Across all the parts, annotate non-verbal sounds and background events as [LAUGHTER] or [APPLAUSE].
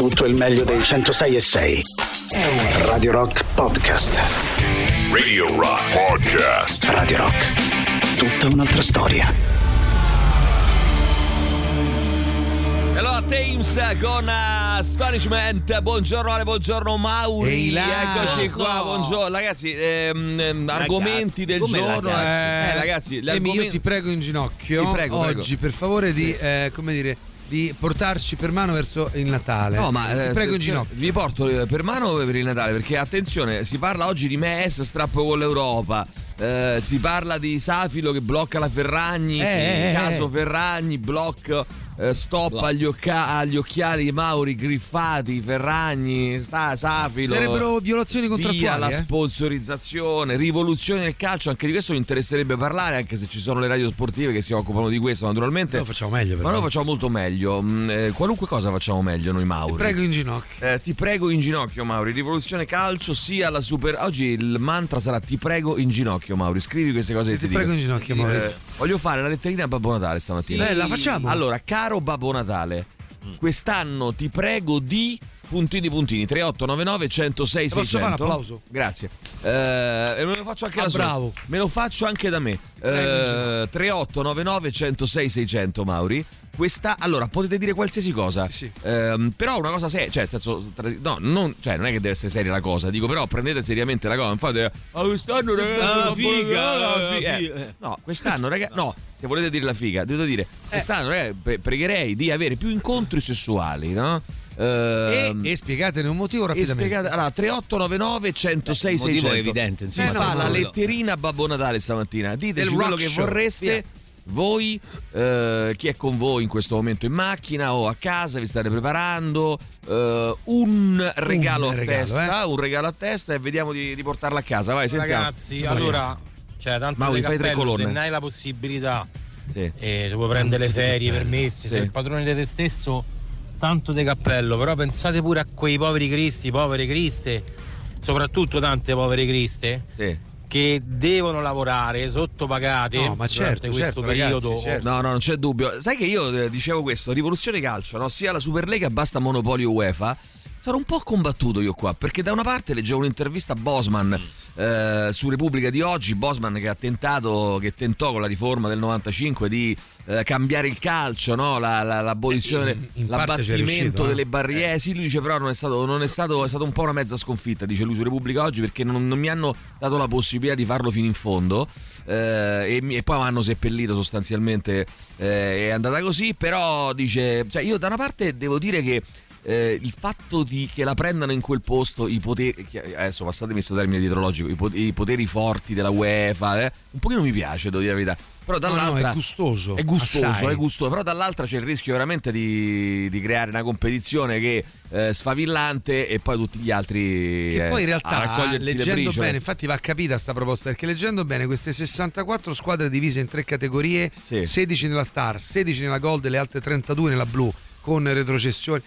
Tutto il meglio dei 106 e 6. Radio Rock Podcast. Radio Rock Podcast. Radio Rock. Tutta un'altra storia. Allora, Thames con uh, Astonishment. Buongiorno Ale, buongiorno Mauri. Ehi là. Eccoci qua, No. buongiorno. Ragazzi, ehm, ehm, argomenti del come giorno. ragazzi? Eh, ragazzi, gli Emi, argomenti- io ti prego in ginocchio Ti prego, oggi prego. per favore di eh, come dire di portarci per mano verso il Natale. No, ma ti eh, prego in ginocchio. Vi porto eh, per mano per il Natale perché attenzione, si parla oggi di MES, strappo con l'Europa. eh, si parla di Safilo che blocca la Ferragni, Eh, eh, caso eh. Ferragni, blocco, eh, stop agli, occa- agli occhiali Mauri griffati, Ferragni, sta Safilo. Sarebbero violazioni Via contrattuali. la eh? sponsorizzazione, rivoluzione del calcio, anche di questo mi interesserebbe parlare, anche se ci sono le radio sportive che si occupano di questo naturalmente. Lo facciamo meglio però. Ma noi facciamo molto meglio. Mm, eh, qualunque cosa facciamo meglio noi Mauri. Prego in ginocchio. Eh, ti prego in ginocchio, Mauri. Rivoluzione calcio sia la super. Oggi il mantra sarà ti prego in ginocchio, Mauri. Scrivi queste cose ti, Ti prego dico. in ginocchio, Maurizio. voglio fare la letterina a Babbo Natale stamattina. Eh, la facciamo. Allora, caro Babbo Natale, quest'anno ti prego di puntini puntini 3899 106 Posso 600 fare un applauso? grazie. Eh, e me lo faccio anche Ah, da bravo. me lo faccio anche da me. Eh, 3899 106 600 Mauri questa allora potete dire qualsiasi cosa Sì, sì. Ehm, però una cosa seria cioè nel senso tra- no non, cioè, non è che deve essere seria la cosa dico però prendete seriamente la cosa infatti ah, quest'anno ragazzi Ah, la figa, la ah, figa. Eh, no quest'anno ragazzi no se volete dire la figa devo dire quest'anno ragazzi pre- pregherei di avere più incontri sessuali no? E, Ehm, e spiegatene un motivo e rapidamente. spiegate, allora 3899 106 Il motivo 600 è evidente, insomma. Eh, no, fa no, la no. letterina a Babbo Natale stamattina diteci Del quello che vorreste Via. Voi eh, chi è con voi in questo momento in macchina o a casa vi state preparando eh, un regalo Un a regalo, testa un regalo a testa e vediamo di, di portarlo a casa vai sentiamo Ragazzi, Vai, allora, cioè, tanto Mauri, fai tre cappello, colonne. Se ne hai la possibilità, Sì. e se vuoi prendere le ferie, permessi, Sì. sei il padrone di te stesso, tanto di cappello. Però pensate pure a quei poveri cristi, povere criste, soprattutto tante povere criste, Sì. Che devono lavorare sottopagate No, ma certo, questo certo, periodo. ragazzi, certo. No, no, non c'è dubbio. Sai che io eh, dicevo questo, rivoluzione calcio, no? sia la Superlega basta monopolio UEFA. Sarò un po' combattuto io qua, perché da una parte leggevo un'intervista a Bosman eh, su Repubblica di oggi, Bosman che ha tentato, che tentò con la riforma del 95 di eh, cambiare il calcio, no? La- la- l'abolizione, In- in è l'abbattimento riuscito, eh. delle barriere. Sì, lui dice però non è stato, non è stato, è stato un po' una mezza sconfitta, dice lui su Repubblica oggi, perché non, non mi hanno dato la possibilità di farlo fino in fondo. eh, e, e poi mi hanno seppellito sostanzialmente eh, è andata così però dice cioè io da una parte devo dire che eh, il fatto di che la prendano in quel posto i poteri che- adesso passatemi questo termine dietrologico i, po- i poteri forti della UEFA eh, un pochino mi piace devo dire la verità però No, no, dall'altra è gustoso. è gustoso, assai. è gustoso, però dall'altra c'è il rischio veramente di, di creare una competizione che eh, sfavillante e poi tutti gli altri Che eh, poi in realtà, le leggendo briciole. bene, infatti va capita sta proposta, perché leggendo bene queste 64 squadre divise in tre categorie, Sì. 16 nella Star, 16 nella Gold e le altre 32 nella Blu, con retrocessioni,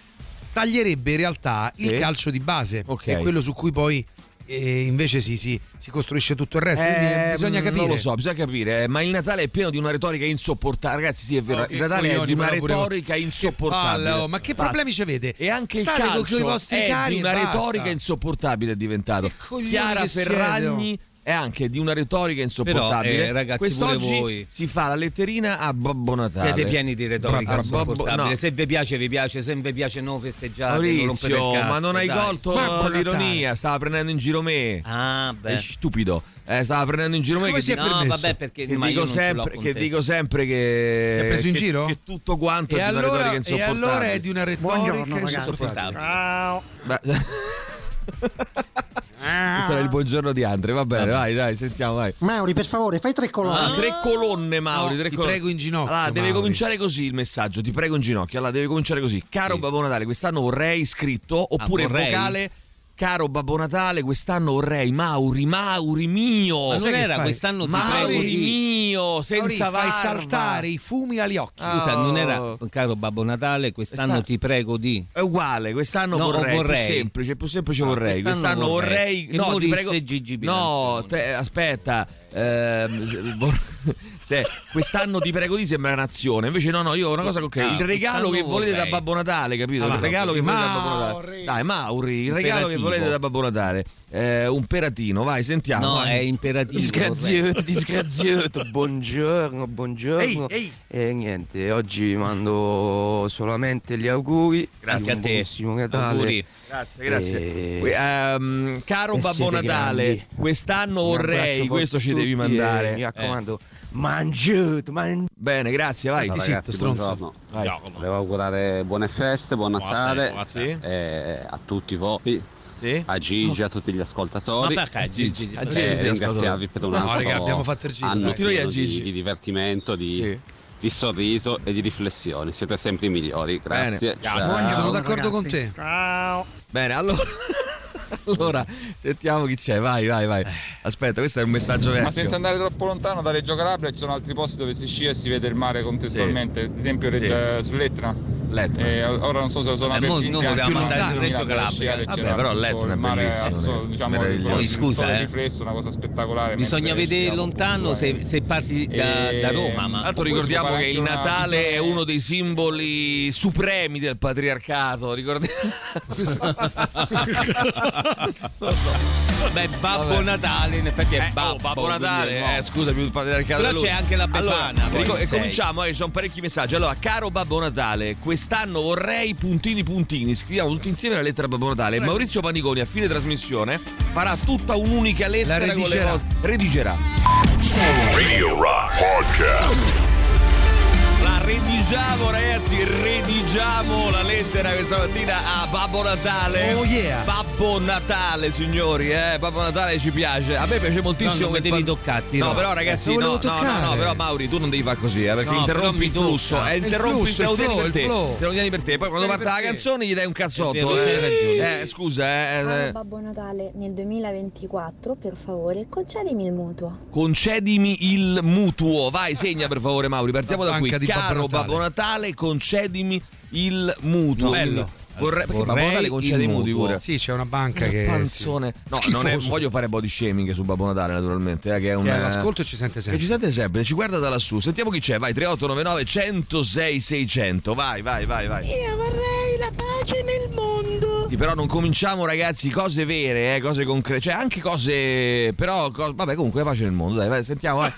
taglierebbe in realtà il Sì. calcio di base, Ok. che è quello su cui poi eh, invece si, si- si costruisce tutto il resto, Eh, bisogna capire. Non lo so, bisogna capire. eh, Ma il Natale è pieno di una retorica insopportabile. Ragazzi, sì, è vero. Oh, che il Natale è di una retorica insopportabile. palle, oh, ma che problemi ci vede? E anche State il calcio con i vostri è cari di e una retorica insopportabile è diventato. Chiara che siete, Ferragni è anche di una retorica insopportabile. Però, eh, ragazzi, Quest'oggi pure voi. si fa la letterina a Babbo Natale. Siete pieni di retorica insopportabile. no. Se vi piace, vi piace, se non vi piace, no, festeggiate. non Maurizio, cazzo, ma non hai dai. colto Babbo l'ironia, Natale. stava prendendo in giro me. Ah, È beh. stupido. Eh, stava prendendo in giro me Come che, si è No, permesso? vabbè, perché che dico non sempre che dico sempre che Ti preso in che- giro? che tutto quanto E è di una allora, retorica e insopportabile. allora è di una retorica Buongiorno, insopportabile. Beh, [LAUGHS] [LAUGHS] Questo era il buongiorno di Andre, va bene, vai, dai, sentiamo, vai. Mauri, per favore, fai tre colonne. Ah, tre colonne, Mauri. No, tre ti colonne. prego in ginocchio, Allora, deve Mauri. cominciare così il messaggio. Ti prego in ginocchio. Allora, deve cominciare così. Caro Sì. Babbo Natale, quest'anno vorrei scritto oppure vorrei? vocale. Caro Babbo Natale, quest'anno vorrei Mauri, Mauri mio. Ma non era fai? quest'anno Mauri prego mio, Mauri, senza fai varva. saltare i fumi agli occhi. Ah. Scusa, non era Oh. caro Babbo Natale, quest'anno Questa- ti prego di. È uguale, quest'anno No, vorrei, vorrei. più semplice, più semplice No, vorrei. quest'anno Quest'anno vorrei, vorrei. No, ti prego. Gigi no, te- aspetta. ehm, vor- se quest'anno ti prego di sembra nazione. Invece no, no, io ho una cosa concreta. Ah, il regalo che quest'anno volete da. Babbo Natale, capito? Ah, il regalo che volete da Babbo Natale. Mauri. Dai, Mauri, il regalo che volete da Babbo Natale. Eh, un peratino, vai, sentiamo. No, vai. è imperativo. Disgraziato, disgraziato, [LAUGHS] buongiorno, buongiorno. Ehi, ehi. E niente, oggi vi mando solamente gli auguri. Grazie a te. buonissimo Natale. Auguri. Grazie, grazie. E- ehm, caro e Babbo Natale, grandi. quest'anno vorrei, questo ci devi mandare. Mi raccomando, mangiate, mangiate. Bene, grazie, vai. Senti, Ragazzi, stronzo. buongiorno. Vai. Volevo augurare buone feste, buon Natale Sì? eh, a tutti voi, Sì? a Gigi, a tutti gli Ma ascoltatori. perché Gigi? A Gigi, Eh, ringraziarvi per un No, altro raga, abbiamo fatto il giro, anno. Tutti noi a pieno Gigi. di, di divertimento, di, Sì. di sorriso e di riflessioni. Siete sempre i migliori. Grazie. Bene. Ciao. Sono d'accordo con te. Bene, allora. [LAUGHS] allora, sentiamo chi c'è. Vai, vai, vai. Aspetta, questo è un messaggio vecchio. Ma senza andare troppo lontano, da Reggio Calabria ci sono altri posti dove si scia e si vede il mare contestualmente, ad esempio Reg- Sì. eh, sull'Etna. Letto. E ora non so se sono Eh, in noi volevamo più andare in Reggio Calabria. Vabbè, c'era però l'Etna è il mare bellissimo, asso- eh. diciamo, Meraviglioso. il Scusa, sole eh. riflesso, una cosa spettacolare. Bisogna vedere lontano se, due- se parti da, E- da Roma. Ma Tanto Poi ricordiamo che il Natale è uno dei simboli supremi del patriarcato. Ricordiamo. [LAUGHS] [LAUGHS] Beh, Babbo Vabbè. Natale in effetti è Eh, babbo. oh, Babbo Natale, no. eh, scusami, il patriarcato. Però è lui. c'è anche la Befana, Allora, poi, rico- e sei. cominciamo, eh, ci sono parecchi messaggi. Allora, caro Babbo Natale, quest'anno vorrei puntini puntini. Scriviamo tutti insieme la lettera a Babbo Natale. Maurizio Paniconi a fine trasmissione farà tutta un'unica lettera con le redigerà. vostre. Redigerà. Radio Rock Podcast. La redigiamo, ragazzi, redigiamo la lettera questa mattina a Babbo Natale. Oh, yeah. Babbo Natale, signori, eh. Babbo Natale ci piace. A me piace moltissimo. No, non devi pa- toccati, No, no. però ragazzi, Eh, no, no, no, no, però Mauri, tu non devi fare così, eh, perché No, però interrompi il flusso. Eh, Il interrompi flusso, te lo il tieni per il te. Te lo tieni per te. Poi quando Tieni parte la canzone gli dai un cazzotto. ragione. Eh, scusa, eh, eh. Babbo Natale, nel 2024, per favore, concedimi il mutuo. Concedimi il mutuo. Vai, segna per favore, Mauri. Partiamo da qui. Babbo Caro Natale. Babbo Natale, concedimi il mutuo. Bello. Vorrei, perché Babbo vorrei Natale concede i mutui pure. Sì, c'è una banca Che che. panzone. No, non è, voglio fare body shaming su Babbo Natale, naturalmente. eh, che è un. Che eh, all'ascolto ci sente Che sempre. ci sente sempre, ci guarda da lassù. Sentiamo chi c'è. Vai, 3899 106 600. Vai, vai, vai, vai. Io vorrei la pace nel mondo. Sì, però non cominciamo, ragazzi, cose vere, eh, cose concrete. Cioè, anche cose. Però, co- vabbè, comunque, pace nel mondo. Dai, vai, sentiamo, vai.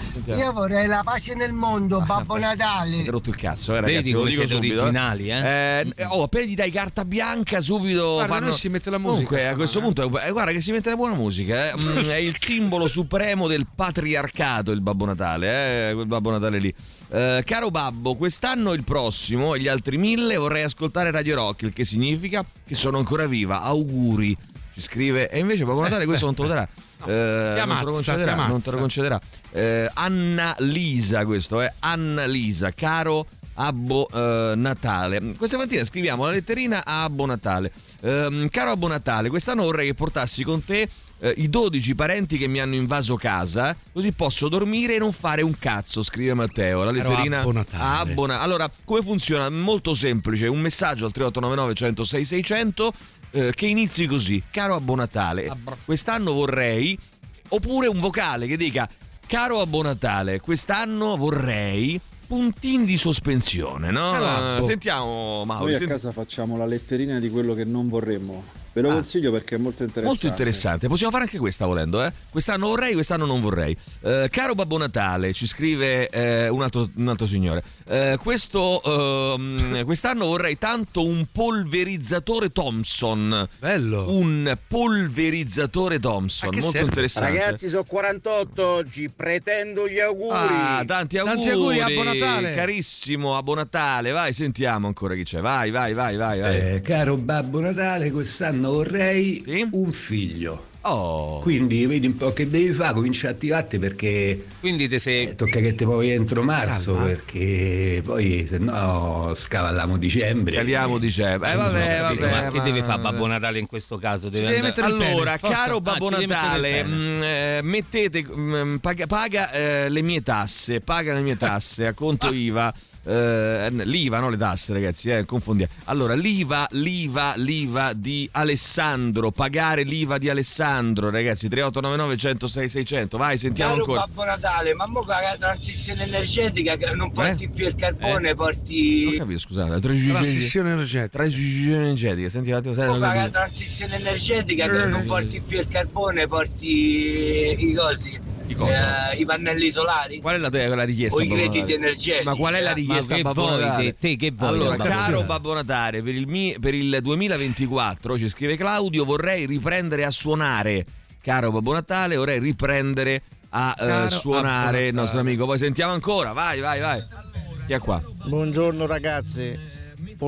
Sentiamo. [LAUGHS] Io vorrei la pace nel mondo, Babbo Hai Natale. rotto il cazzo, eh, ragazzi. Vedi come siete subito, originali, eh? Eh, oh, appena gli dai carta bianca, subito. Guarda, fanno... noi si mette la musica Comunque, a questo eh. punto, eh, guarda che si mette la buona musica. eh. Mm, è il simbolo supremo del patriarcato, il Babbo Natale, eh, quel Babbo Natale lì. Eh, caro Babbo, quest'anno e il prossimo e gli altri mille vorrei ascoltare Radio Rock, il che significa che sono ancora viva. Auguri. Ci scrive, e invece Babbo Natale questo non te lo darà. [LAUGHS] Eh, Ti non te ammazza, lo concederà, non te ammazza. lo concederà. Eh, Anna Lisa, questo è Anna Lisa, caro Abbo eh, Natale. Questa mattina scriviamo la letterina a Abbo Natale. Ehm, caro Abbo Natale, quest'anno vorrei che portassi con te eh, i 12 parenti che mi hanno invaso casa, così posso dormire e non fare un cazzo, scrive Matteo. La letterina Abbo Natale. a Abbo Na- Allora, come funziona? Molto semplice, un messaggio al 3899 106 600 eh, che inizi così. Caro Abbo Natale, quest'anno vorrei oppure un vocale che dica Caro Abbo Natale, quest'anno vorrei puntini di sospensione, no? Caro Abbo. Eh, Sentiamo Mauro. Noi a senti- casa facciamo la letterina di quello che non vorremmo. Ve lo Ah. consiglio perché è molto interessante. Molto interessante, possiamo fare anche questa volendo, eh? Quest'anno vorrei, quest'anno non vorrei. Eh, caro Babbo Natale, ci scrive eh, un, altro, un altro signore. Eh, questo, ehm, quest'anno vorrei tanto un polverizzatore Thompson. Bello. Un polverizzatore Thompson, A che molto serve? interessante. Ragazzi, sono 48 oggi, pretendo gli auguri. Ah, tanti auguri. Tanti auguri, Abbo Natale. Carissimo Abbo Natale, vai, sentiamo ancora chi c'è. Vai, vai, vai, vai, vai. Eh, caro Babbo Natale, quest'anno vorrei Sì? un figlio. Oh. Quindi vedi un po' che devi fare, comincia a attivarti perché Quindi te sei. eh, tocca che ti muovi entro marzo, Calma. perché poi se no scavalliamo dicembre. Caliamo dicembre. Eh, vabbè, Capito, vabbè. ma che deve fare Babbo Natale in questo caso? Deve deve Allora, forza. caro Ah, Babbo mettere Natale, pene. mm, eh, mettete, mm, paga, paga, eh, le mie tasse, paga le mie tasse a conto [LAUGHS] IVA. Eh, l'IVA, no le tasse ragazzi, eh, confondiamo. Allora, l'IVA, l'IVA, l'IVA di Alessandro, pagare l'IVA di Alessandro, ragazzi, 3899 106 600. Vai, sentiamo Caro ancora. Babbo Natale, ma mo con la transizione energetica che non porti Eh? più il carbone, Non porti... capito, scusate, la transizione energetica. Transizione energetica, senti un attimo, non con la transizione energetica che non porti più il carbone, porti i cosi, I cosa? eh, i pannelli solari Qual è la, la richiesta? o i crediti Natale? energetici. Ma qual è la eh? richiesta che Babbo Natale? di te? Che vuoi Allora, caro? Babbo Natale, per il, mi- per il 2024 ci scrive Claudio, vorrei riprendere a suonare. Caro Babbo Natale, vorrei riprendere a eh, suonare il nostro amico. Poi sentiamo ancora, vai, vai, vai. Chi è qua? Buongiorno ragazzi.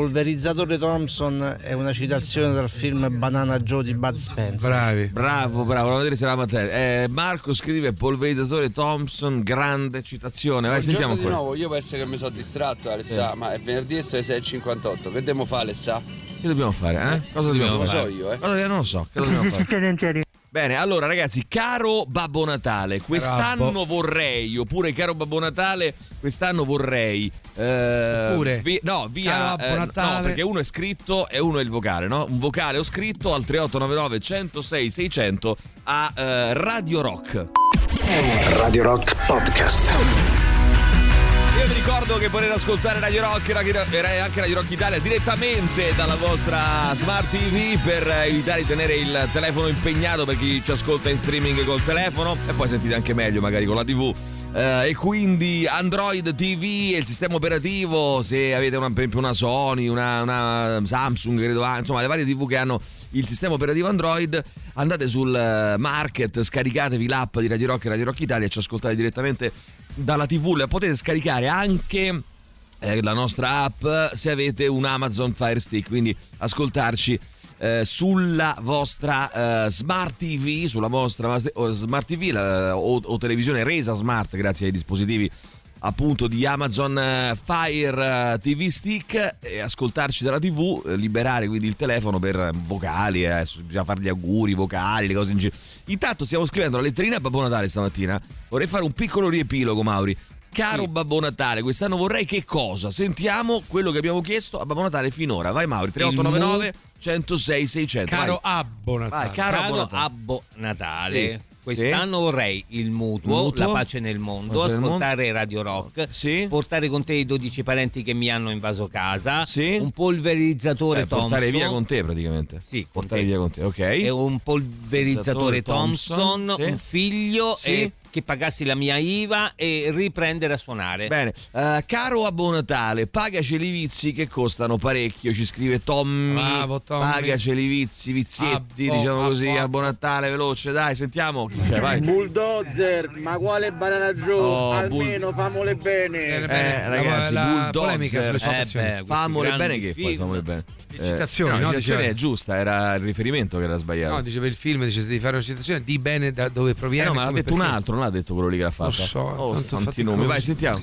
Polverizzatore Thompson è una citazione dal film Banana Joe di Bud Spencer. Bravi. Bravo, bravo, volevo vedere se era Matteo. Eh, Marco scrive polverizzatore Thompson, grande citazione. Vai, sentiamo di nuovo, io penso che mi sono distratto Alessà, ma è venerdì e sono le 6.58, che dobbiamo fare Alessà? Che dobbiamo fare? Eh? Cosa dobbiamo Non lo fare? so io, eh. Cosa- non lo so, che dobbiamo fare? Bene, allora ragazzi, caro Babbo Natale, quest'anno Babbo. vorrei, oppure caro Babbo Natale, quest'anno vorrei... eh, Oppure, vi- no, via... caro Babbo eh, no, perché uno è scritto e uno è il vocale, no? Un vocale o scritto al 3899 106 600 a eh, Radio Rock. Radio Rock Podcast. Io vi ricordo che potete ascoltare Radio Rock e anche Radio Rock Italia direttamente dalla vostra Smart TV per evitare di tenere il telefono impegnato per chi ci ascolta in streaming col telefono e poi sentite anche meglio magari con la TV. Eh, e quindi Android TV e il sistema operativo, se avete una, per esempio una Sony, una, una Samsung, credo, ah, insomma le varie TV che hanno il sistema operativo Android, andate sul eh, market, scaricatevi l'app di Radio Rock e Radio Rock Italia e ci ascoltate direttamente dalla TV. La potete scaricare anche eh, la nostra app se avete un Amazon Fire Stick, quindi ascoltarci eh, sulla vostra eh, smart TV, sulla vostra smart TV la- o, o televisione resa smart grazie ai dispositivi appunto di Amazon eh, Fire eh, TV Stick e ascoltarci dalla TV, liberare quindi il telefono per vocali, eh, bisogna fare gli auguri, vocali, le cose in giro. Intanto stiamo scrivendo la letterina a Babbo Natale stamattina. Vorrei fare un piccolo riepilogo, Mauri. Caro Babbo Natale, quest'anno vorrei che cosa? Sentiamo quello che abbiamo chiesto a Babbo Natale finora. Vai Mauri, 3899 106 600. Caro vai. Abbo Natale. Vai, caro Abbo Natale. Abbo Natale. Sì. Quest'anno vorrei il mutuo, Mutuo. la pace nel mondo, Pace nel ascoltare Radio Rock, portare con te i 12 parenti che mi hanno invaso casa, un polverizzatore Eh, Thompson. portare via con te praticamente. Sì, portare via con te, ok. e un polverizzatore Thompson, sì. un figlio Sì. e che pagassi la mia IVA e riprendere a suonare. Bene, Eh, caro Abbo Natale, pagaci i vizi che costano parecchio, ci scrive Tommy. Bravo, Tommy. Pagaci i vizi, vizietti, Abbo, diciamo così, abbo, Abbo Natale, veloce, dai, sentiamo chi c'è, vai. Bulldozer, ma quale banana Joe? Oh, Almeno famole bene. Eh, ragazzi, la bulldozer. polemica sulle eh, beh, famole bene che poi film. famole bene. Le citazioni, no, no? La citazione Diceva- è giusta, era il riferimento che era sbagliato. No, dice per il film, dice se devi fare una citazione di bene da dove Eh proviene. no, ma l'ha detto un perché. altro, non l'ha detto quello lì che l'ha fatto. Lo so, oh, tanto fatti nomi. Vai, sentiamo.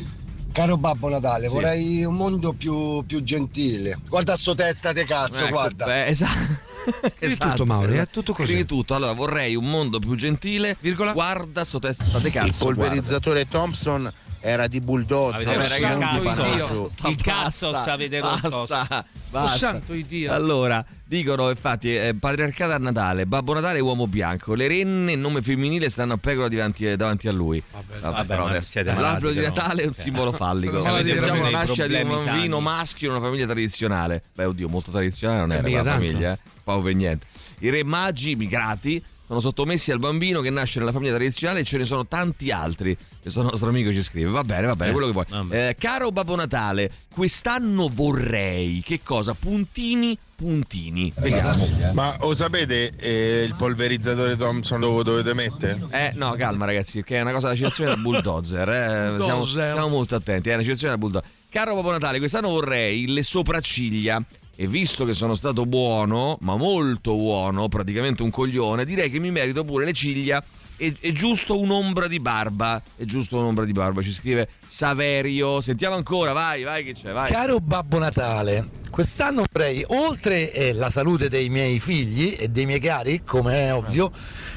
Caro Babbo Natale, Sì. vorrei un mondo più, più gentile. Guarda sto testa di cazzo, Ecco, guarda. beh, [LAUGHS] esatto. Scrivi tutto, Mauri, è tutto così. Scrivi tutto. Allora, vorrei un mondo più gentile. Guarda sto testa di cazzo. Il polverizzatore Thompson era di bulldozer. Avete Vabbè, il ragazzi, il cazzo basta, avete rotto. Basta, basta. santo di Dio. Allora, dicono infatti, eh, patriarcato a Natale, Babbo Natale uomo bianco, le renne, nome femminile, stanno a pecora davanti, davanti a lui. Vabbè, vabbè, però ma adesso- siete l'albero di però. Natale è un Eh. simbolo fallico. Malati Sentiamo la nascita di un bambino sani. maschio in una famiglia tradizionale. Beh, oddio, molto tradizionale non Eh, era tanto. famiglia, eh. Poco per niente. I re magi migrati sono sottomessi al bambino che nasce nella famiglia tradizionale e ce ne sono tanti altri. Questo nostro amico ci scrive. Va bene, va bene, Eh, quello che vuoi. Eh, caro Babbo Natale, quest'anno vorrei che cosa? Puntini, puntini. Vediamo. Ma lo sapete eh, il polverizzatore Thompson dove dovete mettere? Eh, no, calma ragazzi, che è una cosa da citazione da bulldozer. Eh. Stiamo, Bulldozer. stiamo molto attenti, è una citazione da bulldozer. Caro Babbo Natale, quest'anno vorrei le sopracciglia. E visto che sono stato buono, ma molto buono, praticamente un coglione, direi che mi merito pure le ciglia è, è giusto un'ombra di barba. È giusto un'ombra di barba. Ci scrive Saverio. Sentiamo ancora, vai, vai, che c'è, vai. Caro Babbo Natale, quest'anno vorrei, oltre eh, la salute dei miei figli e dei miei cari, come è ovvio,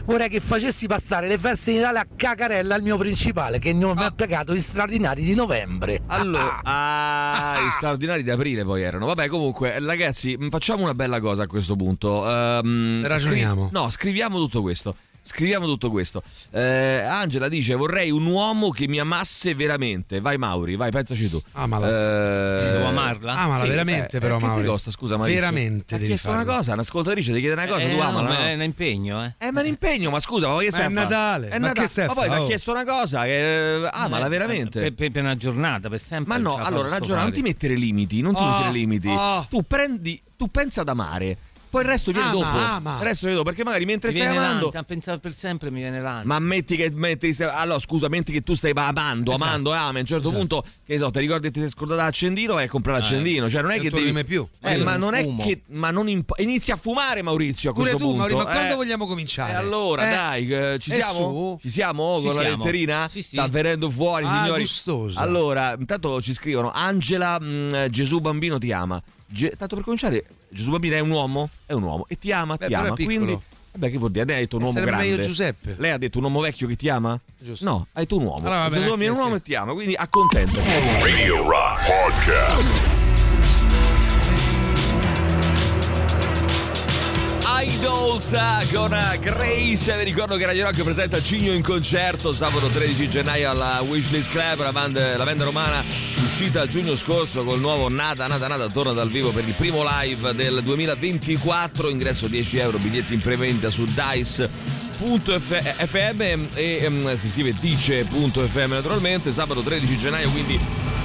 vorrei che facessi passare le feste di Natale a Cacarella al mio principale, che non mi ha pagato gli straordinari di novembre. Allora, ah, gli straordinari di aprile poi erano. Vabbè, comunque, ragazzi, facciamo una bella cosa a questo punto. Ehm, Ragioniamo. no, scriviamo tutto questo. Scriviamo tutto questo. Eh, Angela dice: Vorrei un uomo che mi amasse veramente. Vai, Mauri, vai, pensaci tu. Amala. Eh, Devo amarla? Amala veramente, eh, però, eh, che Mauri. ti costa, scusa, Maurizio? Veramente Ha chiesto farlo. una cosa, un'ascoltatrice ti chiede una cosa, Eh, tu no, amala. ma no? è un impegno, eh. Eh, ma è un impegno, ma scusa, ma che Ma stai è? Natale, È ma Natale. che stai a Ma poi ti fare? ha Oh. chiesto una cosa eh, amala veramente. Per, per- per una giornata, per sempre. Ma no, allora ragiona, non ti mettere limiti, non ti Oh, mettere limiti. oh. Tu prendi, tu pensa ad amare, poi il resto viene Ama, dopo. ama. Il resto viene dopo, perché magari mentre Mi stai amando. l'ansia, a pensare per sempre mi viene l'ansia. Ma metti che metti, allora scusa, metti che tu stai amando, Esatto. amando, e ami. A un certo Esatto. punto, che so, ti ricordi che ti sei scordato l'accendino, vai a comprare l'accendino. Cioè, non è Non che devi. mai più. Eh, ma non non è fumo. che. Ma non imp- inizi a fumare, Maurizio. A Pure questo tu, punto. Mauri, ma quando Eh. vogliamo cominciare? E allora, Eh? dai, eh, ci E siamo? Ci siamo con la letterina? Sì, sì. Sta venendo fuori, Ah, signori. gustosa. Allora, intanto ci scrivono: Angela, mh, Gesù bambino ti ama. Ge- tanto per cominciare, Gesù bambino è un uomo? È un uomo e ti ama, Beh, ti ama. Quindi, vabbè, che vuol dire? Lei ha detto un uomo grande. meglio Giuseppe. Lei ha detto un uomo vecchio che ti ama? Giusto. No, hai detto un uomo. Allora Gesù bambino è un sì. uomo e ti ama, quindi accontentati. Radio Rock Podcast. Idols con Grace. Vi ricordo che Radio Rock presenta Cigno in concerto sabato 13 gennaio alla Wishlist Club, la band, la band romana uscita a giugno scorso col nuovo Nada Nada Nada torna dal vivo per il primo live del 2024. Ingresso 10 euro, biglietti in preventa su Dice.fm e ehm, si scrive dice.fm naturalmente sabato 13 gennaio quindi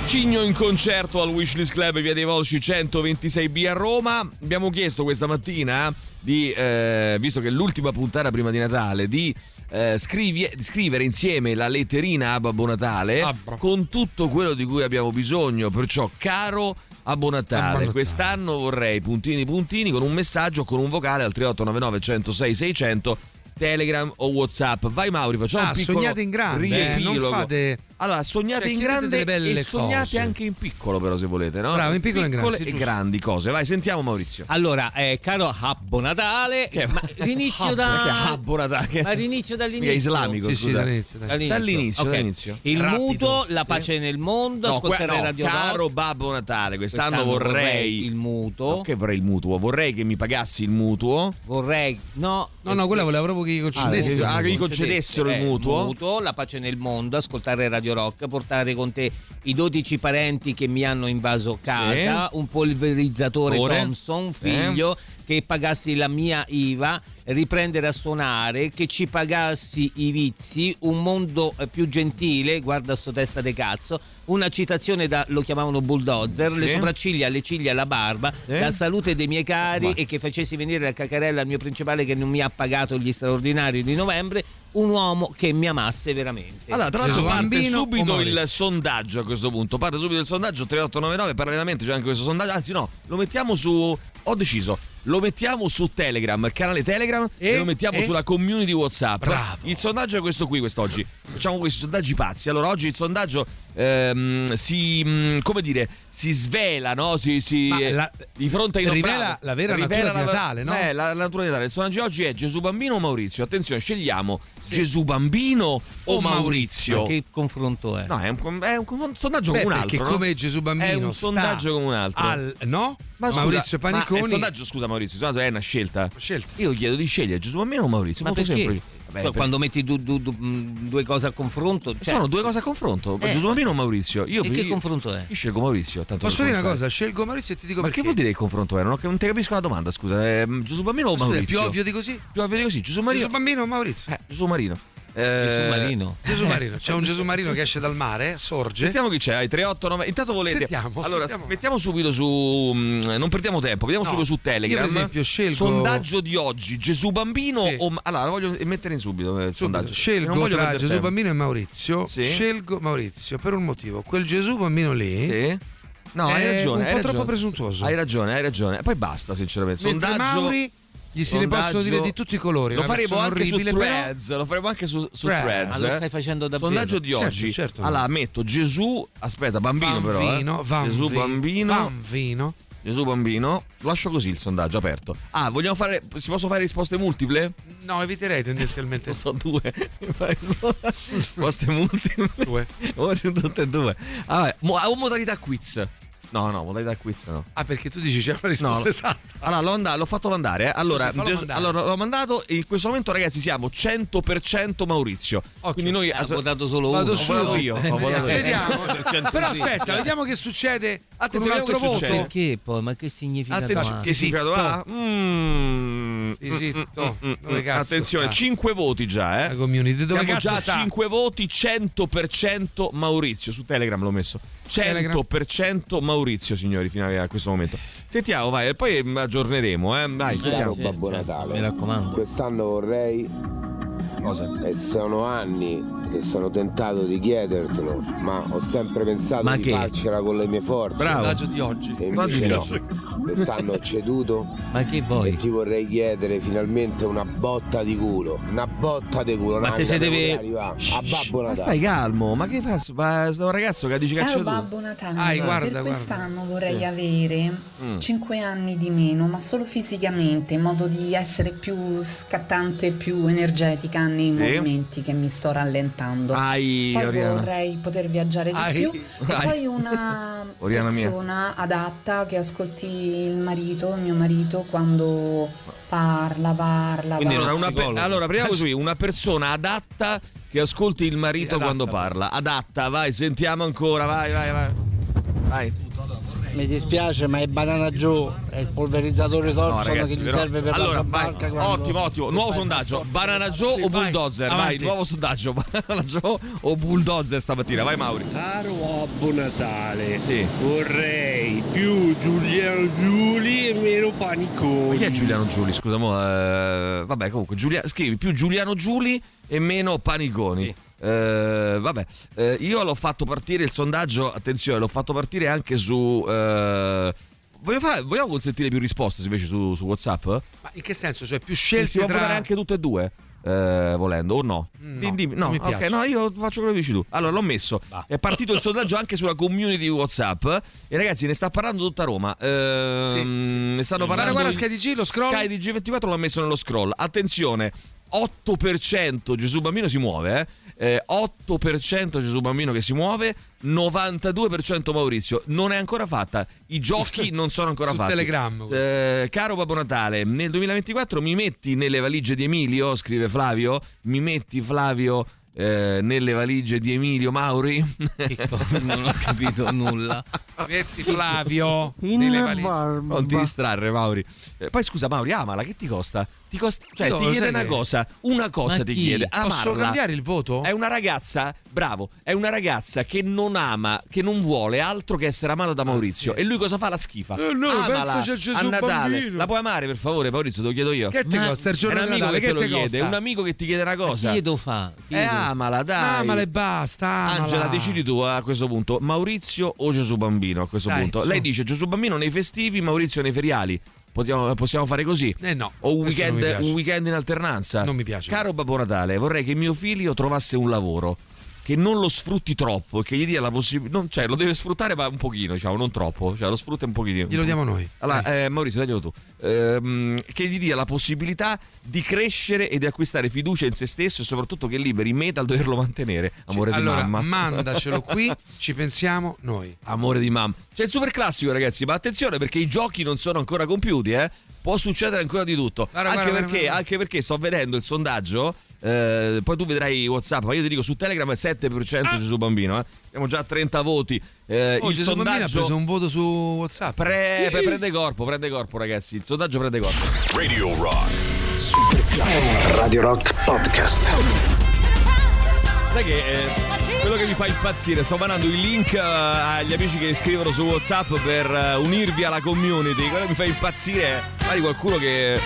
Cigno in concerto al Wishlist Club via dei Volsci 126B a Roma abbiamo chiesto questa mattina di, eh, visto che è l'ultima puntata prima di Natale di eh, scrivi- scrivere insieme la letterina a Babbo Natale Babbo. con tutto quello di cui abbiamo bisogno perciò caro Abbo Natale, quest'anno vorrei puntini puntini con un messaggio con un vocale al 3899 106 600 Telegram o Whatsapp. Vai Mauri, facciamo Ah, un piccolo sognate in grande, eh, non fate- Allora, sognate Cioè, in grande e sognate cose. anche in piccolo però se volete, no? Bravo, in piccolo e in grande, Piccole sì, e grandi cose. Vai, sentiamo Maurizio. Allora, eh, caro Abbo Natale, Che- ma l'inizio da... che Abbo Natale? Che- Ma l'inizio dall'inizio. Mica islamico, Sì, sì, dall'inizio, dai. Dall'inizio, Ok. dall'inizio. Il Rapido. mutuo, la pace nel mondo, No, ascoltare que- no, Radio caro Rock. Babbo Natale, quest'anno, Quest'anno vorrei il mutuo. No, che vorrei il mutuo? Vorrei che mi pagassi il mutuo. Vorrei... No, No, no, quella voleva proprio che gli concedessi. che- ah, che gli concedessero il Eh, mutuo. la pace nel mondo, ascoltare Radio Rock, portare con te i 12 parenti che mi hanno invaso casa, un polverizzatore Ore. Thompson, un figlio che pagassi la mia IVA, riprendere a suonare, che ci pagassi i vizi, un mondo eh, più gentile, guarda sto testa de cazzo, una citazione da lo chiamavano bulldozer, Sì. le sopracciglia, le ciglia, la barba, Sì. la salute dei miei cari Ma- e che facessi venire la cacarella al mio principale che non mi ha pagato gli straordinari di novembre, un uomo che mi amasse veramente. Allora, tra l'altro parte subito il sondaggio a questo punto. Parte subito il sondaggio 3899. Parallelamente c'è anche questo sondaggio. Anzi, no, lo mettiamo su. Ho deciso. Lo mettiamo su Telegram, il canale Telegram, e, E? lo mettiamo E? sulla community WhatsApp. Bravo. Il sondaggio è questo qui quest'oggi. Facciamo questi sondaggi pazzi. Allora, oggi il sondaggio ehm, si. mm, come dire, si svela, no? Si, si- Ma la- di fronte ai rivela la vera natura Rivela di la- Natale, no? Eh, la, la natura di Natale. Il sondaggio di oggi è Gesù Bambino o Maurizio? Attenzione, scegliamo Gesù Bambino o, O Maurizio. Ma che confronto è? No, è un, è un sondaggio Beh, come un altro. perché no? come Gesù Bambino È un sta sondaggio come un altro. al- no? Ma scusa, Maurizio ma Paniconi il sondaggio, scusa Maurizio, il sondaggio è una scelta. Scelta. Io chiedo di scegliere Gesù Bambino o Maurizio. Ma molto perché? semplice. Poi per- Quando metti du- du- du- mh, due cose a confronto, cioè, Sono due cose a confronto. Eh. Gesù Bambino o Maurizio? Io, E che io- confronto è? Io scelgo Maurizio. Tanto Posso dire una cosa? Scelgo Maurizio e ti dico Ma perché. che vuol dire il confronto è? Non, ho- non ti capisco la domanda, scusa. Eh, Gesù Bambino o Scusa, è Maurizio? più ovvio di così? Più ovvio di così. Gesù Marino. Gesù Bambino o Maurizio? Eh, Gesù Marino. Eh, Gesù Marino. Gesù Marino, c'è un Gesù Marino che esce dal mare, sorge. Sentiamo chi c'è, hai 389. Intanto volete. Sentiamo, allora, sentiamo. mettiamo subito su. mm, Non perdiamo tempo, vediamo No, subito su io, per Telegram. esempio, scelgo- Sondaggio di oggi: Gesù Bambino Sì. o. Allora, voglio mettere in subito eh, il sondaggio. Non Scelgo voglio tra Gesù tempo. Bambino e Maurizio. Sì. Scelgo Maurizio per un motivo. Quel Gesù Bambino lì Sì. No, hai è ragione. un hai po' ragione. troppo presuntuoso. Hai ragione, hai ragione. Poi basta, sinceramente. Mentre Sondaggio. Mauri Gli si ne possono dire di tutti i colori. Lo faremo anche su però- Threads. Lo faremo anche su, su Threads. Threads. Ma lo eh. stai facendo davvero? Sondaggio di Certo, oggi. certo. Allora metto Gesù. Aspetta, bambino però. eh. Gesù bambino. Vanvino. Gesù bambino. Lascio così il sondaggio aperto. Ah, vogliamo fare. Si possono fare risposte multiple? No, eviterei tendenzialmente. Non so, due. [LAUGHS] Risposte [LAUGHS] multiple. Due. Tutte e due. Ah, ah, modalità quiz. No, no, modalità quiz no. Ah, perché tu dici c'è una risposta No, esatta. Allora, l'ho, and- l'ho fatto mandare. eh. Allora, Gesù- mandare. allora, l'ho mandato e in questo momento, ragazzi, siamo 100% Maurizio. Quindi noi Ha votato solo Vado uno. Ho votato io, ho votato io. Vediamo. 100% Però aspetta, vediamo che succede con un Attenzione, altro voto. succede. Perché poi? Ma che significa? Attenzione, che significato ha? Mm. Sì, zitto. Mm, mm, mm. cazzo Attenzione, sta? 5 voti già, eh. La community, dove Siamo cazzo già sta? 5 voti, 100% Maurizio. Su Telegram l'ho messo. 100% Maurizio, signori, fino a questo momento. Sentiamo, vai, e poi aggiorneremo, eh. Vai, sentiamo. Caro Babbo Natale, Mi raccomando. quest'anno vorrei, Cosa? e sono anni che sono tentato di chiedertelo, ma ho sempre pensato Ma di che? farcela con le mie forze. Bravo. Sondaggio di oggi. E invece no. Quest'anno ho ceduto Ma che e vuoi? ti vorrei chiedere finalmente una botta di culo. Una botta di culo. Ma te se deve- A Babbo Ma Natale. stai calmo, ma che fa? Ma sto ragazzo che dice Caro caccia tu. Babbo Natale, Ah, guarda, per guarda. quest'anno vorrei avere Mm. 5 anni di meno, ma solo fisicamente, in modo di essere più scattante e più energetica nei Sì. movimenti che mi sto rallentando. Ai, Poi Oriana. vorrei poter viaggiare di Ai. più [LAUGHS] e Ai. poi una [LAUGHS] Oriana mia. persona adatta che ascolti il marito, mio marito, quando parla, parla, Quindi parla. Allora, una pe- allora, prima così, una persona adatta che ascolti il marito Sì, adatta, quando parla. Adatta, vai, sentiamo ancora, vai, vai, vai. Vai. Mi dispiace, ma è Banana Joe, è il polverizzatore No, Thompson ragazzi, che gli però- serve per allora, la vai. barca quando- Ottimo, ottimo. Nuovo sondaggio. Banana Joe Sì, o vai, Bulldozer? Vai, avanti. nuovo sondaggio. [LAUGHS] Banana Joe o Bulldozer stamattina? Vai, Mauri. Caro Babbo Natale, Sì. vorrei più Giuliano Giuli e meno Ma Paniconi. chi è Giuliano Giuli? Scusa, mo, eh, vabbè, comunque, Giulia- scrivi più Giuliano Giuli e meno Paniconi. Eh, vabbè, eh, io l'ho fatto partire il sondaggio. Attenzione, l'ho fatto partire anche su. eh, voglio fare- vogliamo consentire più risposte invece su, su WhatsApp? Ma in che senso? Cioè, più Si scelte può tra... votare anche tutte e due? eh, volendo o no? Mm, no, dimmi- no, non mi ok, piace. no, io faccio quello che dici tu. Allora l'ho messo. È partito il sondaggio anche sulla community di WhatsApp. E ragazzi, ne sta parlando tutta Roma. Ehm, Sì, sì. Ne stanno Guarda, parlando. guarda, Sky DG, lo scroll. Sky di G24 l'ha messo nello scroll. Attenzione, 8% Gesù Bambino si muove, eh. Eh, 8% Gesù Bambino che si muove, 92% Maurizio. Non è ancora fatta. I giochi [LAUGHS] non sono ancora Su fatti. Telegram, Eh, caro Babbo Natale, nel 2024 mi metti nelle valigie di Emilio, scrive Flavio, mi metti Flavio eh, nelle valigie di Emilio Mauri? [LAUGHS] non ho capito nulla. Metti Flavio nelle valigie. Non ti distrarre, Mauri. Eh, poi scusa, Mauri, amala, che ti costa? Ti costa cioè, Io ti lo chiede una che- cosa. Una cosa Ma ti chi? chiede. Posso Amarla. cambiare il voto? È una ragazza, bravo, è una ragazza che non ama, che non vuole altro che essere amata da Maurizio. E lui cosa fa? La schifa. Eh, no, Amala penso c'è Gesù a Natale. bambino. La puoi amare, per favore, Maurizio, te lo chiedo io. Che ti Ma- costa il È giorno un di amico Natale? che te Che lo ti chiede, costa? un amico che ti chiede una cosa. Chi lo fa? Chi Eh, lo- amala, dai. Amala e basta, amala. Angela, decidi tu a questo punto, Maurizio o Gesù Bambino a questo Dai, punto? su. Lei dice Gesù Bambino nei festivi, Maurizio nei feriali. Possiamo, possiamo fare così? Eh no, O un weekend, un weekend in alternanza? Non mi piace Caro Babbo Natale, vorrei che mio figlio trovasse un lavoro che non lo sfrutti troppo, che gli dia la possibilità. Cioè, lo deve sfruttare, ma un pochino, diciamo, non troppo. Cioè, lo sfrutta un pochino. Glielo diamo noi. Allora, eh, Maurizio, daglielo tu. Ehm, che gli dia la possibilità di crescere e di acquistare fiducia in se stesso e soprattutto che liberi me dal doverlo mantenere. Amore di allora, mamma. mandacelo [LAUGHS] qui, ci pensiamo noi. Amore di mamma. C'è il super classico, ragazzi, ma attenzione perché i giochi non sono ancora compiuti, eh. Può succedere ancora di tutto. Guarda, anche, guarda, perché, guarda. anche perché sto vedendo il sondaggio. Eh, poi tu vedrai WhatsApp, ma io ti dico su Telegram è 7% Gesù Bambino, eh. Siamo già a 30 voti. Eh, Oh, il Gesù Bambino ha sondaggio preso un voto su WhatsApp. pre- pre- prende corpo, prende corpo, ragazzi. Il sondaggio prende corpo. Radio Rock. Super classico. Radio Rock Podcast. Sai che eh, quello che mi fa impazzire, sto mandando i link eh, agli amici che scrivono su WhatsApp per eh, unirvi alla community. Quello che mi fa impazzire è magari qualcuno che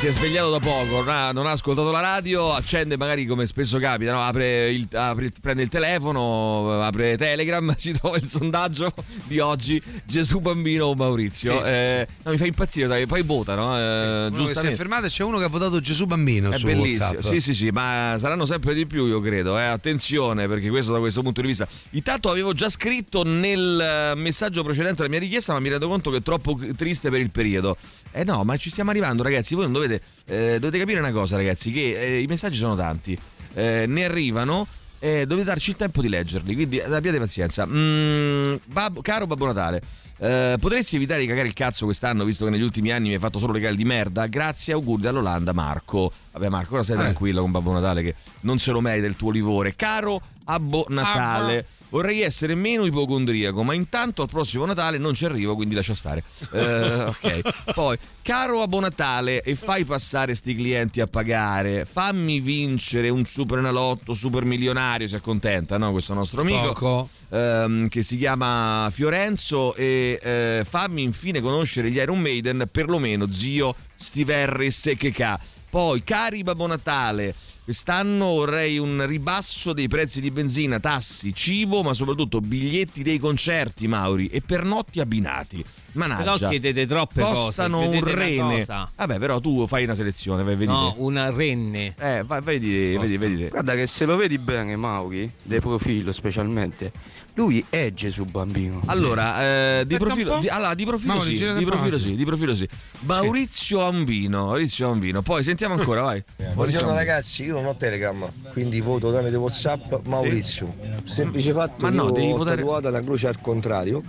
si è svegliato da poco, non ha, non ha ascoltato la radio, accende magari come spesso capita, no? apre il, apre- prende il telefono, apre Telegram, [LAUGHS] si trova il sondaggio di oggi, Gesù bambino o Maurizio. Sì, Eh, no, mi fa impazzire, sai, poi vota, no? Eh, Uno che si è giustamente. fermato e c'è uno che ha votato Gesù Bambino È bellissimo, WhatsApp. sì, sì, sì, ma saranno sempre di più, io credo. Eh. Attenzione, perché questo da questo punto di vista. Intanto avevo già scritto nel eh, messaggio precedente la mia richiesta, ma mi rendo conto che è troppo triste per il periodo. Eh no, ma ci stiamo arrivando, ragazzi. Voi non dovete, eh, dovete capire una cosa, ragazzi, che eh, i messaggi sono tanti, eh, ne arrivano. E dovete darci il tempo di leggerli, quindi eh, abbiate pazienza. Mm, Babbo- caro Babbo Natale, eh, potresti evitare di cagare il cazzo quest'anno, visto che negli ultimi anni mi hai fatto solo regali di merda? Grazie, auguri dall'Olanda, Marco. Vabbè, Marco, ora stai Eh. tranquillo con Babbo Natale che non se lo merita il tuo livore. Caro Abbo Natale. Vorrei essere meno ipocondriaco, ma intanto al prossimo Natale non ci arrivo, quindi lascia stare. Eh, ok. Poi, caro Abbo Natale, e fai passare sti clienti a pagare, fammi vincere un super enalotto, super milionario, si accontenta, no? Questo nostro amico ehm, che si chiama Fiorenzo e eh, fammi infine conoscere gli Iron Maiden, perlomeno zio Steve Harris e che ca. Poi, cari Babbo Natale, quest'anno vorrei un ribasso dei prezzi di benzina, tassi, cibo, ma soprattutto biglietti dei concerti, Mauri, e pernotti abbinati. Managgia. Però chiedete troppe cose. Costano un rene. cosa. Vabbè, però tu fai una selezione, vai, vedi. No, una renne. Eh, vai, vedi, vedi, vedi. Guarda che se lo vedi bene, Mauri, del profilo specialmente, lui è Gesù bambino. Allora, eh, di, profilo, di, allora, di profilo Mauri, sì, di profilo sì, di profilo sì. Maurizio Ambino, Maurizio Ambino. Poi sentiamo ancora, vai. [LAUGHS] Buongiorno ragazzi, io non ho Telegram, quindi voto tramite Whatsapp Maurizio. Semplice fatto, Ma no, io devi ho votare- tatuata la croce al contrario,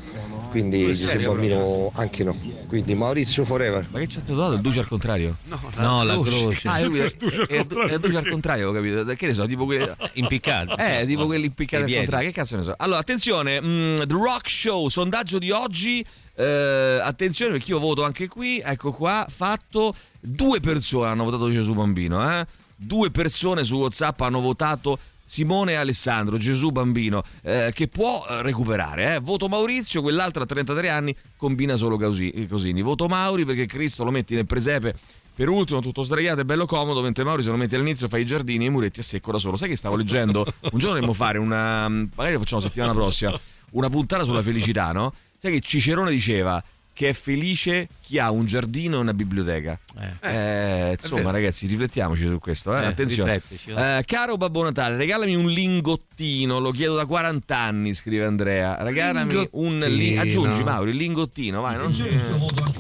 quindi In Gesù serio, bambino anche no. Quindi Maurizio forever. Ma che c'è tatuato il duce al contrario? No, No, la croce. Ah, è, il duce al è- è- il contrario, duce al contrario, ho capito. Che ne so, tipo quelli [LAUGHS] Impiccato. Eh, tipo quelli impiccati al contrario. Che cazzo ne so? Allora, attenzione, mm, The Rock Show, sondaggio di oggi. Eh, attenzione perché io voto anche qui. Ecco qua, fatto. Due persone hanno votato Gesù Bambino, eh? Due persone su WhatsApp hanno votato Simone Alessandro, Gesù Bambino, eh, che può eh, recuperare. Eh? Voto Maurizio, quell'altro a 33 anni combina solo così, cosini. Voto Mauri perché Cristo lo metti nel presepe per ultimo, tutto sdraiato e bello comodo, mentre Mauri se lo metti all'inizio fa i giardini e i muretti a secco da solo. Sai che stavo leggendo? Un giorno dovremmo fare una. magari lo facciamo settimana prossima. Una puntata sulla felicità, no? Sai che Cicerone diceva che è felice chi ha un giardino e una biblioteca. Eh, insomma, vero. ragazzi, riflettiamoci su questo. Eh? Eh, Attenzione. Eh, caro Babbo Natale, regalami un lingottino. Lo chiedo da 40 anni, scrive Andrea. Regalami un li- Lingottino. aggiungi, Mauri, il lingottino. Vai, non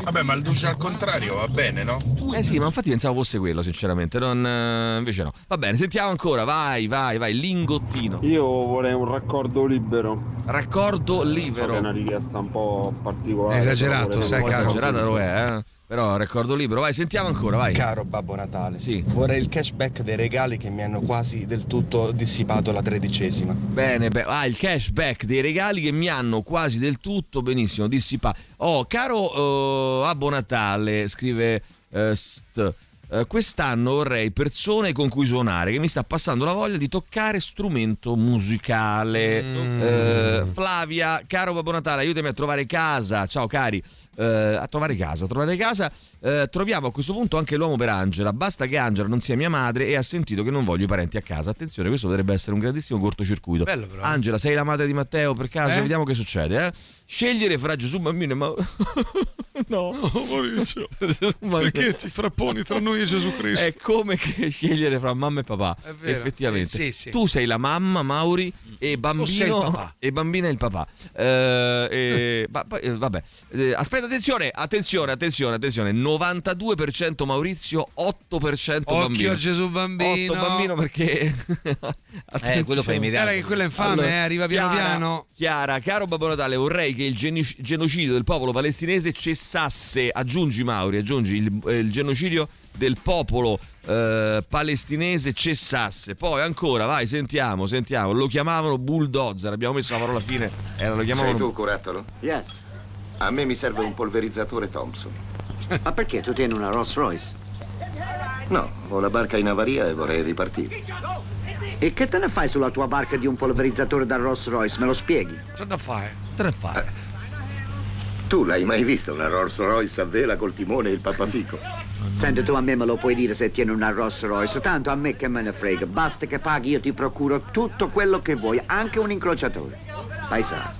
Vabbè, ma il duce al contrario va bene, no? Eh sì, ma infatti pensavo fosse quello, sinceramente. Non, eh, invece no. Va bene, sentiamo ancora. Vai, vai, vai. Lingottino. Io vorrei un raccordo libero. Raccordo So libero. è una richiesta un po' particolare. Esagerato, vorrei sai, esagerata lo è, eh. Però raccordo libero. Vai, sentiamo ancora, vai. Caro Babbo Natale, Sì. vorrei il cashback dei regali che mi hanno quasi del tutto dissipato la tredicesima. Bene, beh, ah, il cashback dei regali che mi hanno quasi del tutto benissimo dissipato. Oh, caro eh, Abbo Natale, scrive eh, St. eh, quest'anno vorrei persone con cui suonare, che mi sta passando la voglia di toccare strumento musicale. Eh, Flavia, caro Babbo Natale, aiutami a trovare casa. Ciao cari, Eh, a trovare casa, a trovare casa. Eh, troviamo a questo punto anche l'uomo per Angela. Basta che Angela non sia mia madre e ha sentito che non voglio i parenti a casa. Attenzione, questo potrebbe essere un grandissimo cortocircuito. Bello, però. Angela, sei la madre di Matteo per caso? Eh? Vediamo che succede, eh? Scegliere fra Gesù bambino e ma... [LAUGHS] no, Maurizio, [LAUGHS] perché ti frapponi tra noi e Gesù Cristo? È come che scegliere fra mamma e papà. È vero, Effettivamente. sì, sì, sì. Tu sei la mamma, Mauri, e bambino. E bambina è il papà. Eh, e- eh, vabbè. Eh, aspetta, attenzione, attenzione, attenzione, attenzione. 92% Maurizio, 8% bambino. Occhio Gesù Bambino. 8 bambino perché. [LAUGHS] Eh, quello fa i miracoli. Guarda che quello è infame, eh, arriva piano Chiara, piano. Chiara, caro Babbo Natale, vorrei che il genocidio del popolo palestinese cessasse. Aggiungi, Mauri, aggiungi il, eh, il genocidio del popolo eh, palestinese cessasse. Poi ancora, vai, sentiamo, sentiamo. Lo chiamavano bulldozer. Abbiamo messo la parola fine. Era, lo chiamavano. Sei tu, curattolo? Yes. A me mi serve un polverizzatore Thompson. Ma perché tu tieni una Rolls Royce? No, ho la barca in avaria e vorrei ripartire. E che te ne fai sulla tua barca di un polverizzatore da Rolls Royce? Me lo spieghi? C'è da fare. Tre fa. Tu l'hai mai vista una Rolls Royce a vela col timone e il pappafico? Senti, tu a me me lo puoi dire se tieni una Rolls Royce, tanto a me che me ne frega, basta che paghi, io ti procuro tutto quello che vuoi, anche un incrociatore. Paisa,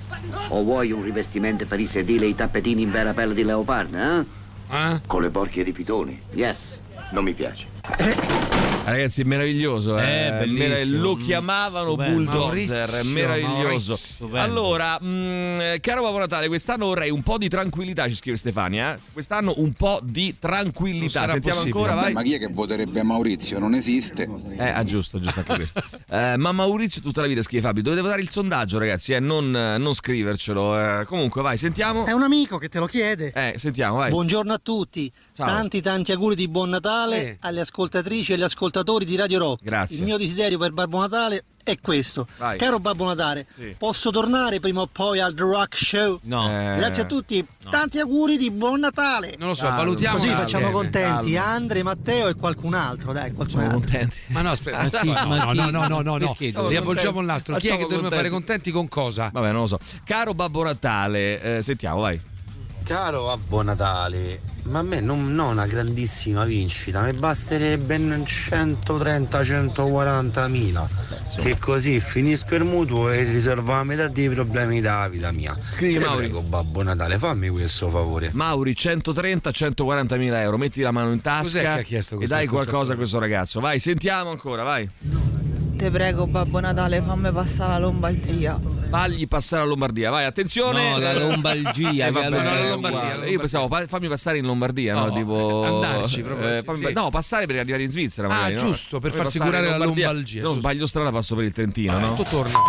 o vuoi un rivestimento per i sedili e i tappetini in vera pelle di leopardo, eh? Con le borchie di pitoni. Yes. Non mi piace. Ragazzi, è meraviglioso. Eh, Eh, Lo chiamavano Stupendo. bulldozer, Maurizio, meraviglioso. Maurizio. Allora, mh, caro Babbo Natale, quest'anno vorrei un po' di tranquillità, ci scrive Stefania. eh. Quest'anno un po' di tranquillità. Sentiamo possibile. ancora, vai. Ma chi è che voterebbe Maurizio? Non esiste. Eh, ah, giusto, giusto anche questo. [LAUGHS] Eh, ma Maurizio tutta la vita scrive Fabio, dovete votare il sondaggio, ragazzi, eh, non, non scrivercelo. eh. comunque, vai, sentiamo. È un amico che te lo chiede. Eh, sentiamo, vai. Buongiorno a tutti. Ciao. Tanti tanti auguri di buon Natale Eh. alle ascoltatrici e agli ascoltatori di Radio Rock. Grazie. Il mio desiderio per Babbo Natale è questo. Vai. Caro Babbo Natale, Sì. posso tornare prima o poi al The Rock Show? No. Eh, Grazie a tutti. Tanti auguri di buon Natale. Non lo so, Calma. valutiamo Così facciamo calma, contenti calma. Andre, Matteo e qualcun altro. Dai, qualcun Siamo altro. contenti. Ma no, aspetta, Ma chi- no, ma no, chi- no, no, no, no, no. Riavvolgiamo il nastro. Chi è che dobbiamo fare contenti. contenti con cosa? Vabbè, non lo so. Caro Babbo Natale, eh, sentiamo, vai. Caro Babbo Natale, ma a me non, non una grandissima vincita, mi basterebbe 130-140 mila. Che così finisco il mutuo e risolvo la metà dei problemi della vita mia. Scrivi, Te Mauri. prego, Babbo Natale, fammi questo favore. Mauri 130-140 mila euro, metti la mano in tasca Cos'è che ha chiesto e dai qualcosa a questo ragazzo. Vai, sentiamo ancora, vai. Te prego, Babbo Natale, fammi passare la lombalgia. Fagli passare la Lombardia, vai, attenzione. No, la Lombalgia, [LAUGHS] Eh, vabbè, no, la uguale. Lombardia. Io pensavo, pa- fammi passare in Lombardia, no? No, Tipo. andarci proprio, eh, fammi- sì. No, passare per arrivare in Svizzera, Ah, magari. no? giusto, per Fammi farsi curare la Lombardia. lombalgia, Se non giusto. sbaglio strada, passo per il Trentino, no? Tutto torna.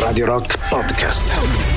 Radio Rock Podcast.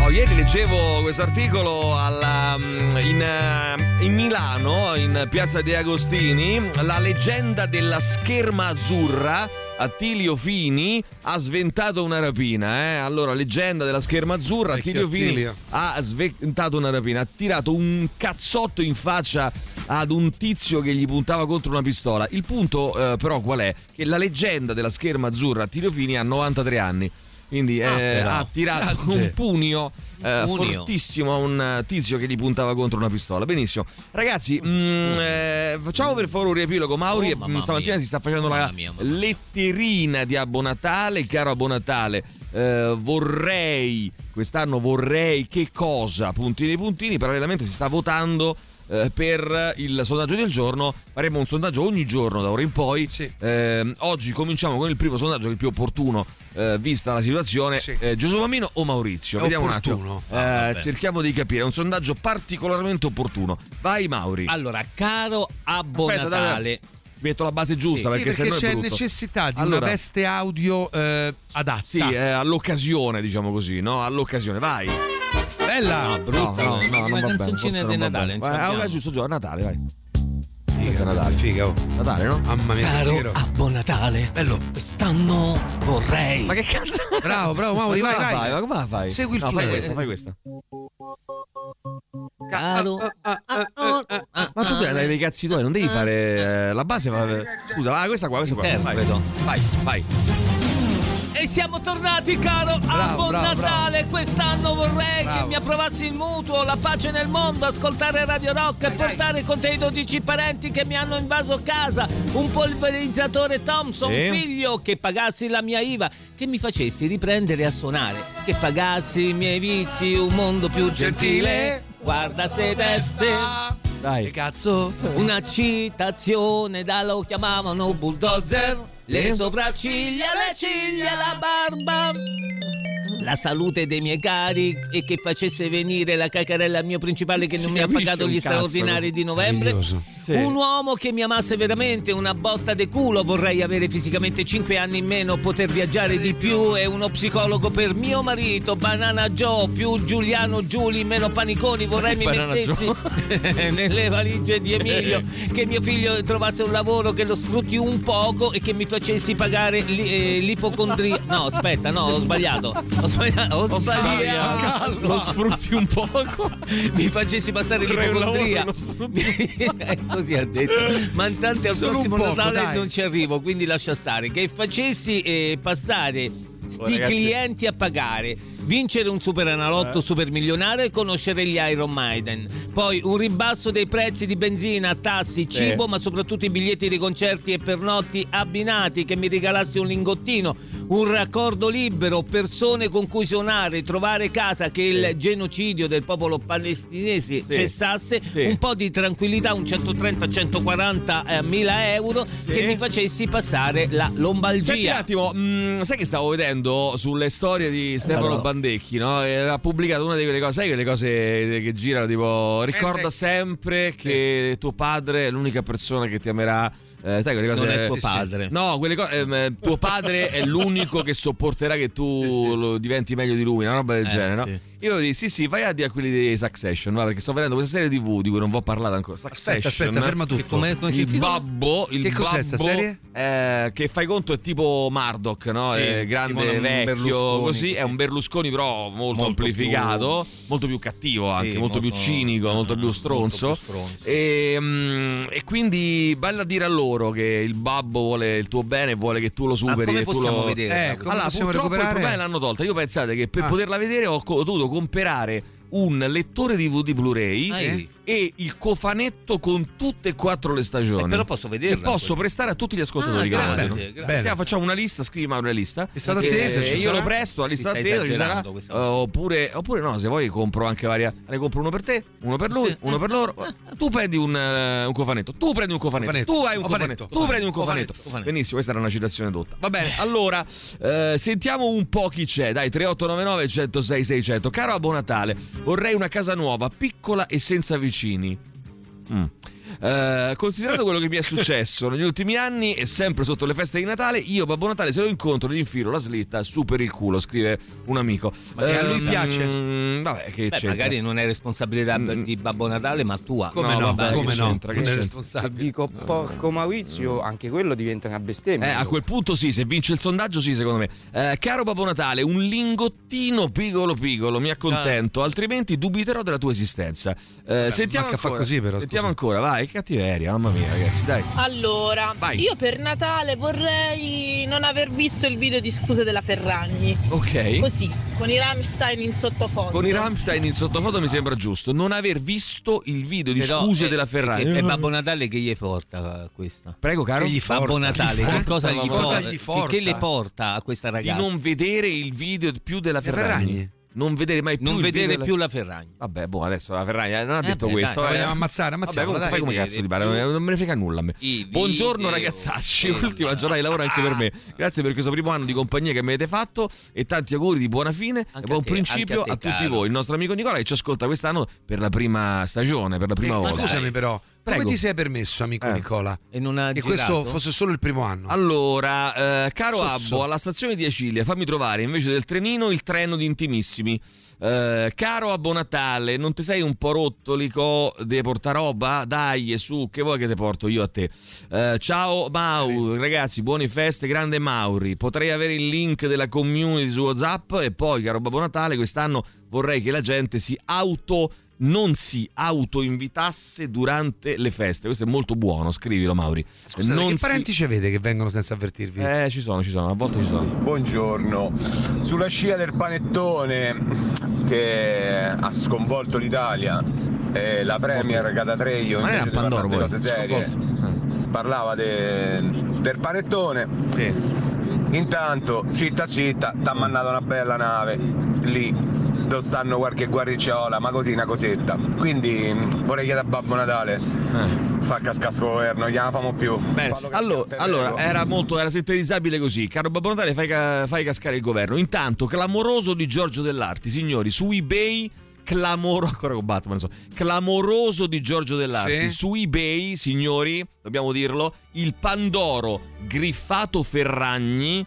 Oh, ieri leggevo questo articolo alla, mm, in, eh, in Milano, in piazza De Agostini, la leggenda della scherma azzurra. Attilio Fini ha sventato una rapina. Eh? Allora, leggenda della scherma azzurra. Vecchio Attilio Fini Attilio. ha sventato una rapina. Ha tirato un cazzotto in faccia ad un tizio che gli puntava contro una pistola. Il punto, eh, però, qual è? Che la leggenda della scherma azzurra Attilio Fini ha 93 anni. Quindi Ah, eh, ha tirato Grande. un pugno eh, Pugno. fortissimo a un tizio che gli puntava contro una pistola. Benissimo. Ragazzi, mm, eh, facciamo per favore un riepilogo. Mauri Oh, stamattina mia. si sta facendo la Mamma mia, letterina di Abbo Natale. Caro Abbo Natale, eh, vorrei, quest'anno vorrei che cosa? Puntini puntini, parallelamente si sta votando eh, per il sondaggio del giorno. Faremo un sondaggio ogni giorno da ora in poi. Sì. Eh, oggi cominciamo con il primo sondaggio che è il più opportuno eh, vista la situazione. Sì. Eh, Gesù Bambino o Maurizio? È Vediamo opportuno. un attimo. Ah, Eh, cerchiamo di capire, è un sondaggio particolarmente opportuno. Vai Mauri. Allora, caro Abbo Aspetta. Metto la base giusta Sì, perché, perché sennò è c'è brutto. necessità di Allora, una veste audio eh, adatta. Sì, eh, all'occasione, diciamo così, no? All'occasione, vai. Bella! No, brutta. No, no, no, va bene, canzoncina forse di non va Natale. sappiamo. ah, giusto, giusto, Natale, vai. Figa, Questa è questa è Natale. figa, oh. Natale, no? Mamma mia, Caro fiero. Abbo Natale, Bello. quest'anno vorrei. Ma che cazzo? [LAUGHS] Bravo, bravo, Mauri, Ma vai, come la vai. fai? Ma come la fai? Segui il no, flow. fai questa, fai questa. Caro. Ah, Ma tu dai dei cazzi tuoi, non devi fare eh, la base. fa- Scusa, vai, questa qua, questa qua. Vai, vai. vai. Siamo tornati, caro Abbo bravo, Natale. Quest'anno vorrei Bravo. che mi approvassi il mutuo, la pace nel mondo, ascoltare Radio Rock e portare con te i 12 parenti che mi hanno invaso casa, un polverizzatore Thompson, Sì. figlio, che pagassi la mia IVA, che mi facessi riprendere a suonare, che pagassi i miei vizi, un mondo più gentile. Guarda se teste. Che Dai. cazzo? Una citazione da lo chiamavano bulldozer. Le sopracciglia, le ciglia, la barba. La salute dei miei cari e che facesse venire la cacarella al mio principale che Si non mi ha pagato gli cazzo straordinari di novembre. Sì. Un uomo che mi amasse veramente, una botta de culo. Vorrei avere fisicamente 5 anni in meno, poter viaggiare di più e uno psicologo per mio marito, Banana Joe, più Giuliano Giuli, meno paniconi. Vorrei mi Banana mettessi [LAUGHS] nelle valigie di Emilio, che mio figlio trovasse un lavoro che lo sfrutti un poco e che mi facessi pagare eh, l'ipocondria. No, aspetta, no, ho sbagliato. Ho sbagliato. Ho Lo sbagliato. Lo sfrutti un poco. Mi facessi passare l'ipocondria. sfrutti. [LAUGHS] Così ha detto. Ma intanto al Solo prossimo poco, Natale dai. non ci arrivo, quindi lascia stare. Che facessi eh, passare sti Oh, clienti a pagare vincere un super analotto Eh. super milionario e conoscere gli Iron Maiden. Poi un ribasso dei prezzi di benzina, tassi, cibo, ma soprattutto i biglietti di concerti e pernotti abbinati, che mi regalassi un lingottino, un raccordo libero, persone con cui suonare, trovare casa, che il genocidio del popolo palestinese cessasse, un po' di tranquillità, un 130-140 eh, mila euro che mi facessi passare la Senti un lombalgia. attimo, mm, sai che stavo vedendo sulle storie di Stefano Allora. Bandecchi, no? Era pubblicato una di quelle cose, sai quelle cose che girano tipo ricorda sempre che tuo padre è l'unica persona che ti amerà. Eh, sai quelle cose Non è tuo Sì, sì. padre. No, quelle cose ehm, eh, tuo padre è l'unico che sopporterà che tu lo diventi meglio di lui, una roba del Eh, genere, no? Io dico sì, sì, vai a dire a quelli di Succession, va, perché sto vedendo questa serie TV di cui non vi ho parlato ancora. Succession. aspetta, ferma tutto. Come- come il babbo, il Che cos'è sta babbo, serie? eh, che fai conto è tipo Murdoch, no? Sì, è tipo grande, vecchio, Berlusconi, così. È un Berlusconi, però molto, Molto amplificato, molto più cattivo anche, Sì, molto, più molto- cinico, molto più stronzo. molto più stronzo. E, mm, e quindi bella a dire a loro che il babbo vuole il tuo bene e vuole che tu lo superi. come e tu possiamo lo... vedere? Eh, come allora, possiamo purtroppo il recuperare? problema l'hanno tolta. Io pensate che per Ah. poterla vedere ho, ho dovuto comprare un lettore DVD Blu-ray Ah, sì. e il cofanetto con tutte e quattro le stagioni. Eh, però posso vederla, Che posso quella. prestare a tutti gli ascoltatori Ah, che grazie, grazie. Facciamo una lista, scrivi Mauro una lista. Lista E- d'attesa, ci io lo presto, la lista d'attesa ci sarà. volta. oppure, oppure no, se vuoi compro anche varia. Ne compro uno per te, uno per lui, uno per loro. Tu prendi un, eh, un cofanetto, tu prendi un cofanetto, Cofanetto. tu hai un cofanetto, Cofanetto. tu prendi un Cofanetto. Benissimo, questa era una citazione dotta. Va bene, [LAUGHS] allora eh, sentiamo un po' chi c'è. Dai, 3899 106 600. Caro Abbo Natale, vorrei una casa nuova, piccola e senza vicini. Mm. Eh, considerando quello che mi è successo negli ultimi anni e sempre sotto le feste di Natale, io Babbo Natale se lo incontro gli infilo la slitta su per il culo, scrive un amico. Ma che a lui Ehm, piace? Vabbè, che Beh, magari non è responsabilità di Babbo Natale, ma tua. Come No, no? vabbè, come no? c'entra, che Non è responsabile. dico porco Maurizio, anche quello diventa una bestemmia. Eh, a quel punto sì, se vince il sondaggio sì, secondo me. Eh, caro Babbo Natale, un lingottino piccolo piccolo, mi accontento, altrimenti dubiterò della tua esistenza. Eh, sentiamo ancora. così, però, Sentiamo scusa. ancora, vai, che cattiveria, mamma mia, ragazzi, dai. Allora, Vai. io per Natale vorrei non aver visto il video di scuse della Ferragni. Ok. Così, con i Rammstein in sottofondo. Con i Rammstein in sottofoto mi sembra giusto. Non aver visto il video di Però, scuse eh, della Ferrari. E Babbo Natale che gli porta eh, questa? Prego, caro. Che gli Babbo forta? Natale, Gli che cosa gli Cosa porta? gli Che- forta? Che, le porta a questa di ragazza? non vedere il video più della Ferragni. Ferragni? Non vedere mai più Non vedere più la Ferragni. Vabbè, boh, adesso la Ferragni eh, non ha Eh detto beh, questo. dai, eh. vogliamo ammazzare, Vabbè, ammazziamo, comunque, dai. fai come cazzo ti pare, non me ne frega nulla a me. I Buongiorno ragazzacci, [LAUGHS] ultima giornata di lavoro anche per me. [LAUGHS] Grazie per questo primo anno di compagnia che mi avete fatto e tanti auguri di buona fine Anche e buon te, principio a, tutti caro. voi. Il nostro amico Nicola che ci ascolta quest'anno per la prima stagione, per la prima Eh, volta. scusami però, Prego. come ti sei permesso, amico Eh. Nicola? E non ha Che girato? questo fosse solo il primo anno? Allora, eh, caro Sozzo. Abbo, alla stazione di Acilia fammi trovare invece del trenino il treno di Intimissimi. Eh, caro Abbo Natale, non ti sei un po' rotto, Lico, devi portare roba? Dai, su, che vuoi che ti porto io a te? Eh, ciao Mau, ragazzi, buone feste, grande Mauri. Potrei avere il link della community su WhatsApp e poi, caro Babbo Natale, quest'anno vorrei che la gente si auto non si autoinvitasse durante le feste. Questo è molto buono, scrivilo Mauri. Scusate, non che si- parenti ci avete che vengono senza avvertirvi? Eh, ci sono, ci sono, a volte ci sono. Buongiorno, sulla scia del panettone che ha sconvolto l'Italia, eh, la Premier Catatreio Ma era invece Pandoro, di poi, cose serie sconvolto. parlava de- del panettone. Intanto, zitta zitta, t'ha mandato una bella nave lì dove stanno qualche guarricciola, ma così una cosetta. Quindi mh, vorrei chiedere a Babbo Natale, fa cascare sto governo, gliela famo più. Fallo allora, allora, era molto era sintetizzabile così. Caro Babbo Natale, fai, ca- fai cascare il governo. Intanto, clamoroso di Giorgio Dell'Arti, signori, su eBay. Clamoro, [LAUGHS] ancora con Batman, so. clamoroso di Giorgio Dell'Arti Sì. su eBay, signori, dobbiamo dirlo. Il Pandoro griffato Ferragni,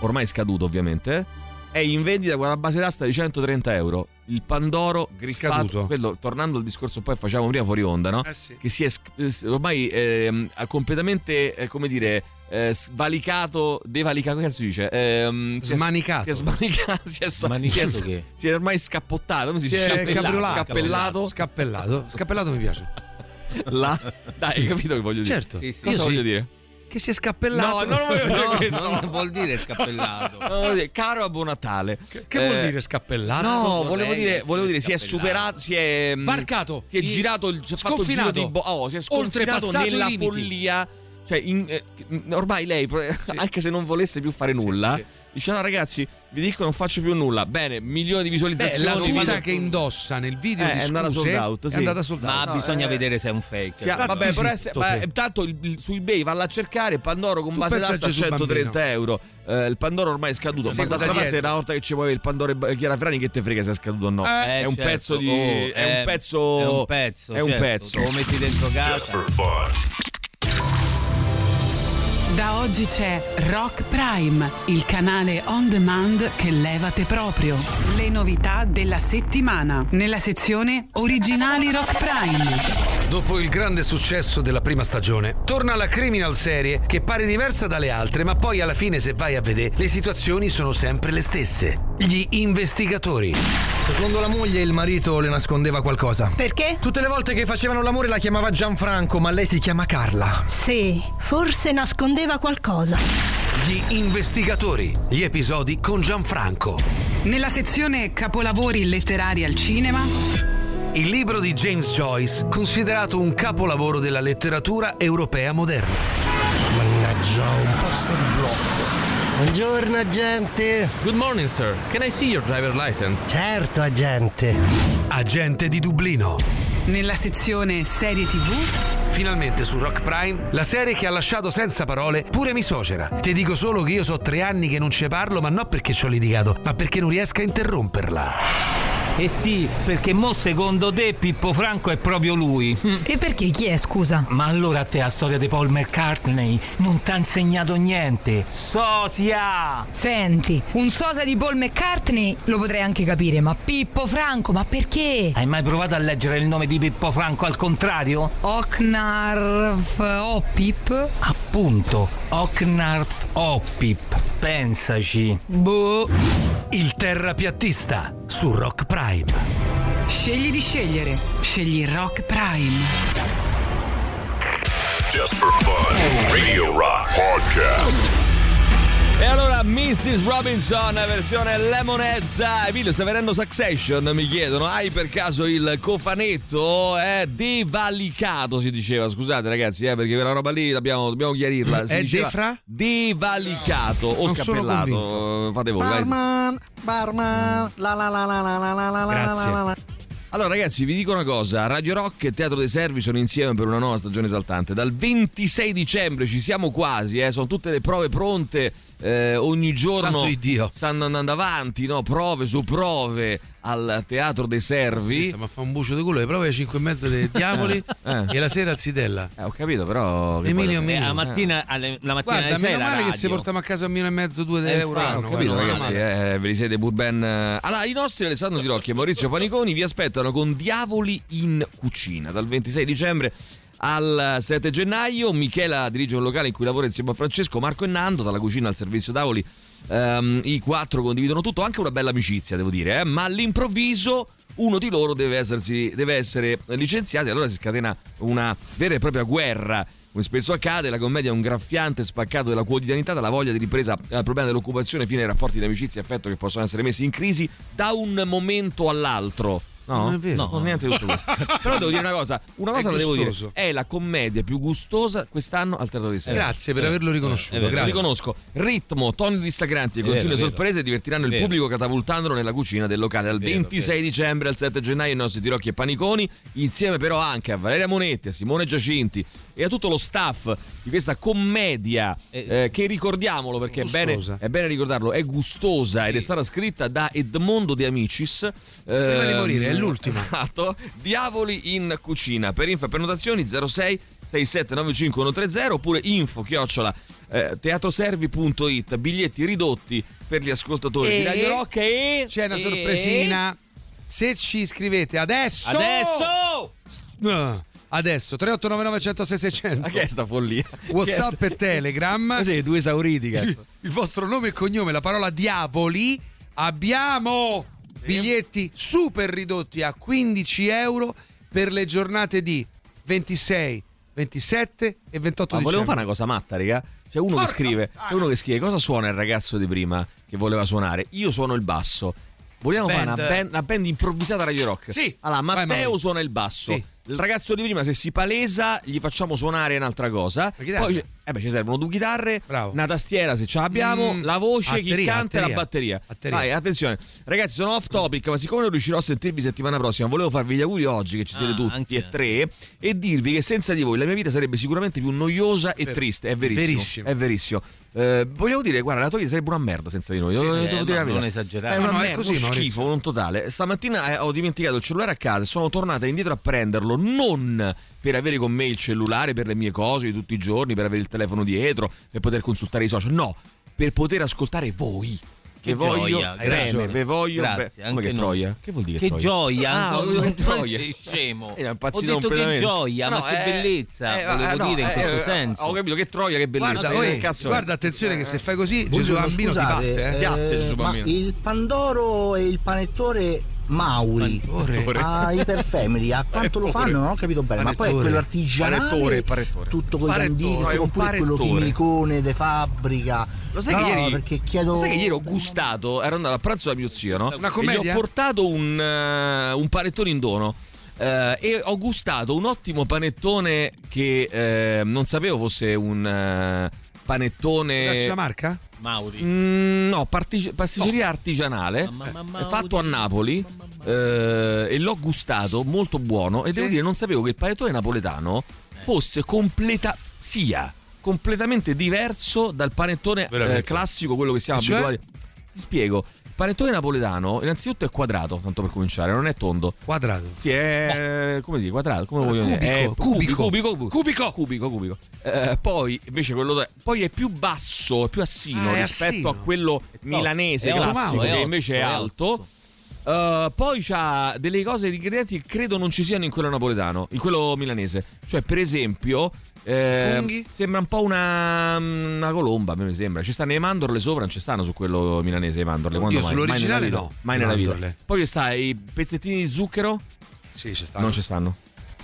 ormai scaduto ovviamente, è in vendita con una base d'asta di 130 euro. Il Pandoro griffato, Scaduto. quello, tornando al discorso poi facciamo prima fuori onda, no? Eh sì. che si è eh, ormai ha completamente, eh, come dire, eh, svalicato, devalicato, come cazzo si dice? È- Smanicato. Si è smanicato, [LAUGHS] si è, Smanicato si è- che? si è ormai scappottato, come si Si dice? è Scappellato. Scappellato. Scappellato. Scappellato mi piace. [LAUGHS] Là. Dai, hai capito che voglio dire? Certo. Sì, sì. Cosa Io voglio sì. dire? Che si è scappellato. No, no, no, [LAUGHS] no, No, questo. non vuol dire scappellato. No, dire, caro a buon Natale. Che vuol dire scappellato? No, volevo dire, volevo dire si è superato, si è mh, Varcato. si è girato il si è fatto il giro di bo- oh, si è sconfinato nella limiti. follia. Cioè, in- eh, ormai lei, pro- [LAUGHS] anche se non volesse più fare nulla, sì. dice: No, ragazzi, vi dico, non faccio più nulla. Bene, milioni di Beh, visualizzazioni. la tuta video- che indossa nel video Eh, di è andata scuse sold out, è sì. andata sold out. Ma No, bisogna eh. vedere se è un fake. Sì, ah, vabbè, però essere- zitto ma, te. tanto il- il- su eBay valla a cercare Pandoro con Tu base d'asta a Gesù 130 Bambino. euro. Eh, il Pandoro ormai è scaduto. Sì, ma da d'altra parte, dietro. una volta che ci muove il Pandoro e Chiara Frani, che te frega se è scaduto o no? Eh, è un certo. pezzo di. Oh, è eh, un pezzo. È un pezzo. È un certo. pezzo. Lo metti dentro Just casa. for fun. Da oggi c'è Rock Prime, il canale on demand che levate proprio. Le novità della settimana, nella sezione Originali Rock Prime. Dopo il grande successo della prima stagione, torna la criminal serie che pare diversa dalle altre, ma poi alla fine se vai a vedere le situazioni sono sempre le stesse. Gli investigatori. Secondo la moglie il marito le nascondeva qualcosa. Perché? Tutte le volte che facevano l'amore la chiamava Gianfranco, ma lei si chiama Carla. Sì, forse nascondeva qualcosa. Gli investigatori. Gli episodi con Gianfranco. Nella sezione Capolavori letterari al cinema, Il libro di James Joyce, considerato un capolavoro della letteratura europea moderna. Mannaggia, un passo di blocco. Buongiorno, agente. Good morning, sir. Can I see your driver license? Certo, agente. Agente di Dublino. nella sezione Serie TV, Finalmente su Rock Prime, la serie che ha lasciato senza parole pure Misocera. Ti dico solo che io so tre anni che non ci parlo, ma non perché ci ho litigato, ma perché non riesco a interromperla. Eh sì, perché mo secondo te Pippo Franco è proprio lui. E perché chi è, scusa? Ma allora a te la storia di Paul McCartney non ti ha insegnato niente. Sosia! Senti, un sosa di Paul McCartney lo potrei anche capire, ma Pippo Franco, ma perché? Hai mai provato a leggere il nome di Pippo Franco al contrario? Oknarf Oppip? Appunto, Oknarf Oppip. Pensaci. Boh. Il terrapiattista su Rock Prime. scegli di scegliere. Scegli Rock Prime. Just for fun. Radio Rock Podcast. E allora Mrs. Robinson, versione Lemonezza. Emilio, sta venendo Succession, mi chiedono. Hai per caso il cofanetto? È devalicato, si diceva. Scusate ragazzi, eh, perché quella roba lì dobbiamo, dobbiamo chiarirla. Si è defra? Devalicato o non scappellato. Fate voi. Barman, barman, la la la la la la la Grazie. la la la. Allora ragazzi vi dico una cosa, Radio Rock e Teatro dei Servi sono insieme per una nuova stagione esaltante, dal 26 dicembre ci siamo quasi, eh, sono tutte le prove pronte, eh, ogni giorno stanno andando avanti, no? prove su prove al Teatro dei Servi. Ma fa un bucio di culo, le prove alle 5 e mezza dei [LAUGHS] diavoli Eh. e la sera al Zitella. Eh, ho capito però... Emilio, poi- Eh, Emilio. la mattina, alle- la mattina Guarda, alle meno male che se portiamo a casa un milione e mezzo, due Eh, euro infatti. Ho capito guarda, ragazzi, eh, ve li siete pur ben... eh. Allora, i nostri Alessandro Tirocchi e Maurizio Paniconi vi aspettano con Diavoli in cucina dal 26 dicembre al 7 gennaio. Michela dirige un locale in cui lavora insieme a Francesco, Marco e Nando, dalla cucina al servizio tavoli. ehm, I quattro condividono tutto, anche una bella amicizia, devo dire, eh, ma all'improvviso uno di loro deve, essersi, deve essere licenziato e allora si scatena una vera e propria guerra. Come spesso accade, la commedia è un graffiante spaccato della quotidianità, dalla voglia di ripresa al problema dell'occupazione fino ai rapporti di amicizia e affetto che possono essere messi in crisi da un momento all'altro. No, Non è vero. no, niente di tutto questo. [LAUGHS] Però devo dire una cosa, una cosa È la devo dire, è la commedia più gustosa quest'anno al Teatro dei Servi. Grazie per averlo riconosciuto. è vero, Lo grazie. riconosco. Ritmo, toni distaccanti e È continue è vero. sorprese divertiranno il pubblico catapultandolo nella cucina del locale dal Vero, 26 vero. dicembre al 7 gennaio i nostri tirocchi e paniconi, insieme però anche a Valeria Monetti, a Simone Giacinti e a tutto lo staff di questa commedia eh, che ricordiamolo perché è bene, è bene ricordarlo, è gustosa ed è stata scritta da Edmondo De Amicis. Prima di morire, è l'ultima. Esatto. Diavoli in cucina. Per info e prenotazioni 06 6795130 oppure info chiocciola eh, teatroservi.it biglietti ridotti per gli ascoltatori di Radio Rock e c'è una e- sorpresina. Se ci iscrivete adesso Adesso! No, adesso 3899 106 600 ma che è sta follia Whatsapp e Telegram Cos'è, due esauriti cazzo il vostro nome e cognome, la parola diavoli. Abbiamo biglietti super ridotti a 15 euro per le giornate di 26, 27 e 28 Ma dicembre. volevo fare una cosa matta, raga. C'è uno che scrive, c'è uno che scrive cosa suona il ragazzo di prima che voleva suonare. Io suono il basso. Vogliamo fare una Band. band, una band improvvisata Radio Rock. Sì. Allora, Vai, Matteo suona il basso. Sì. Il ragazzo di prima, se si palesa, gli facciamo suonare un'altra cosa. Poi eh beh, ci servono due chitarre, Bravo. una tastiera se ce l'abbiamo, Mm, la voce, chi batteria, canta e la batteria. Batteria. Vai, attenzione. Ragazzi, sono off topic, ma siccome non riuscirò a sentirvi settimana prossima, volevo farvi gli auguri oggi che ci siete Ah, tutti anche- e tre e dirvi che senza di voi la mia vita sarebbe sicuramente più noiosa e Vero. triste. È verissimo. Verissimo. È verissimo. Eh, volevo dire, guarda, la tua vita sarebbe una merda senza di noi. Sì, Devo- eh, devo no, dire non esagerare. È una No, no, è merda, così, uno schifo, un totale. Stamattina eh, ho dimenticato il cellulare a casa, sono tornata indietro a prenderlo, non per avere con me il cellulare per le mie cose di tutti i giorni, per avere il telefono dietro, per poter consultare i social, no, per poter ascoltare voi. Che, Che voglio gioia, bene, grazie. ve voglio Grazie, bene. Come anche che noi. troia? Che vuol dire Che troia? gioia, Ah, non, non non troia. sei scemo. Eh, è Ho detto che gioia, No, ma che eh, bellezza, eh, volevo eh, no, dire in eh, questo eh, senso. Ho capito che troia, che bellezza. Guarda, che uè, cazzo guarda, attenzione che se fai così Gesù Bambino ti scusate, batte. eh. Piatte, Gesù ma Bambino. il Pandoro e il panettore Mauri Panettore. a Iperfamily a quanto lo fanno non ho capito bene ma poi è Panettore. quello artigianale Panettore, panettore. tutto con i Panettore, canditi oppure quello panettore. chimicone de fabbrica Lo sai no, che no, ieri, perché chiedo lo sai che ieri ho gustato, ero andato a pranzo da mio zio, no? Una E gli commedia? ho portato un, eh, un panettone in dono. eh, e ho gustato un ottimo panettone che eh, non sapevo fosse un eh, panettone. Darci la marca? Mauri. Mm, no, parti- pasticceria artigianale Mamma, mamma, è fatto a. Napoli eh, e l'ho gustato, molto buono. E Sì. devo dire, non sapevo che il panettone napoletano fosse completa sia completamente diverso dal panettone eh, classico, quello che siamo Cioè? abituati. Ti spiego. Il panettone napoletano, innanzitutto è quadrato, tanto per cominciare, non è tondo. Quadrato. Sì, è come dire, quadrato, come voglio dire? cubico, È cubico. cubico, cubico, Cubico. cubico, cubico. Eh, poi invece quello poi è più basso, è più assino Ah, rispetto assino. a quello milanese È classico è che invece è è alto. Eh, poi c'ha delle cose di ingredienti che credo non ci siano in quello napoletano, in quello milanese. Cioè, per esempio, eh, Funghi? sembra un po' una, una colomba, a me mi sembra. Ci stanno le mandorle sopra, non ci stanno su quello milanese le mandorle. Oddio, Quando mai? sull'originale mai no. Mai nella vita. Poi ci sta i pezzettini di zucchero, Sì, ci sta. non ci stanno.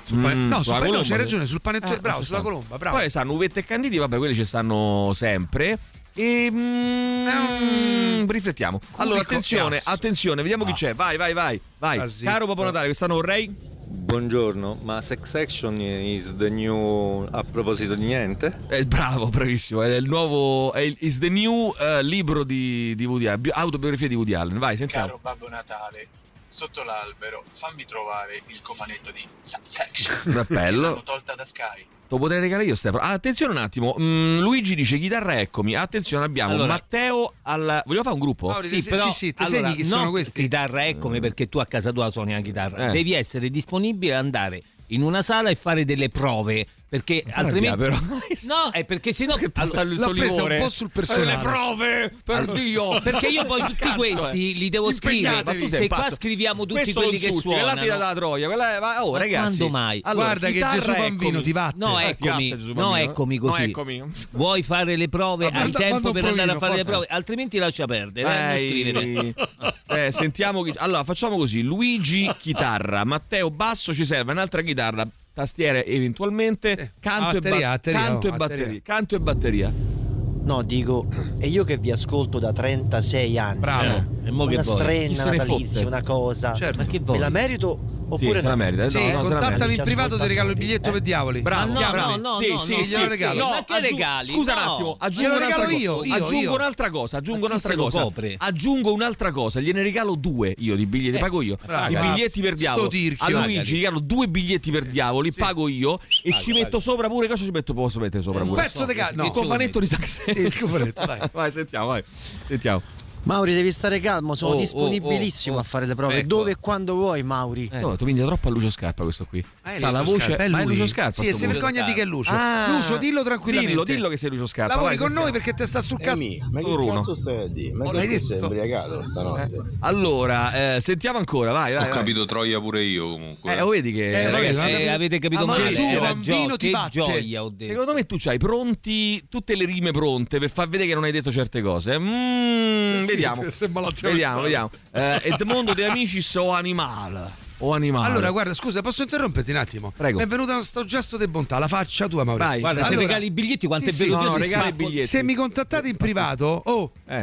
Sul pane- Mm, no, sul pane- no, c'hai ragione, sul panettone. Eh, bravo, sulla stanno. colomba, bravo. Poi stanno uvette e canditi, vabbè, quelli ci stanno sempre. E mm, riflettiamo. Allora, attenzione, attenzione, vediamo chi c'è. Vai, vai, vai. Vai. Ah, sì. Caro Babbo Natale, quest'anno vorrei. Buongiorno, ma Sex Action is the new a proposito di niente? Eh, bravo, bravissimo. È il nuovo. È il is the new eh, libro di, di Woody Allen. bi- Autobiografia di Woody Allen. Vai, sentiamo. Caro Babbo Natale, sotto l'albero fammi trovare il cofanetto di Section. Bello. L'hanno tolta da Sky. Lo potrei regalare io, Stefano. Ah, attenzione un attimo. Mm, Luigi dice chitarra, eccomi. Attenzione, abbiamo Allora- Matteo al. Vogliamo fare un gruppo? Mauri, Sì, sì, però sì, sì, ti allora, segni chi no, sono questi? chitarra eccomi perché tu a casa tua suoni la chitarra. Eh. Devi essere disponibile ad andare in una sala e fare delle prove perché altrimenti però. [LAUGHS] No, è perché sennò Che allora, sto l'ho presa un po' sul personale. Eh, Le prove, per Dio. perché io poi tutti Cazzo, questi eh. li devo scrivere. Ma tu se qua scriviamo tutti Questo quelli che insulti, Quella suonano. tira dalla troia. Quella è... Oh, Ma ragazzi. quando mai? Allora, Guarda che chitarra, Gesù Bambino eccomi. ti vatte. No, Eh, eccomi, no, eccomi no, così. eccomi. Vuoi fare le prove? Hai tempo per andare a fare le forza. prove, altrimenti lascia perdere. eh. Eh, sentiamo. Allora, facciamo così: Luigi chitarra, Matteo basso ci serve un'altra chitarra, tastiere eventualmente, canto, Batteria, e, ba- batteria, canto, oh, e batteria. canto e batteria. No, dico, [CLEARS THROAT] e io che vi ascolto da 36 anni. Bravo. Eh, e mo che una? Chi strenna natalizia, una cosa. Certo. Ma che Me la merito oppure se la no? merita. eh, Sì, no, no, contattami in privato, ti regalo il biglietto per diavoli. Bravo, no, chiamami. no, no, sì, no, sì, no, sì. glielo regalo. No, Ma che regali? Scusa No. un attimo, aggiungo Glielo un'altra regalo cosa. io, io, aggiungo io. un'altra cosa, aggiungo un'altra cosa. copre? Aggiungo un'altra cosa, gliene regalo due io di biglietti, Eh, pago io. bravo. I biglietti per tirchio. A Luigi regalo due biglietti per diavoli, pago io e ci metto sopra pure cosa ci metto posso mettere sopra Eh, pure. Un pezzo di ca- no. Il cofanetto di Sax. Sì, il cofanetto, dai. [LAUGHS] Vai, sentiamo, vai. Sentiamo. Mauri, devi stare calmo, sono Oh, disponibilissimo oh, oh, a fare le prove. ecco. Dove e quando vuoi, Mauri. Eh. No, tu minchia troppo a Lucio Scarpa questo qui. Ah, è C'ha la Lucio voce, Scarpa, è ma è lui. Lucio Scarpa. Sì, e si vergogna di che è Lucio. Ah, Lucio, dillo tranquillamente. Dillo, dillo che sei Lucio Scarpa. Lavori vai, con noi perché te sta sul cazzo. ma Solo che uno. cazzo stai a dire? Ma Oh, che sei imbriacato stanotte? Allora, eh, sentiamo ancora, vai, vai. Ho vai. capito Troia pure io comunque. Eh, lo vedi che Eh, ragazzi, Eh, avete capito Ah, ma male. Gesù, bambino, ti batte. gioia ho detto. Secondo me tu c'hai pronti tutte le rime pronte per far vedere che non hai detto certe cose. Mm, Sì, vediamo. [LAUGHS] Vediamo, vediamo. Eh, Edmondo De Amici so animale. o animale? Allora, guarda, scusa, posso interromperti un attimo? Prego. Mi è venuto sto gesto di bontà, la faccia tua, Maurizio. Vai, Guarda, se Allora- regali i biglietti, quanto Sì, è sì, bello no, che no, si regali i biglietti. Se mi contattate in privato, oh, Eh.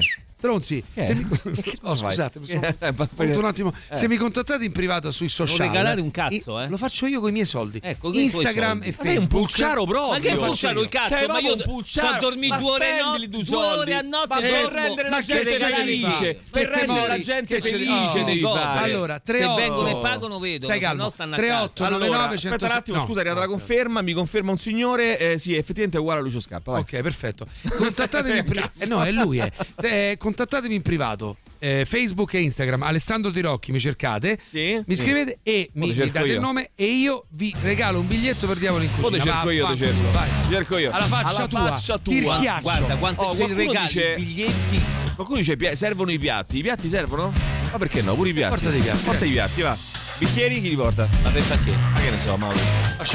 Mi... [LAUGHS] Che oh, scusate, sono Eh, ma- voluto un attimo. Eh. Se mi contattate in privato sui social, regalare un cazzo, eh. lo faccio io con i miei soldi. Ecco, Instagram e Ma sei un Facebook. pulciaro proprio. Ma che faccio pulciaro il cazzo? Cioè, ma io pulciaro. dormire Ma due ore, no, a notte Ma per rendere la Ma gente felice. Per rendere la gente felice devi fare. Allora, Se 38. vengono e pagano vedono, Stai calmo. no stanno a 38 casa. Allora, 99 aspetta un attimo, scusa, è arrivata la conferma, mi conferma un signore, eh, sì, effettivamente è uguale a Lucio Scappa. Ok, perfetto. Contattatemi [LAUGHS] in privato. Eh, no, è lui. eh. Contattatemi in privato. Eh, Facebook e Instagram, Alessandro Tirocchi, mi cercate, Sì? mi Sì. scrivete e mi, mi date io. il nome e io vi regalo un biglietto per Diavolo in cucina. ti cerco io, Vaffanculo, cerco. Vai. Cerco io. Alla faccia Alla tua. faccia Ti tua. Guarda, quanto Oh, se qualcuno regali dice- i biglietti Qualcuno dice servono i piatti. I piatti servono? Ma perché no? Pure i piatti. Portati i piatti, Porta eh. i piatti, va. Bicchieri chi li porta? Ma per perché? Ma che ne so, Mauro.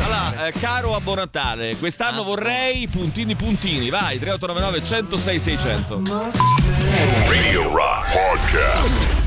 Allora, eh, caro Abbo Natale, quest'anno vorrei puntini puntini. Vai, 3899 106 600. Radio Rock Podcast.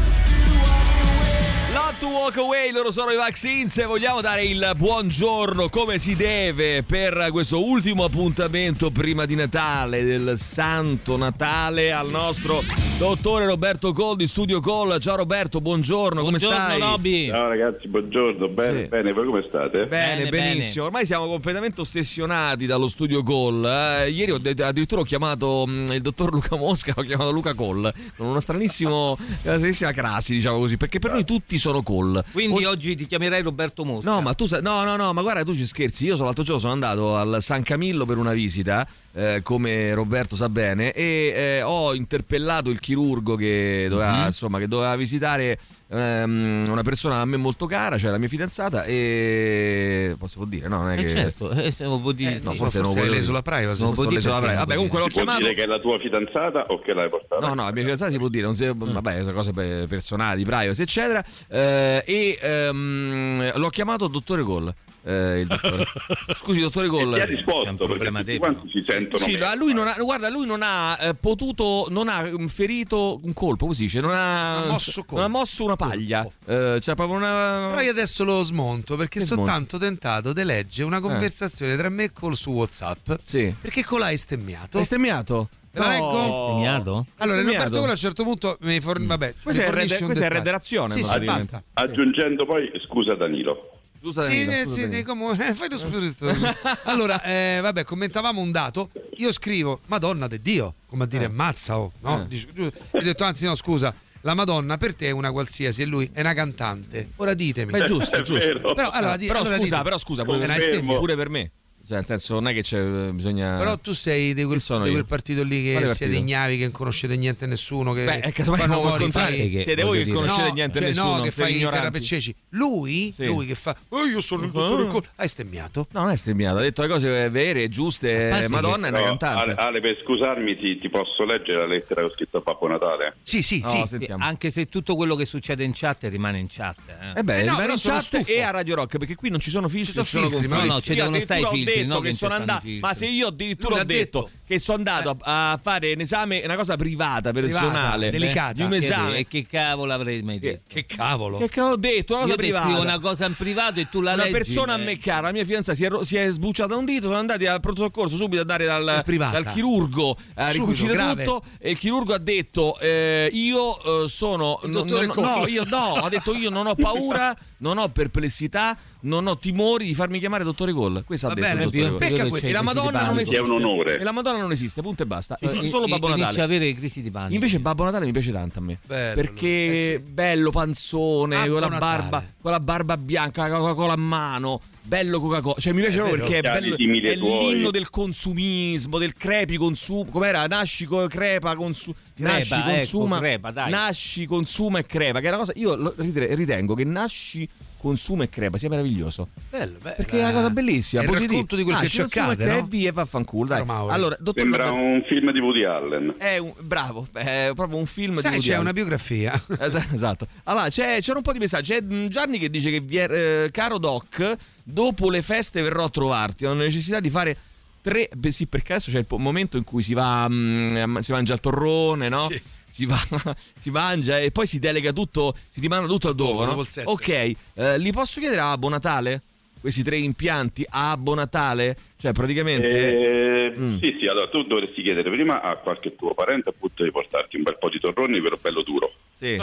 To walk away, loro sono i Vaccines e vogliamo dare il buongiorno come si deve per questo ultimo appuntamento prima di Natale, del Santo Natale al nostro dottore Roberto Col di Studio Call. Ciao Roberto, buongiorno, come Buongiorno, stai? Robby. Ciao ragazzi, buongiorno, bene, Sì. bene, voi come state? Bene, Bene, benissimo. Ormai siamo completamente ossessionati dallo studio Call. eh. ieri ho detto- addirittura ho chiamato mm, il dottor Luca Mosca, [LAUGHS] ho chiamato Luca Call con uno stranissimo, una stranissima crasi, diciamo così, perché per noi tutti sono Call. Quindi O- oggi ti chiamerai Roberto Mosca. No, ma tu sai, no, no, no, ma guarda, tu ci scherzi. Io l'altro giorno sono andato al San Camillo per una visita, eh, come Roberto sa bene, e eh, ho interpellato il chirurgo che doveva, Mhm. insomma, che doveva visitare una persona a me molto cara, cioè la mia fidanzata, e posso può dire, no? Non è Eh che... certo, eh, se non può dire. no, sì. forse non lo hai volevo leso dire. la privacy. Non può forse dire leso la perché privacy. Vabbè, può comunque l'ho Si può chiamato. dire che è la tua fidanzata o che l'hai portata? No, no, la mia fidanzata si può dire, non si, vabbè, sono cose pe- personali, privacy, eccetera. Eh, e ehm, l'ho chiamato dottore Gol. eh, il dottore. [LAUGHS] Scusi, dottore E Gol. ti ha risposto perché problema tutti tecnico. quanti si sentono Sì, meno. ma lui non ha, guarda, lui non ha eh, potuto, non ha mm, ferito un colpo, come si dice, non ha, Non ha mosso colpo. non ha mosso una paglia. Eh, c'è proprio una. Però io adesso lo smonto perché sono tanto tentato di leggere una conversazione tra me e Col su WhatsApp. Sì. Perché Col ha estemmiato. Hai stemmiato? Leggo? Segnato? Allora, Stemmiato? Roberto Col a un certo punto mi forn- vabbè, Questa mi è rede- un questa è redazione, Sì, sì, basta. Aggiungendo poi, scusa Danilo, Scusa, Sì, Danilo, eh, scusa, sì, Danilo. sì, come eh, fai lo spirito. [LAUGHS] Allora, eh, vabbè, commentavamo un dato. Io scrivo Madonna de Dio, come a dire ammazza, oh, no? Eh. Io ho detto, anzi, no, scusa. La Madonna per te è una qualsiasi e lui è una cantante. Ora ditemi. Beh, giusto, È giusto. Però, allora, però allora scusa, ditemi. però scusa, pure per me. Cioè, nel senso, non è che c'è bisogna. Però tu sei di quel, di quel partito lì che Quale siete ignavi, che non conoscete niente e nessuno. Che Beh, è che casomai quando non fai- che- siete voi che dire- conoscete No, niente cioè, nessuno. no, che fai i ignoranti. terapececi. Lui, Sì. lui che fa, "Oh, io sono il dottore Col-" hai stemmiato. No, non è stemmiato, ha detto le cose vere, giuste. Madonna è una Però, cantante. Ale, Ale, per scusarmi ti, ti posso leggere la lettera che ho scritto a Babbo Natale? Sì, sì, No, sì. Anche se tutto quello che succede in chat rimane in chat. Eh. Eh beh, Eh no, rimane in chat e a Radio Rock perché qui non ci sono filtri, Ci sono filtri, no, no, ci Io devono stare i filtri, detto no, che che sono andato, ma se io addirittura ho detto, detto. che sono andato a fare un esame, una cosa privata, personale, delicata. di un esame. E che cavolo avrei mai detto? Che cavolo. Che che ho detto? Una cosa Io privata. scrivo una cosa in privato e tu la una leggi. persona a eh. me cara, la mia fidanzata si è, ro- si è sbucciata un dito, sono andati al pronto soccorso subito ad andare dal, chirurgo a ricucire tutto e il chirurgo ha detto eh, io eh, sono Il no, no, no, io no, ha detto io non ho paura, [LAUGHS] non ho perplessità, non ho timori di farmi chiamare dottore Gol. Questo ha Va detto bene, il dottore Gol. pecca questo. La Madonna non esiste. È un onore. E la Madonna non esiste, punto e basta. Esiste e- solo e- Babbo inizia Natale. a avere crisi di panico. Invece Babbo Natale mi piace tanto a me. Bello, perché eh sì. bello panzone, Babbo con la barba, con la barba bianca, la Coca-Cola a mano, bello Coca-Cola. Cioè mi piace È proprio perché è, bello, è tuoi. l'inno del consumismo, del crepi consumo. Com'era? Nasci, co- crepa, consu- Crepa, nasci, ecco, consuma, crepa, dai. nasci, consuma e crepa. Che è una cosa. Io lo- ritengo che nasci, consuma e crepa sia meraviglioso. Bello, bello. Perché è una cosa bellissima. È il positiva. racconto di quel che Nasci, ci consuma e accade, no? e via e vaffanculo. Dai. Mauro. Allora, dottor Sembra Roberto- un film di Woody Allen. è un, bravo, è proprio un film di Sai, Woody c'è Allen. una biografia. [LAUGHS] Es- Esatto. Allora, c'è, c'era un po' di messaggi. C'è mm, Gianni che dice che è- eh, caro Doc, dopo le feste verrò a trovarti. Ho necessità di fare tre, beh, sì, perché adesso c'è il momento in cui si va, mm, si mangia il torrone, no? Si, va, [LAUGHS] si mangia e poi si delega tutto, si rimanda tutto al dopo, no? Ok, eh, li posso chiedere a Buon Natale? Questi tre impianti a Buon Natale? Cioè, praticamente. Eh, Mm. Sì, sì, allora tu dovresti chiedere prima a qualche tuo parente appunto di portarti un bel po' di torroni, però bello duro. Sì.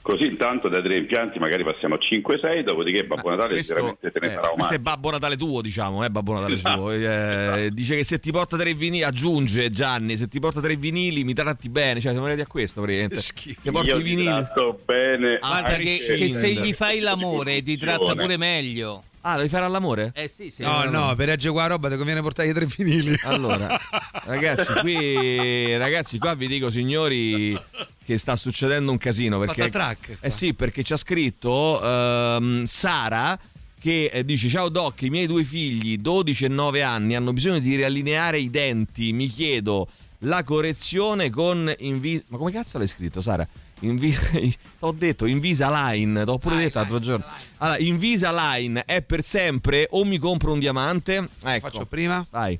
Così intanto dai tre impianti magari passiamo a 5-6, dopodiché Babbo Natale Questo, sicuramente te ne eh, farà questo è. Babbo Natale tuo, diciamo, eh, Babbo Natale Esatto. suo. Eh, dice che se ti porta tre vinili, aggiunge Gianni, se ti porta tre vinili mi tratti bene, cioè siamo arrivati a questo praticamente. Ti porti i ti vinili. tratto bene. Guarda che, che se gli fai l'amore ti tratta pure meglio. Ah, lo devi fare all'amore? Eh sì, sì. No, no, per reggere qua roba ti conviene portare i tre vinili. [LAUGHS] Allora, ragazzi, qui ragazzi, qua vi dico signori che sta succedendo un casino perché Patatrack, Eh sì, perché ci ha scritto ehm, Sara che eh, dice ciao Doc, i miei due figli 12 e 9 anni hanno bisogno di riallineare i denti, mi chiedo la correzione con Invis Ma come cazzo l'hai scritto Sara? Invis- [LAUGHS] T'ho detto Invisalign, t'ho pure detto l'altro giorno. Allora, Invisalign è per sempre o mi compro un diamante? Ecco. Faccio prima? Vai.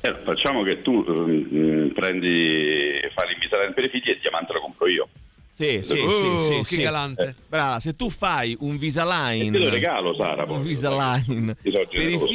Eh, facciamo che tu ehm, prendi, fai l'invisalign per i figli e il diamante lo compro io. Sì, sì, Oh, sì, sì, che sì. galante. Eh, Brava, se tu fai un Visalign E te lo regalo, Sara. Un Visalign per i generoso.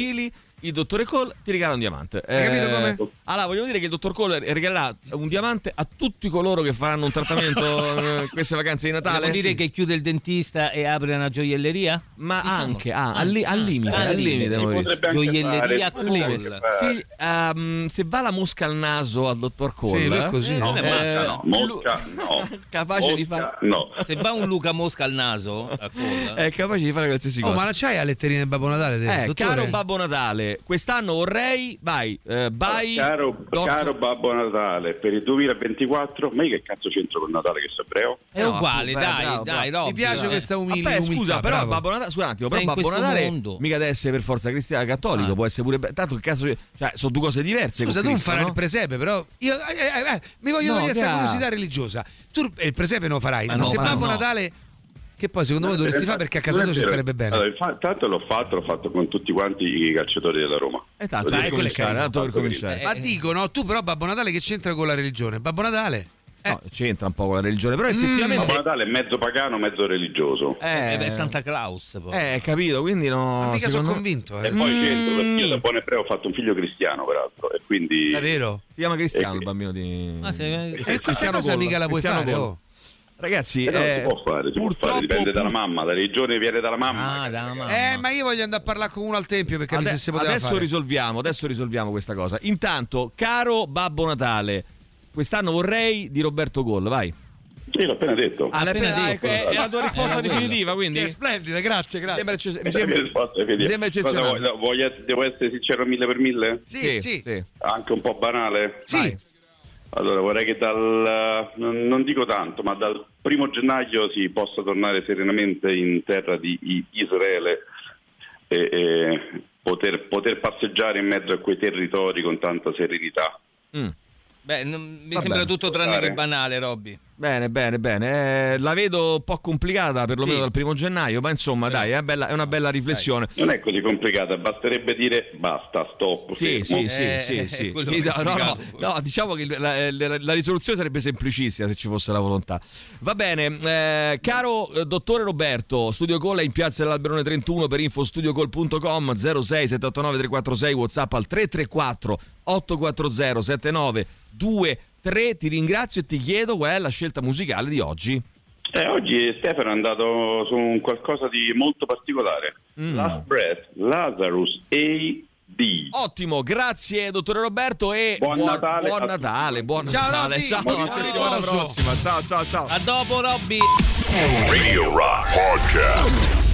Il dottore Cole ti regala un diamante. Hai capito come? Allora, vogliamo dire che il dottor Cole regalerà un diamante a tutti coloro che faranno un trattamento [LAUGHS] eh, queste vacanze di Natale. Vuol dire che chiude il dentista e apre una gioielleria? Ma Insomma. anche, ah, al, li- al limite, al al limite, limite. Potrebbe anche Gioielleria fare. Sì, ehm, se va la mosca al naso al dottor Cole, Sì, lui è così. eh, No, eh, no, mosca no. [LAUGHS] capace di Mosca fare no. Se va un Luca Mosca al naso, a colla. [LAUGHS] è capace di fare qualsiasi Oh, cosa. ma non c'hai a letterine del Babbo Natale? Eh, dottore? caro Babbo Natale, quest'anno vorrei, vai, eh, vai. Caro, Doc- caro Babbo Natale, per il 2024, ma io che cazzo c'entro con Natale che so ebreo? È No, uguale, appunto, dai, bravo, dai, bravo. Mi piace dai. questa umil- Vabbè, umiltà. scusa, però bravo. Babbo Natale, scusa un attimo, però in Babbo questo Natale mondo. mica deve essere per forza cristiano cattolico, Ah. può essere pure tanto che cazzo, cioè sono due cose diverse Scusa, tu non farai no? il presepe, però. Io, eh, eh, eh, mi voglio No, togliere questa curiosità religiosa. Tu il presepe non lo farai, Ma ma no, se ma Babbo no. Natale. Che poi secondo me dovresti fare perché a casa tua ci starebbe bene. Allora, tanto l'ho fatto, l'ho fatto con tutti quanti i calciatori della Roma. Eh, tanto come cominciare, carino, tanto per cominciare. Ma dicono, tu però Babbo Natale che c'entra con la religione? Babbo Natale? No, c'entra un po' con la religione, però Babbo effettivamente Natale è mezzo pagano, mezzo religioso. eh, Eh, beh, Santa Claus. Poi. eh, capito, quindi no, Ma mica sono convinto, E eh. poi c'entro perché io da buon ebreo ho fatto un figlio cristiano, peraltro. E quindi. È vero? Si chiama Cristiano Eh, il bambino di Ah, se- E questa cosa mica la puoi Cristiano fare, oh. Ragazzi, Eh no, eh, si può fare, si può purtroppo fare, dipende dalla mamma, la religione viene dalla mamma. Ah, da mamma. Eh, ma io voglio andare a parlare con uno al tempio per capire Ade- se si poteva adesso fare. risolviamo, adesso risolviamo questa cosa. Intanto, caro Babbo Natale, quest'anno vorrei di Roberto Gol, vai. Io l'ho appena detto. Ah, l'hai appena appena- detto. è, è la tua risposta Era quello. definitiva, quindi? Che è splendida, grazie, Mi grazie. sembra, ecce- mi Eh, sembra- risposta mi sembra eccezionale. voglio- voglio devo essere sincero mille per mille? Sì, sì. Anche un po' banale? Sì. Vai. Allora vorrei che dal, non dico tanto, ma dal primo gennaio si possa tornare serenamente in terra di Israele e, e poter, poter passeggiare in mezzo a quei territori con tanta serenità. Mm. Beh, non- mi Va sembra bene. tutto tranne che banale, Robby. Bene, bene, bene. Eh, la vedo un po' complicata, perlomeno Sì. dal primo gennaio, ma insomma, dai, è, bella- è una bella riflessione. Non è così complicata, basterebbe dire basta, stop. Sì, sì, sì, Eh, sì, eh, sì. quello Sì, no, no, no, no, diciamo che la, la- la risoluzione sarebbe semplicissima se ci fosse la volontà. Va bene, eh, caro eh, dottore Roberto, Studio Call è in piazza dell'Alberone 31 per infostudiocall.com 06 789 346 WhatsApp al 334 840 7923. Ti ringrazio e ti chiedo qual è la scelta musicale di oggi. Eh, oggi Stefano è andato su un qualcosa di molto particolare. Mm. Last Breath, Lazarus AD. Ottimo, grazie dottore Roberto e Buon Natale buon Natale, buon Ciao, Natale. Robby. Ciao, Buon settimana prossima. Ciao, ciao, ciao. A dopo, Robby. Radio Rock Podcast.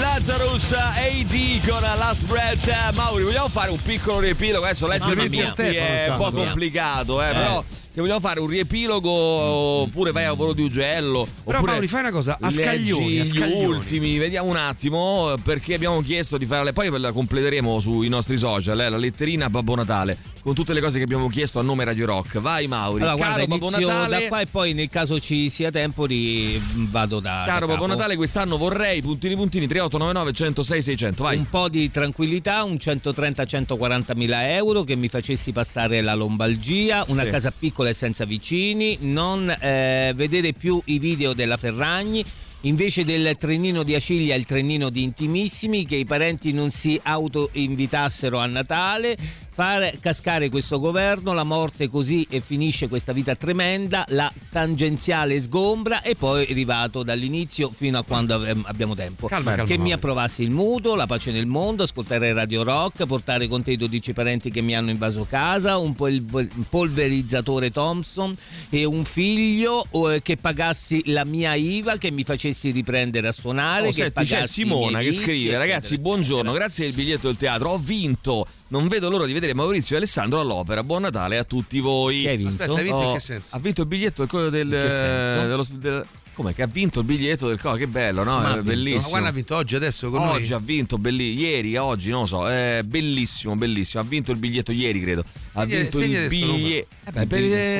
Lazarus AD con la Last Breath. Mauri, vogliamo fare un piccolo riepilogo? Adesso leggere Mamma i mia. testi è un po' complicato, eh, però se vogliamo fare un riepilogo oppure vai a volo di ugello Però, Mauri, fai una cosa, a scaglioni, a gli scaglioni. ultimi vediamo un attimo perché abbiamo chiesto di fare poi la completeremo sui nostri social eh, la letterina Babbo Natale con tutte le cose che abbiamo chiesto a nome Radio Rock vai Mauri Allora, caro guarda, Babbo Natale da qua e poi nel caso ci sia tempo ri- vado da Caro da Babbo. Natale, quest'anno vorrei puntini puntini 3899 106 600. Vai. Un po' di tranquillità, un 130-140 mila euro che mi facessi passare la lombalgia, una Sì. casa piccola e senza vicini, non eh, vedere più i video della Ferragni. Invece del trenino di Acilia il trenino di Intimissimi, che i parenti non si auto-invitassero a Natale, far cascare questo governo, la morte così e finisce questa vita tremenda, la tangenziale sgombra e poi è arrivato dall'inizio fino a quando abbiamo tempo. Calma, calma, che mi Mauri. approvassi il mutuo, la pace nel mondo, ascoltare Radio Rock, portare con te i 12 parenti che mi hanno invaso casa, un, pol- un polverizzatore Thompson e un figlio eh, che pagassi la mia IVA, che mi facessi riprendere a suonare, Oh, che senti, c'è Simona che scrive: eccetera, Ragazzi, buongiorno, grazie del biglietto del teatro. Ho vinto. Non vedo l'ora di vedere Maurizio e Alessandro all'opera. Buon Natale a tutti voi. Che hai vinto? Aspetta, hai vinto in Oh, che senso? Ha vinto il biglietto del, del, In che senso? dello- del- Com'è che ha vinto il biglietto del co? Che bello, no? Ma bellissimo. Ma quando ha vinto oggi adesso con Oggi noi? ha vinto, belli- ieri, oggi, non lo so, è bellissimo, bellissimo. Ha vinto il biglietto ieri, credo. Ha Segna- vinto segna il adesso il numero. biglietto. Eh beh, eh,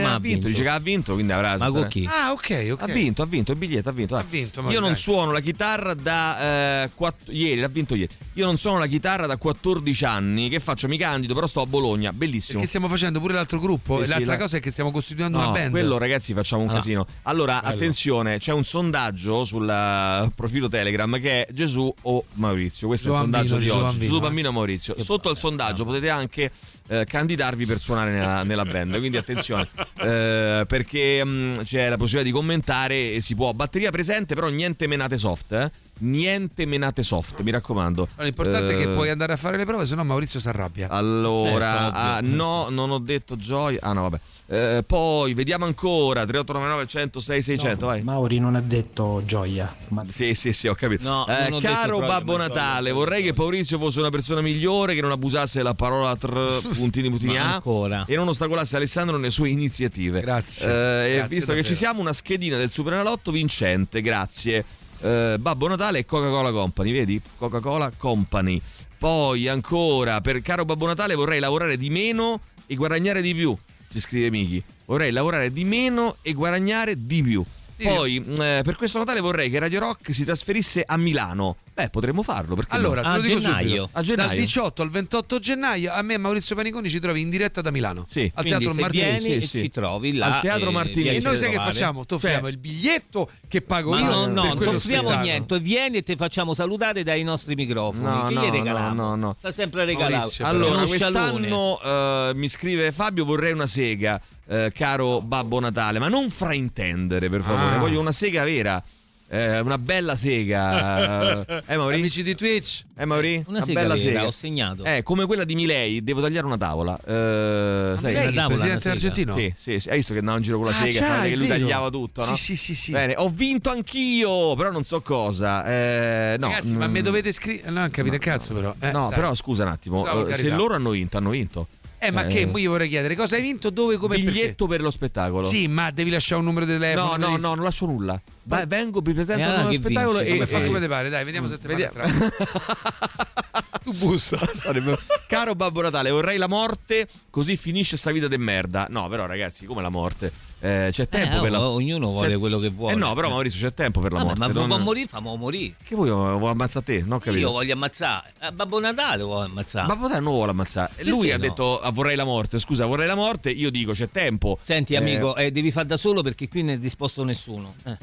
Come ha ha vinto, vinto? dice che ha vinto, quindi avrà. Ma con chi? Ah, ok, ok. Ha vinto, ha vinto il biglietto, ha vinto. Ha vinto, ma Io non dai. suono la chitarra da eh, quatt- ieri, l'ha vinto ieri. Io non suono la chitarra da 14 anni. Che faccio? Mi candido, però sto a Bologna. Bellissimo. Perché stiamo facendo pure l'altro gruppo. Sì, sì, l'altra la- cosa è che stiamo costituendo No, una band. quello ragazzi facciamo un Allora, casino. Allora, attenzione, c'è un sondaggio sul eh, profilo Telegram che è Gesù o Maurizio. Questo Gesù è il sondaggio Bambino, di Gesù oggi. Bambino, Gesù eh. Bambino Maurizio. Sotto al sondaggio potete anche eh, candidarvi per suonare nella, nella band. Quindi attenzione, eh, perché mh, c'è la possibilità di commentare e si può. Batteria presente, però niente menate soft, eh? Niente menate soft, mi raccomando. Ma L'importante è che Eh, puoi andare a fare le prove, sennò Maurizio si arrabbia. allora, Certo, ah, no, non ho detto gioia. Ah, no, vabbè. Eh, poi vediamo ancora 3899 106 600. vai. Mauri non ha detto gioia, ma Sì, sì, sì, ho capito. No, Eh, ho caro Babbo Natale, vorrei che Maurizio fosse una persona migliore, che non abusasse la parola tr, [LAUGHS] puntini puntini Ma a ancora. e non ostacolasse Alessandro nelle sue iniziative. Grazie. Eh, Grazie visto che davvero. ci siamo, una schedina del Superenalotto vincente, grazie. Eh, Babbo Natale e Coca-Cola Company, vedi? Coca-Cola Company. Poi ancora, per caro Babbo Natale vorrei lavorare di meno e guadagnare di più, ci scrive Miki. Vorrei lavorare di meno e guadagnare di più. Poi, mh, eh, per questo Natale vorrei che Radio Rock si trasferisse a Milano. Beh, potremmo farlo. Perché no? Allora, te A lo dico gennaio. subito. A gennaio. Dal 18 al 28 gennaio a me e Maurizio Paniconi ci trovi in diretta da Milano. Sì. Al Quindi Teatro Martini. sì, e sì. ci trovi là Al Teatro e Martini. E noi sai che facciamo? Ti offriamo il biglietto che pago Ma io. no, no, non offriamo niente. Vieni e ti facciamo salutare dai nostri microfoni. No, che no, gli regaliamo? no, no, no. Sta sempre regalato. Allora, quest'anno eh, mi scrive Fabio, vorrei una sega, eh, caro Babbo Natale, ma non fraintendere, per favore. Ah. Voglio una sega vera. eh, una bella sega. eh, Mauri? Amici di Twitch. Eh, Mauri? Una sega bella vera, sega. ho segnato. Eh, come quella di Milei, devo tagliare una tavola. Eh, sai, Milei, una tavola, il presidente una argentino? Sì, sì, sì, hai visto che andava in giro con la Ah, sega, che lui vero. tagliava tutto, no? Sì, sì, sì, sì. Bene, ho vinto anch'io, però non so cosa. Eh, no, Ragazzi, ma mm, mi dovete scrivere. No, non capite cazzo, però. Eh, No, dai. però scusa un attimo, eh, se loro hanno vinto, hanno vinto. Eh, ma che io vorrei chiedere cosa hai vinto, dove, come e perché? Biglietto per lo spettacolo. Sì, ma devi lasciare un numero di telefono. No, no, devi- no, non lascio nulla. Vai, vengo, vi presento allora uno spettacolo vinci? e, Come fa come te pare, dai, vediamo se te Vedi- fa entrare. [LAUGHS] Tu bussa. Sarebbe- [LAUGHS] Caro Babbo Natale, vorrei la morte, così finisce sta vita de merda. No, però ragazzi, come la morte? Eh, c'è tempo Eh, per la ognuno vuole c'è- quello che vuole. Eh no, però Maurizio c'è tempo per la Vabbè, morte. ma non- vuoi morire, famo morire. Che vuoi, vuoi ammazzare te? Non ho capito. Io voglio ammazzare. Eh, Babbo Natale vuole ammazzare. Babbo Natale non vuole ammazzare. Perché Lui ha no? detto ah, vorrei la morte. Scusa, vorrei la morte. Io dico c'è tempo. Senti, Eh, amico, eh, devi fare da solo perché qui non è disposto nessuno. Eh,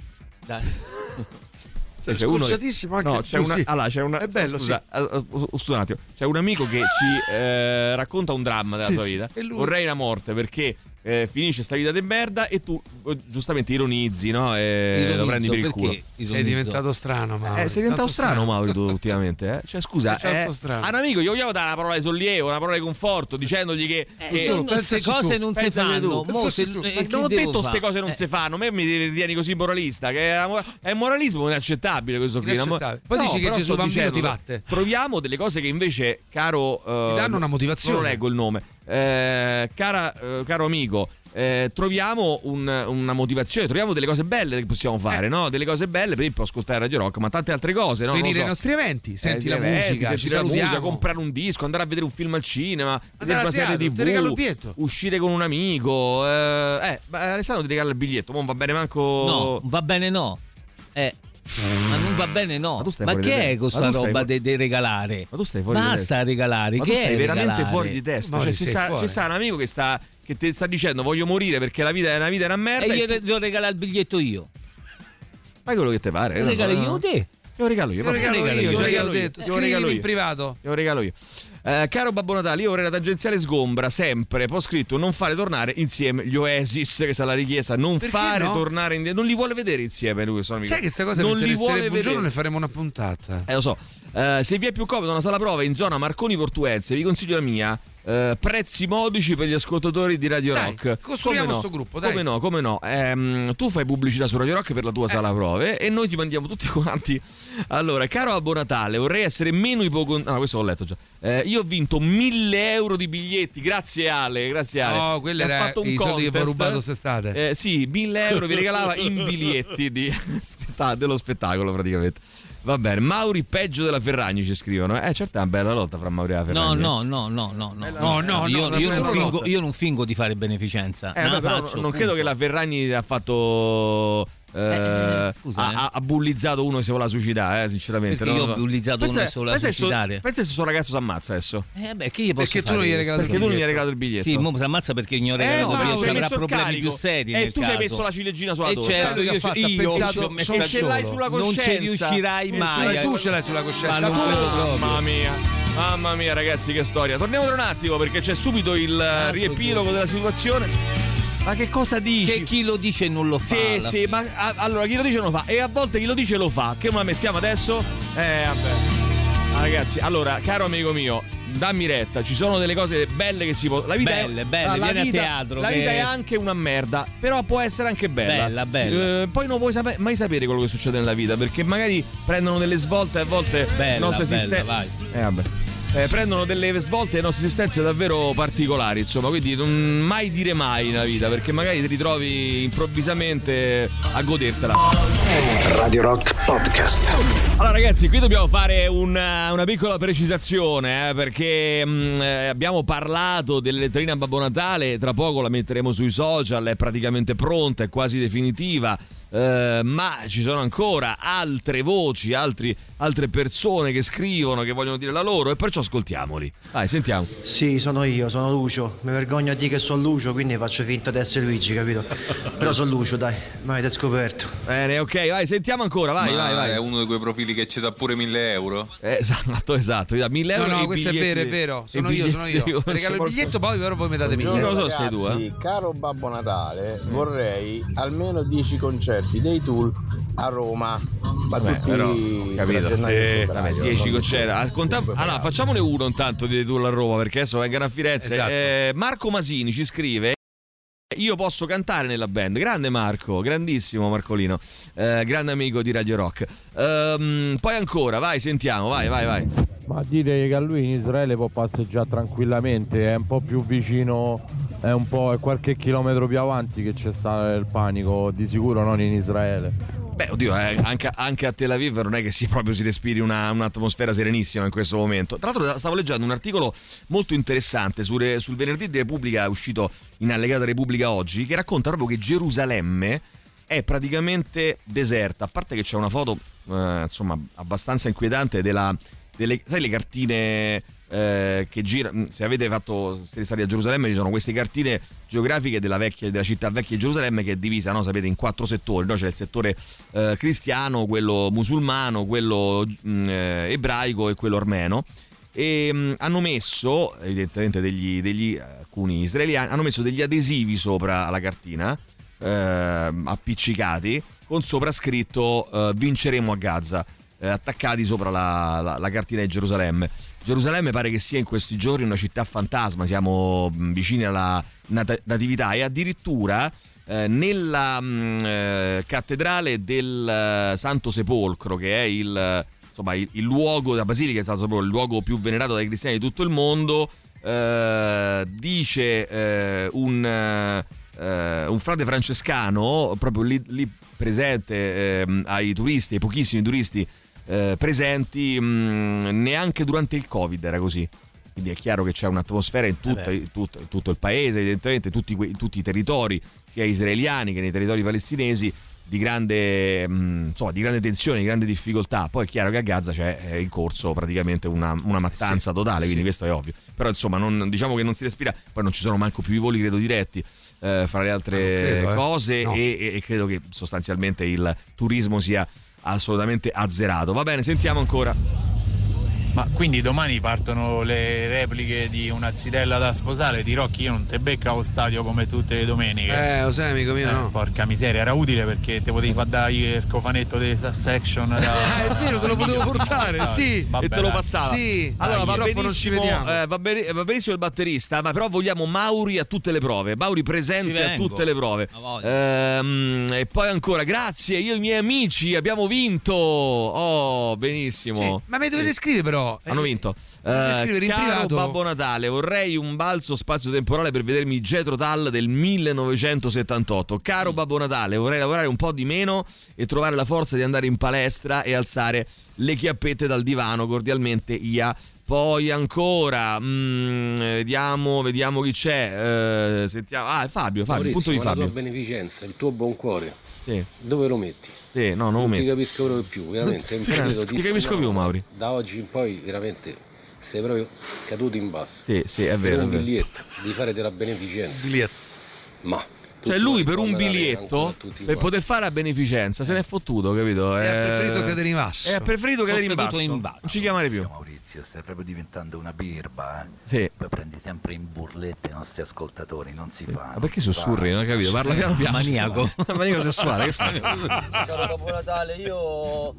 dai. [LAUGHS] C'è uno- anche No, c'è una, sì. allora, c'è una, È bello, scusa, eh, eh, scusa un attimo. C'è un amico che ci eh, racconta un dramma della Sì, sua sì, vita. lui- Vorrei la morte perché eh, finisce sta vita di merda e tu eh, giustamente ironizzi, no? E Ironizzo, lo prendi per il culo. ironizzo? Sei diventato strano, ma. Eh, sei diventato strano, Mauri, tu ultimamente. Eh? Cioè, scusa, tanto eh, strano. a un amico gli vogliamo dare una parola di sollievo, una parola di conforto, dicendogli che. Eh, che- queste cose tu, non si fanno. tu, Mo se- eh, Eh, non ho detto queste cose non Eh, si fanno. A me mi ritieni così moralista. Che è, è un moralismo inaccettabile questo qui. Inaccettabile. Poi dici che Gesù Bambino ti vatte. Troviamo delle cose che invece, caro. eh, Ti danno una motivazione. Non leggo il nome. eh, cara, eh, caro amico, eh, troviamo un- una motivazione, troviamo delle cose belle che possiamo fare, no? Delle cose belle, per esempio ascoltare Radio Rock, ma tante altre cose, no? Venire so. ai nostri eventi, senti Eh, la eventi, musica, ci sentire la musica, salutiamo. comprare un disco, andare a vedere un film al cinema, vedere al una serie teatro, ti regalo il TV, biglietto. uscire con un amico. Eh, eh, ma Alessandro ti regala il biglietto, non va bene manco. No, va bene no. Eh. Ma non va bene no. Ma, di che è questa Ma roba fuori- di regalare? Ma tu stai fuori di Basta testa. regalare. Ma che tu stai è veramente regalare? fuori di testa. Cioè, ci sta un amico che, sta, che ti sta dicendo voglio morire perché la vita è una vita è una merda. E io tu- le devo regalare il biglietto io. Fai quello che ti pare. Lo eh, regali no, io te? Io regalo io. Io regalo io, io io regalo io. io regalo scrivimi io. in privato. Io regalo io. Eh, caro Babbo Natale, io vorrei la tangenziale sgombra sempre. Poi ho scritto non fare tornare insieme gli Oasis, che sa la richiesta, non Perché fare no? tornare indietro. Non li vuole vedere insieme lui, sono amico. Sai che sta cosa non mi li interesserebbe un giorno ne faremo una puntata. Eh, lo so. Eh, se vi è più comodo una sala prova in zona Marconi Portuense, vi consiglio la mia. Eh, prezzi modici per gli ascoltatori di Radio Dai, Rock. costruiamo Come no? gruppo, dai. Come no, come no. Ehm, tu fai pubblicità su Radio Rock per la tua sala prove e noi ti mandiamo tutti [LAUGHS] quanti. Allora, caro Abbo Natale, vorrei essere meno ipocondriaco. No, questo l'ho letto già. Eh, io ho vinto 1000 euro di biglietti. Grazie Ale, grazie Ale. No, quelli Mi ha erano fatto un i soldi che vi ho rubato quest'estate. Eh, sì, 1000 euro vi regalava [LAUGHS] in biglietti di [LAUGHS] dello spettacolo praticamente. Va bene, Mauri peggio della Ferragni ci scrivono. Eh, certo è una bella lotta fra Mauri e la No, Ferragni. no, no, no, no, no, no, no, io, no, io no, non no, fingo, io non fingo di fare beneficenza. Eh, beh, faccio, non punto. credo che la Ferragni ha fatto. Eh, scusa, ha, eh. ha- ha bullizzato uno che si voleva suicidare, eh, sinceramente. Perché no, io ho bullizzato Pensa- uno che si voleva suicidare? Pensa se sto ragazzo si ammazza adesso. Eh beh, che gli posso Perché tu fare non gli hai regalato il Perché tu non gli hai regalato il biglietto. Sì, mo si ammazza perché non gli ho Eh, regalato il biglietto, avrà problemi carico. più seri E tu ci hai messo la ciliegina sulla tosta. certo, io, fatto? Io pensato ce l'hai sulla Non coscienza. ci riuscirai Eh, mai. tu ce l'hai sulla coscienza. Non tu-. Mamma mia. Mamma mia ragazzi che storia. Torniamo tra un attimo perché c'è subito il eh, riepilogo della situazione. Ma che cosa dici? Che chi lo dice non lo fa. Sì, sì, ma a- allora chi lo dice non lo fa e a volte chi lo dice lo fa. Che non la mettiamo adesso? Eh, vabbè. Ah, ragazzi, allora, caro amico mio, dammi retta, ci sono delle cose belle che si può. La vita Belle, è, belle, la vieni a vita- teatro, La che- vita è anche una merda, però può essere anche bella. Bella, bella. Eh, poi non puoi sape- mai sapere quello che succede nella vita, perché magari prendono delle svolte a volte Bella, esistenze. vai. Eh, vabbè. Eh, prendono delle svolte le nostre esistenze davvero particolari, insomma, quindi non mai dire mai nella vita, perché magari ti ritrovi improvvisamente a godertela. Radio Rock Podcast. Allora ragazzi, qui dobbiamo fare una, una piccola precisazione, eh, perché mh, eh, abbiamo parlato delle letterine a Babbo Natale, tra poco la metteremo sui social, è praticamente pronta, è quasi definitiva. eh, ma ci sono ancora altre voci, altri- altre persone che scrivono, che vogliono dire la loro e perciò ascoltiamoli. Dai, sentiamo. Sì, sono io, sono Lucio. Mi vergogno a dire che sono Lucio, quindi faccio finta di essere Luigi, capito? Però sono Lucio, dai, mi avete scoperto. Bene, ok, vai, sentiamo ancora, vai, Ma vai, vai. È uno di quei profili che ci dà pure 1000 euro? Eh, Esatto, esatto, da 1000 No, euro. no, i questo è biglietti- vero, è vero. Sono io, sono io. Vi regalo il biglietto, poi però voi mi date mille. Non lo so se sei tu, eh. Caro Babbo Natale, vorrei almeno 10 concerti dei Tool a Roma. Ma Vabbè, tutti però, per capito, giornata sì, vabbè, febbraio, 10 non concerti. Ah, conta- Allora, facciamone uno intanto di tu a Roma perché adesso vengono a Firenze. Esatto. Eh, Marco Masini ci scrive. Io posso cantare nella band. Grande Marco, grandissimo Marcolino, eh, grande amico di Radio Rock. Ehm, poi ancora, vai, sentiamo, vai, vai, vai. Ma dite che a lui in Israele può passeggiare tranquillamente, è un po' più vicino, è un po' è qualche chilometro più avanti che c'è sta il panico, di sicuro non in Israele. Beh, oddio, eh, anche, anche a Tel Aviv non è che si, [LAUGHS] proprio si respiri una- un'atmosfera serenissima in questo momento. Tra l'altro, stavo leggendo un articolo molto interessante sul, sul venerdì di Repubblica, uscito in allegata Repubblica oggi, che racconta proprio che Gerusalemme è praticamente deserta. A parte che c'è una foto, eh, insomma, abbastanza inquietante della, delle sai, le cartine. Eh, che girano se avete fatto siete stati a Gerusalemme ci sono queste cartine geografiche della, vecchia, della città vecchia di Gerusalemme che è divisa no? sapete in quattro settori no? c'è il settore eh, cristiano quello musulmano quello mh, eh, ebraico e quello armeno e mh, hanno messo evidentemente degli, degli alcuni israeliani hanno messo degli adesivi sopra la cartina eh, appiccicati con sopra scritto eh, vinceremo a Gaza eh, attaccati sopra la, la- la cartina di Gerusalemme Gerusalemme pare che sia in questi giorni una città fantasma siamo mh, vicini alla nat- natività e addirittura eh, nella mh, eh, cattedrale del eh, Santo Sepolcro che è il insomma il, il luogo della basilica è stato proprio il luogo più venerato dai cristiani di tutto il mondo eh, dice eh, un, eh, un frate francescano, proprio lì, lì presente ehm, ai turisti, ai pochissimi turisti eh, presenti, mh, neanche durante il Covid era così. Quindi è chiaro che c'è un'atmosfera in, tutta- Eh in tutto, in tutto il paese, evidentemente, tutti, in tutti i territori, sia israeliani che nei territori palestinesi, di grande, mh, insomma, di grande tensione, di grande difficoltà. Poi è chiaro che a Gaza c'è eh, in corso praticamente una, una mattanza Sì, totale, quindi sì. questo è ovvio. Però insomma, non- diciamo che non si respira, poi non ci sono manco più i voli, credo, diretti. eh, fra le altre Ah, credo, eh. cose No. e, e- e credo che sostanzialmente il turismo sia assolutamente azzerato. Va bene, sentiamo ancora. Ma quindi domani partono le repliche di una zitella da sposare di Rocky? Io non te becco allo stadio come tutte le domeniche. Eh, lo sai, amico mio, Eh, no. Porca miseria, era utile perché te potevi far dare il cofanetto di section da... Ah, [LAUGHS] è vero, te lo potevo [LAUGHS] portare, sì. e te lo passava. Sì, allora va non ci benissimo, vediamo. eh, va, bene- va benissimo il batterista, ma però vogliamo Mauri a tutte le prove. Mauri presente a tutte le prove. Ehm, e poi ancora, grazie, io e i miei amici abbiamo vinto. Oh, benissimo. Sì, Ma mi dovete scrivere però. Hanno vinto. Dovete Eh, in caro. Babbo Natale, vorrei un balzo spazio-temporale per vedermi Jetro Tal del 1978. Caro Mm. Babbo Natale, vorrei lavorare un po' di meno e trovare la forza di andare in palestra e alzare le chiappette dal divano. Cordialmente, Ia. Poi ancora, mm, vediamo, vediamo chi c'è. Eh, sentiamo. Ah, Fabio, Fabio, punto di ma la tua Fabio. beneficenza, il tuo buon cuore, Sì. dove lo metti? Sì, no, non non ti capisco proprio più, veramente. un periodo ti capisco più, Mauri. Da oggi in poi veramente sei proprio caduto in basso. Sì, sì, è per vero. un è vero. biglietto, di fare della beneficenza. Ma Cioè lui per un biglietto per poter fare a beneficenza se n'è fottuto, capito? E ha Eh, preferito cadere in basso. E ha preferito cadere in basso. in basso. Non ci chiamare più. Maurizio, stai proprio diventando una birba, eh? Sì. Poi prendi sempre in burlette i nostri ascoltatori, non si fa. Ma perché sussurri? Non ho capito. Parla piano piano. Maniaco. [LAUGHS] Maniaco sessuale. Che fai? Caro Babbo Natale, io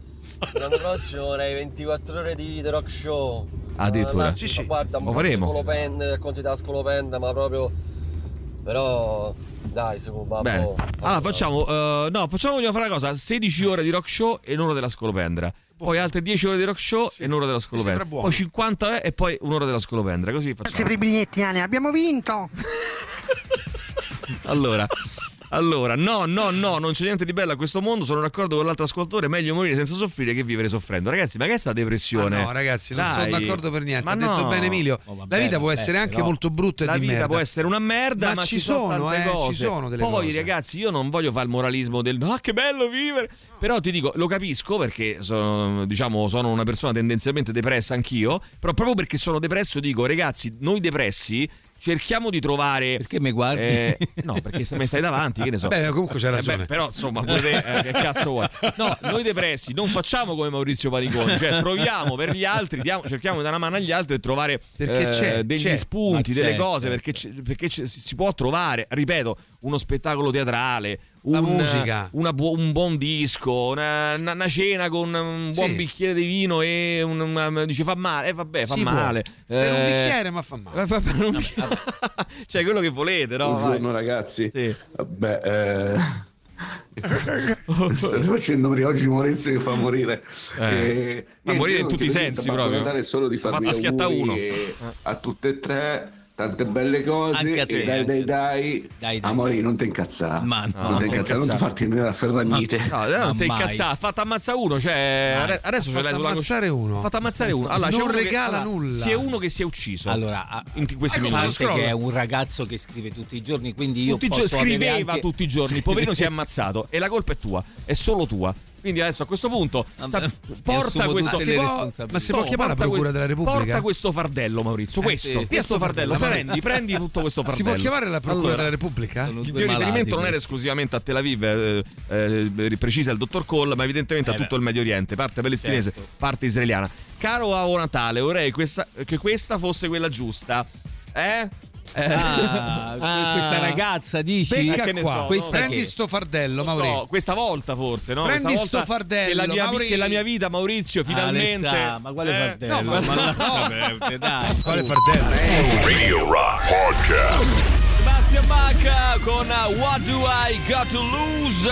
l'anno prossimo avrei 24 ore di The Rock Show. Addirittura. Ma, Sì, sì. Guarda, Lo un po' faremo. di scolopende, racconti da scolopenda, ma proprio... Però, dai, su Babbo. Bene. Allora facciamo. eh, no, facciamo vogliamo fare una cosa: 16 ore di rock show e un'ora della scolopendra. Poi altre 10 ore di rock show e un'ora della scolopendra. Poi 50 e poi un'ora della scolopendra. Così Grazie facciamo. per i biglietti, Ane, abbiamo vinto! [LAUGHS] Allora. Allora, no, no, no, non c'è niente di bello a questo mondo. Sono d'accordo con l'altro ascoltatore. Meglio morire senza soffrire che vivere soffrendo. Ragazzi, ma che è sta depressione? Ah, no, ragazzi, non Dai. sono d'accordo per niente. Ma ha detto no. bene Emilio. Oh, la vabbè, vita può vabbè, essere anche però molto brutta e La di vita merda. può essere una merda, ma, ci sono, tante eh, cose. ci sono delle Poi, cose. ragazzi, io non voglio fare il moralismo del ah, che bello vivere. Però ti dico, lo capisco perché sono, diciamo, sono una persona tendenzialmente depressa anch'io. Però proprio perché sono depresso, dico, ragazzi, noi depressi. Cerchiamo di trovare. Perché mi guardi? Eh, no, perché se mi stai davanti, che ne so. Beh, comunque c'hai Eh, ragione. beh, però, insomma, pure te, eh, che cazzo vuoi? No, noi depressi non facciamo come Maurizio Pariconi, cioè troviamo per gli altri, diamo- cerchiamo di dare una mano agli altri e trovare eh, c'è, degli c'è. spunti, Ma delle c'è, cose, c'è. perché, c'è- perché c'è- si può trovare, ripeto, uno spettacolo teatrale. Un, musica. una bu- un buon disco, una, una- una cena con un buon Sì. bicchiere di vino e un, una- dice fa male, eh vabbè, fa Si male. Per un Eh, bicchiere, ma fa male. eh, [LAUGHS] fa- per un bicchiere. [LAUGHS] cioè quello che volete, no? Buongiorno ragazzi. Vabbè, eh, [LAUGHS] state facendo morire oggi Maurizio che fa morire. Eh. Eh, Ma morire in tutti i sensi proprio. Natale solo di farvi fatto schiatta auguri uno. a tutte e tre. Tante belle cose Anche te, dai dai dai, Dai, dai. non ti incazzare Ma no, non non ti incazzare non ti farti venire a ferragnite No, no, non ti incazzare, ha fatto ammazzare uno, cioè ade- adesso ce l'hai sulla ammazzare uno. Ha fatto ammazzare uno. Allora, Non che- regala allora, nulla. Si è uno che si è ucciso. Allora, in questi a minuti. che è un ragazzo che scrive tutti i giorni, quindi io Tutti posso scriveva anche... tutti i giorni, il poverino si è ammazzato e la colpa è tua, è solo tua. Quindi adesso a questo punto sa- porta questo responsabilità. Ma si può chiamare la Procura della Repubblica? Porta questo fardello, Maurizio, Eh, questo, sì. questo Questo fardello, fardello, prendi, prendi tutto questo Si fardello. può chiamare la Procura Allora, della Repubblica? Il mio riferimento non era esclusivamente a Tel Aviv, eh, eh, precisa il dottor Cole, ma evidentemente a Eh tutto il Medio Oriente, parte palestinese, Certo. parte israeliana. Caro Avo Natale, vorrei questa- che questa fosse quella giusta. Eh? Eh. Ah, Ah. questa ragazza dici? Che ne qua. so, Questa Prendi che- sto fardello, Lo so, questa volta forse, no? Prendi Questa volta sto fardello, che la, mia, Mauri. che la mia vita, Maurizio, finalmente. Alessà, ma quale Eh, fardello? no, ma- ma lascia perdere, dai. Quale fardello? Radio Rock Podcast. Basti Sebastian Bach con What Do I Got to Lose?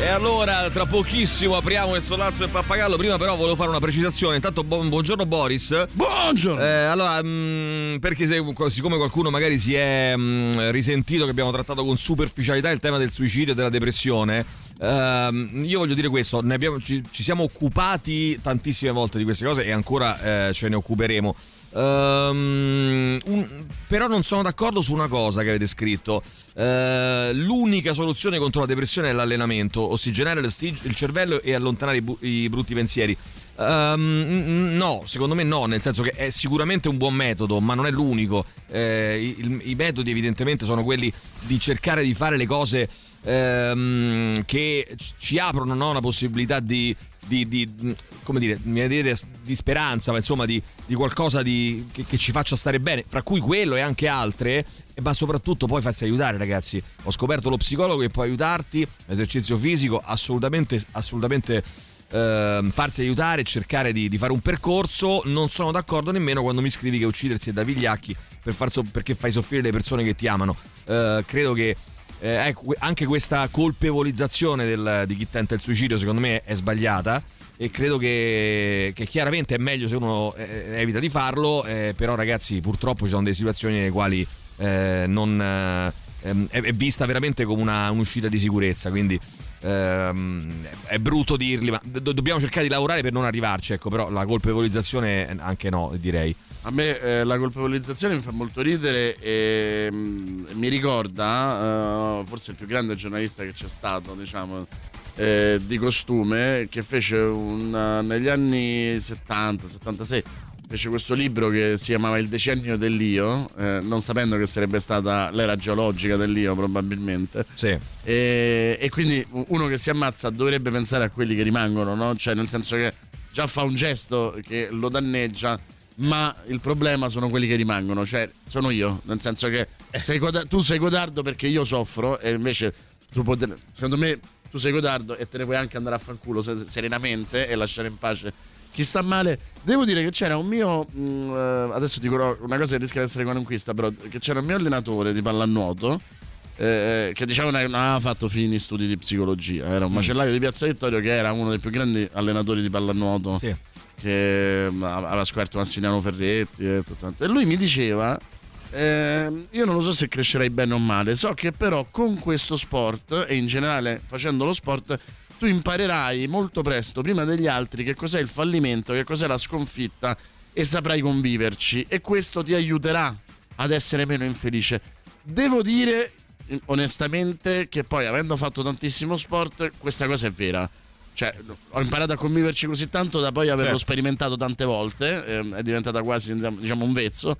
E allora, tra pochissimo apriamo il solazzo del pappagallo. Prima, però, volevo fare una precisazione. Intanto, bu- buongiorno, Boris. Buongiorno. Eh, allora, mh, perché se, siccome qualcuno magari si è mh, risentito che abbiamo trattato con superficialità il tema del suicidio e della depressione, ehm, io voglio dire questo: ne abbiamo- ci, ci siamo occupati tantissime volte di queste cose e ancora eh, ce ne occuperemo. Ehm, un- però non sono d'accordo su una cosa che avete scritto. Eh, l'unica soluzione contro la depressione è l'allenamento, ossigenare il, cervello e allontanare i, bu- i brutti pensieri. Ehm, no, secondo me no, nel senso che è sicuramente un buon metodo, ma non è l'unico. Eh, i, I metodi evidentemente sono quelli di cercare di fare le cose ehm, che ci aprono no, una possibilità di, di- di- come dire, di speranza, ma insomma di, di qualcosa che, che ci faccia stare bene, fra cui quello e anche altre, e- ma soprattutto poi farsi aiutare ragazzi. Ho scoperto lo psicologo che può aiutarti, l'esercizio fisico assolutamente, assolutamente ehm, farsi aiutare cercare di, di fare un percorso. Non sono d'accordo nemmeno quando mi scrivi che uccidersi è da vigliacchi per so- perché fai soffrire le persone che ti amano. Eh, credo che eh, ecco, anche questa colpevolizzazione del- di chi tenta il suicidio secondo me è sbagliata e credo che, che chiaramente è meglio se uno eh, evita di farlo, eh, però ragazzi purtroppo ci sono delle situazioni nelle quali eh, non, eh, ehm, è, vista veramente come una, un'uscita di sicurezza, quindi ehm, è brutto dirli, ma do- dobbiamo cercare di lavorare per non arrivarci, ecco, però la colpevolizzazione anche no, direi. A me eh, la colpevolizzazione mi fa molto ridere e mm, mi ricorda eh, forse il più grande giornalista che c'è stato, diciamo, eh, di costume, che fece un, eh, negli anni 70, 76, fece questo libro che si chiamava Il decennio dell'io, eh, non sapendo che sarebbe stata l'era geologica dell'io probabilmente. Sì. E, e quindi uno che si ammazza dovrebbe pensare a quelli che rimangono, no? Cioè nel senso che già fa un gesto che lo danneggia, ma il problema sono quelli che rimangono, cioè sono io, nel senso che sei coda- tu sei codardo perché io soffro e invece tu poter- secondo me tu sei codardo e te ne puoi anche andare a fanculo se- serenamente e lasciare in pace chi sta male. Devo dire che c'era un mio. mh, eh, adesso dico una cosa che rischia di essere qualunquista, però che c'era un mio allenatore di pallanuoto. eh, che diciamo non aveva fatto fini studi di psicologia, era un macellaio di Piazza Vittorio che era uno dei più grandi allenatori di pallanuoto che mh, aveva scoperto Massiniano Ferretti e tutto quanto. E lui mi diceva Ehm, io non lo so se crescerai bene o male, so che però con questo sport e in generale facendo lo sport tu imparerai molto presto, prima degli altri, che cos'è il fallimento, che cos'è la sconfitta e saprai conviverci e questo ti aiuterà ad essere meno infelice. Devo dire onestamente che poi avendo fatto tantissimo sport questa cosa è vera. Cioè, ho imparato a conviverci così tanto da poi averlo Certo. sperimentato tante volte, ehm, è diventata quasi diciamo un vezzo.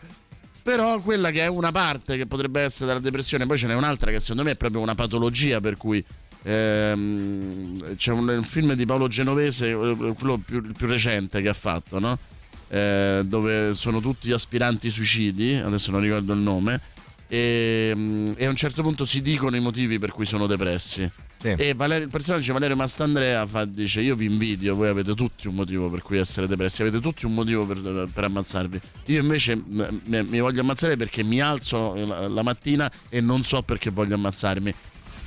Però quella che è una parte che potrebbe essere della depressione, poi ce n'è un'altra che secondo me è proprio una patologia per cui ehm, c'è un, un film di Paolo Genovese, eh, quello più, più recente che ha fatto, no? Eh, dove sono tutti aspiranti suicidi, adesso non ricordo il nome, e, mm, e a un certo punto si dicono i motivi per cui sono depressi. E Valerio- il personaggio Valerio Mastandrea fa, dice: Io vi invidio, voi avete tutti un motivo per cui essere depressi, avete tutti un motivo per, per ammazzarvi. Io invece m- m- mi voglio ammazzare perché mi alzo la, la mattina e non so perché voglio ammazzarmi.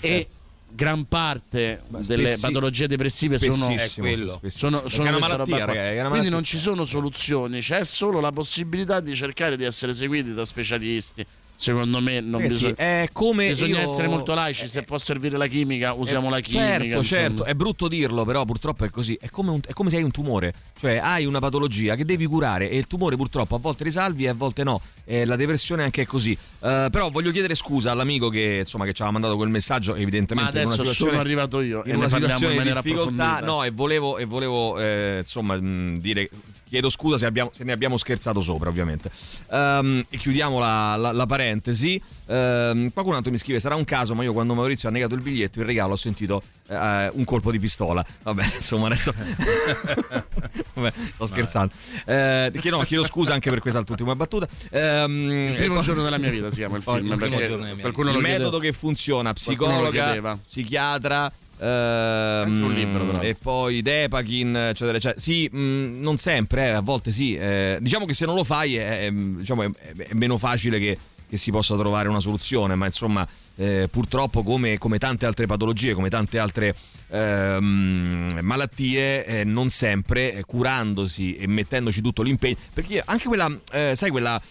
E gran parte delle spessi- patologie depressive sono, spessissimo, sono, sono una malattia, roba qua. raga, è una Quindi non ci sono soluzioni, c'è solo la possibilità di cercare di essere seguiti da specialisti. Secondo me non Ragazzi, bisogna, è come bisogna io- essere molto laici. Se può servire la chimica, usiamo la chimica. Certo, insomma. certo, è brutto dirlo, però purtroppo è così. È come, un- è come se hai un tumore, cioè hai una patologia che devi curare e il tumore purtroppo a volte risalvi e a volte no. E la depressione anche è così. Eh, però voglio chiedere scusa all'amico che, insomma, che ci aveva mandato quel messaggio, evidentemente Ma adesso sono arrivato io e ne parliamo in maniera difficoltà. No, e volevo, e volevo eh, insomma, mh, dire chiedo scusa se, abbiamo- se ne abbiamo scherzato sopra, ovviamente. Ehm, e chiudiamo la, la- la parentesi. Ehm, qualcun altro mi scrive: Sarà un caso, ma io quando Maurizio ha negato il biglietto, il regalo, ho sentito eh, un colpo di pistola. Vabbè, [LAUGHS] insomma, adesso. [LAUGHS] Vabbè, sto scherzando. Eh, chiedo, chiedo scusa anche per quest'ultima battuta. Ehm, Il primo poi- giorno della mia vita si chiama il Oh, film. il primo giorno della mia vita. il metodo che funziona, psicologa, psichiatra. ehm, un libro, e poi Depachin, eccetera, eccetera. Sì, mh, non sempre, eh, a volte sì. eh, diciamo che se non lo fai è, è, diciamo, è- è meno facile che, che si possa trovare una soluzione, ma insomma eh, purtroppo come, come tante altre patologie, come tante altre ehm, malattie, eh, non sempre eh, curandosi e mettendoci tutto l'impegno, perché anche quella, eh, sai, quella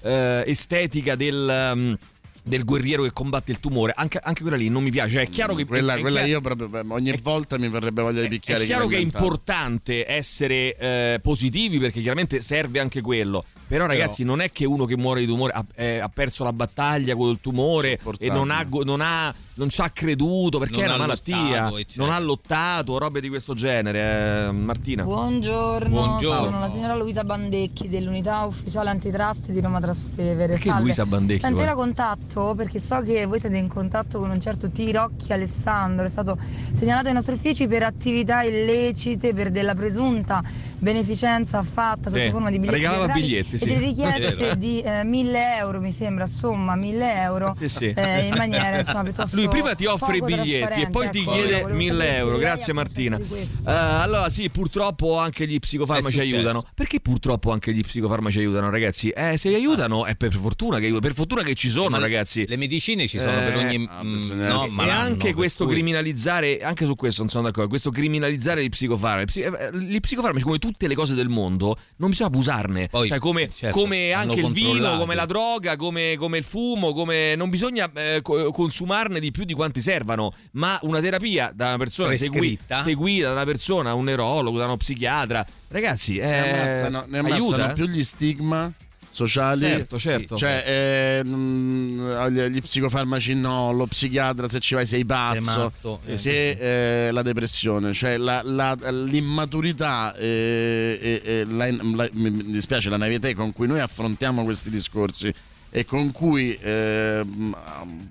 eh, estetica del... um, del guerriero che combatte il tumore, anche, anche quella lì non mi piace. Cioè, È chiaro che quella, è quella chiaro- io proprio ogni volta mi verrebbe voglia di picchiare è chiaro chi che è importante essere eh, positivi perché chiaramente serve anche quello. Però ragazzi non è che uno che muore di tumore ha, eh, ha perso la battaglia con il tumore e non ha, non ha- non ci ha creduto perché Non è una malattia, lottato, non ha lottato, robe di questo genere. eh, Martina. Buongiorno, Buongiorno. sono la signora Luisa Bandecchi dell'unità ufficiale antitrust di Roma Trastevere. Perché Salve. Luisa Bandecchi, Senti, era contatto perché so che voi siete in contatto con un certo Tirocchi Alessandro, è stato segnalato ai nostri uffici per attività illecite, per della presunta beneficenza fatta sotto Sì, forma di biglietti regalava biglietti, sì. delle richieste eh. di eh, 1000 euro, mi sembra, somma 1000 euro Sì, sì. eh, in maniera insomma piuttosto Lui prima ti offre i biglietti e poi ti ecco, chiede volevo 1000 sapere se euro. Grazie Martina. Eh, allora sì, purtroppo anche gli psicofarmaci aiutano. Perché purtroppo anche gli psicofarmaci aiutano, ragazzi? Eh, se aiutano è per fortuna che aiutano. Per fortuna che ci sono, Ma ragazzi. Le medicine ci sono Eh, per ogni ah, mm, bisogna no, essere- e malanno, anche questo cui- criminalizzare, anche su questo non sono d'accordo. Questo criminalizzare gli psicofarmaci. eh, Gli psicofarmaci, come tutte le cose del mondo, non bisogna abusarne. Poi, cioè, come, certo, come anche il vino, come la droga, come, come il fumo, come non bisogna eh, co- consumarne di più di quanti servano. Ma una terapia da una persona segui- seguita da una persona, un neurologo, da uno psichiatra, ragazzi, eh, ne ammazzano, ne ammazzano aiuta. più gli stigma sociali. Certo, certo. Cioè, eh, mm, gli, psicofarmaci no, lo psichiatra se ci vai sei pazzo. Sei eh, che eh, la depressione, cioè la- la- l'immaturità e, e- e la- mi dispiace la naivete con cui noi affrontiamo questi discorsi e con cui eh,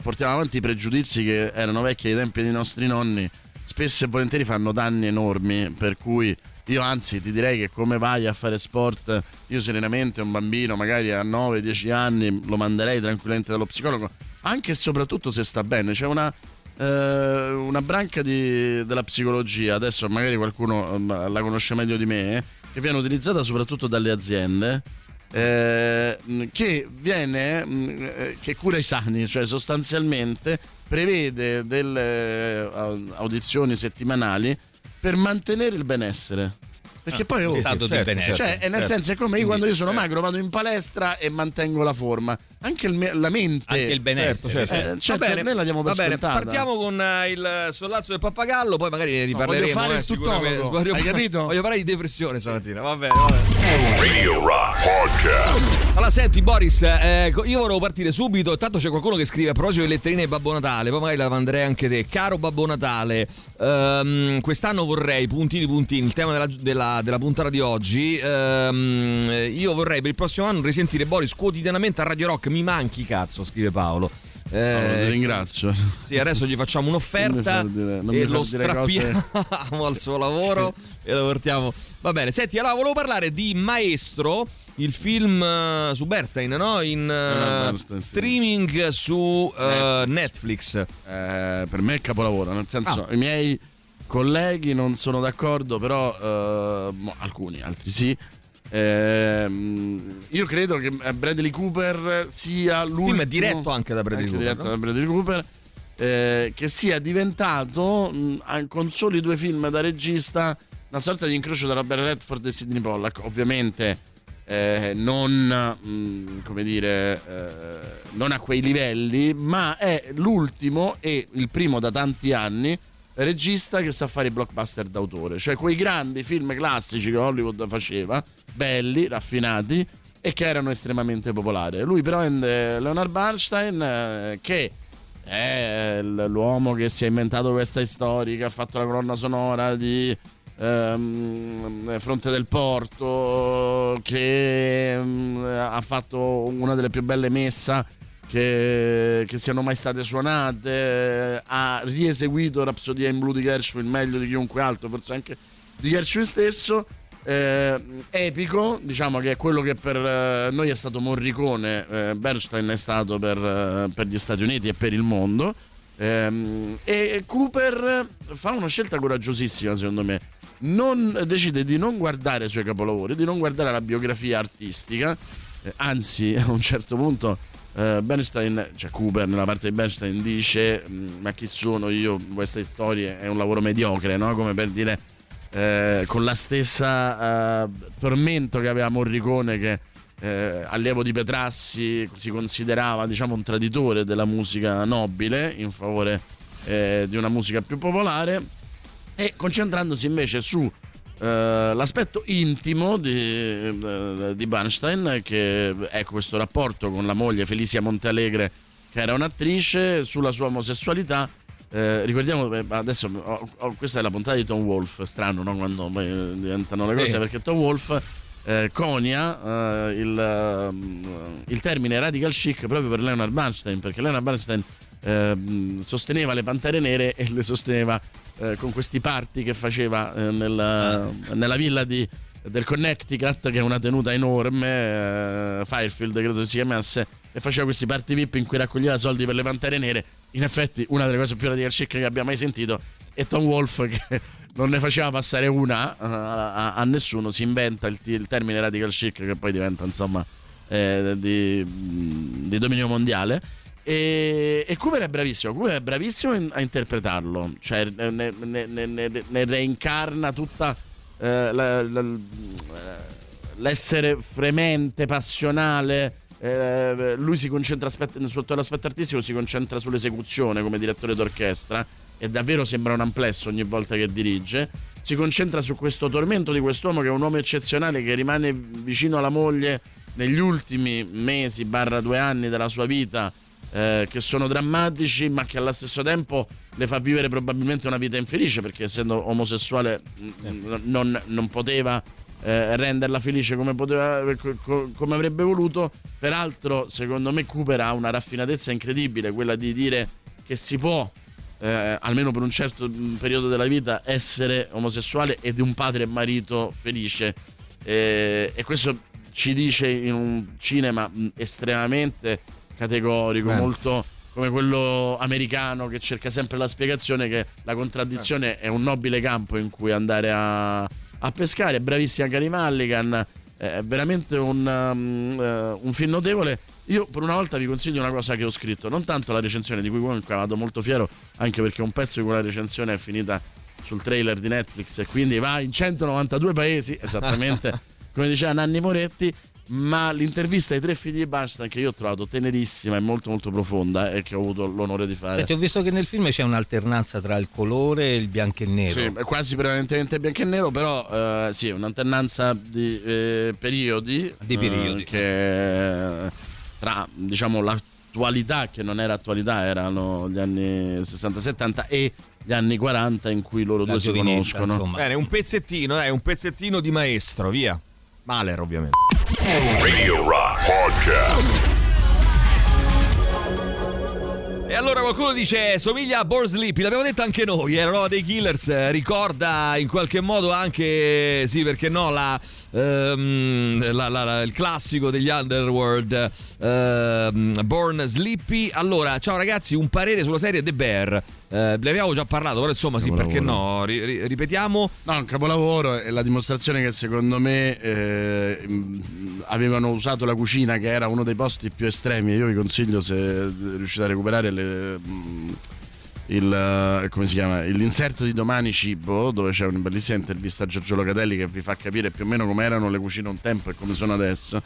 portiamo avanti i pregiudizi che erano vecchi ai tempi dei nostri nonni, spesso e volentieri fanno danni enormi, per cui io anzi ti direi che come vai a fare sport, io serenamente un bambino magari a 9-10 anni lo manderei tranquillamente dallo psicologo, anche e soprattutto se sta bene, c'è una, eh, una branca di- della psicologia, adesso magari qualcuno eh, la conosce meglio di me, eh, che viene utilizzata soprattutto dalle aziende. eh, mh, che viene mh, eh, che cura i sani, cioè sostanzialmente prevede delle eh, au- audizioni settimanali per mantenere il benessere. Perché poi oh, stato di benessere. Cioè, è nel Certo. senso, è come io quando io sono eh. magro vado in palestra e mantengo la forma. Anche il me- la mente. Anche il benessere, Eh, certo. certo, va bene, noi la diamo per va bene. scontata. Partiamo con eh, il sollazzo del pappagallo, poi magari ne riparleremo. voglio fare eh, il tuttologo, Voglio- hai capito? Voglio parlare di depressione stamattina. Va bene, va bene. Radio Rock Podcast. Allora, senti, Boris, eh, io volevo partire subito. Intanto c'è qualcuno che scrive a proposito delle letterine di Babbo Natale. Poi magari la manderei anche te. Caro Babbo Natale, ehm, quest'anno vorrei, puntini puntini, il tema della, della- della puntata di oggi. ehm, io vorrei per il prossimo anno risentire Boris quotidianamente a Radio Rock. Mi manchi, cazzo, scrive Paolo. Eh, Paolo, ti ringrazio. Sì, adesso gli facciamo un'offerta dire- e lo dire cose- strappiamo [LAUGHS] al suo lavoro e lo portiamo. Va bene, senti, allora volevo parlare di Maestro, il film eh, su Bernstein, no? In eh, Bernstein, sì. streaming su eh, Netflix. Eh, per me è capolavoro, nel senso Ah. i miei colleghi non sono d'accordo, però eh, alcuni, altri sì. Ehm, io credo che eh, Bradley Cooper sia l'ultimo. film è diretto anche da Bradley anche Cooper, diretto no? da Bradley Cooper. eh, che sia diventato mh, con soli due film da regista una sorta di incrocio tra Robert Redford e Sidney Pollack. Ovviamente eh, non, mh, come dire, eh, non a quei livelli, ma è l'ultimo e il primo da tanti anni regista che sa fare i blockbuster d'autore, cioè quei grandi film classici che Hollywood faceva, belli, raffinati e che erano estremamente popolari. Lui prende Leonard Bernstein eh, che è l- l'uomo che si è inventato questa storia, che ha fatto la colonna sonora di ehm, Fronte del Porto, che mm, ha fatto una delle più belle messa che, che siano mai state suonate, ha rieseguito Rapsodia in Blue di Gershwin meglio di chiunque altro, forse anche di Gershwin stesso. eh, epico, diciamo che è quello che per eh, noi è stato Morricone, eh, Bernstein è stato per, eh, per gli Stati Uniti e per il mondo. Ehm, e Cooper fa una scelta coraggiosissima, secondo me. Non, decide di non guardare i suoi capolavori, di non guardare la biografia artistica, eh, anzi, [LAUGHS] a un certo punto eh, Bernstein, cioè Cooper nella parte di Bernstein dice "Mm, ma chi sono io, questa storia è un lavoro mediocre, no? come per dire eh, con la stessa eh, tormento che aveva Morricone che eh, allievo di Petrassi si considerava diciamo un traditore della musica nobile in favore eh, di una musica più popolare e concentrandosi invece su eh, l'aspetto intimo di, eh, di Bernstein che è questo rapporto con la moglie Felicia Montealegre che era un'attrice sulla sua omosessualità eh, ricordiamo eh, adesso oh, oh, questa è la puntata di Tom Wolf strano no? quando poi eh, diventano le cose Sì. perché Tom Wolf eh, conia eh, il, ehm, il termine radical chic proprio per Leonard Bernstein perché Leonard Bernstein ehm, sosteneva le pantere nere e le sosteneva eh, con questi party che faceva eh, nella, nella villa di- del Connecticut che è una tenuta enorme eh, Firefield credo si chiamasse e faceva questi party VIP in cui raccoglieva soldi per le pantere nere. In effetti una delle cose più radical chic che abbia mai sentito e Tom Wolf che [LAUGHS] non ne faceva passare una eh, a, a nessuno. Si inventa il, il termine radical chic che poi diventa insomma eh, di, di dominio mondiale e, e Cooper è bravissimo Cooper è bravissimo in- a interpretarlo. Cioè ne, ne- ne- ne- reincarna tutta eh, la- la- l'essere fremente passionale eh, lui si concentra sotto l'aspetto artistico si concentra sull'esecuzione come direttore d'orchestra e davvero sembra un amplesso ogni volta che dirige. Si concentra su questo tormento di quest'uomo che è un uomo eccezionale che rimane vicino alla moglie negli ultimi mesi barra due anni della sua vita eh, che sono drammatici ma che allo stesso tempo le fa vivere probabilmente una vita infelice perché essendo omosessuale mh, non, non poteva eh, renderla felice come, poteva, co- co- come avrebbe voluto. Peraltro secondo me Cooper ha una raffinatezza incredibile quella di dire che si può eh, almeno per un certo mh, periodo della vita essere omosessuale e di un padre e marito felice. Eh, e questo ci dice in un cinema mh, estremamente categorico, Bene. molto come quello americano che cerca sempre la spiegazione che la contraddizione è un nobile campo in cui andare a, a pescare. È bravissima Cari Mulligan, è veramente un, um, eh, un film notevole. Io per una volta vi consiglio una cosa che ho scritto, non tanto la recensione di cui comunque vado molto fiero, anche perché un pezzo di quella recensione è finita sul trailer di Netflix e quindi va in 192 paesi, esattamente [LAUGHS] come diceva Nanni Moretti, ma l'intervista ai tre figli di Bernstein che io ho trovato tenerissima e molto molto profonda e che ho avuto l'onore di fare. Senti, ho visto che nel film c'è un'alternanza tra il colore e il bianco e nero. Sì, è quasi prevalentemente bianco e nero, però eh, sì, un'alternanza di eh, periodi. Di periodi. eh, che tra diciamo l'attualità, che non era attualità, erano gli anni 60-70 e gli anni 40 in cui loro La due si conoscono. Bene, un pezzettino, dai, un pezzettino di maestro, via. Mahler, ovviamente. Radio Rock Podcast. E allora qualcuno dice somiglia a Born Sleepy, l'abbiamo detto anche noi, era roba dei Killers, eh, ricorda in qualche modo anche, sì perché no, la, ehm, la- la- la- il classico degli Underworld, ehm, Born Sleepy. Allora, ciao ragazzi, un parere sulla serie The Bear, eh, ne abbiamo già parlato, però insomma sì, perché no, Ri- ri- ripetiamo. No, un capolavoro è la dimostrazione che secondo me eh, mh, avevano usato la cucina che era uno dei posti più estremi. Io vi consiglio se riuscite a recuperare le, mh, il, eh, come si chiama? l'inserto di Domani Cibo, dove c'è una bellissima intervista a Giorgio Locatelli che vi fa capire più o meno come erano le cucine un tempo e come sono adesso.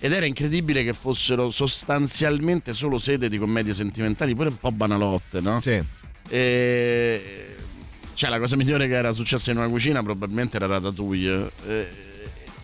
Ed era incredibile che fossero sostanzialmente solo sede di commedie sentimentali, pure un po' banalotte, no? Sì. E cioè la cosa migliore che era successa in una cucina probabilmente era Ratatouille. E,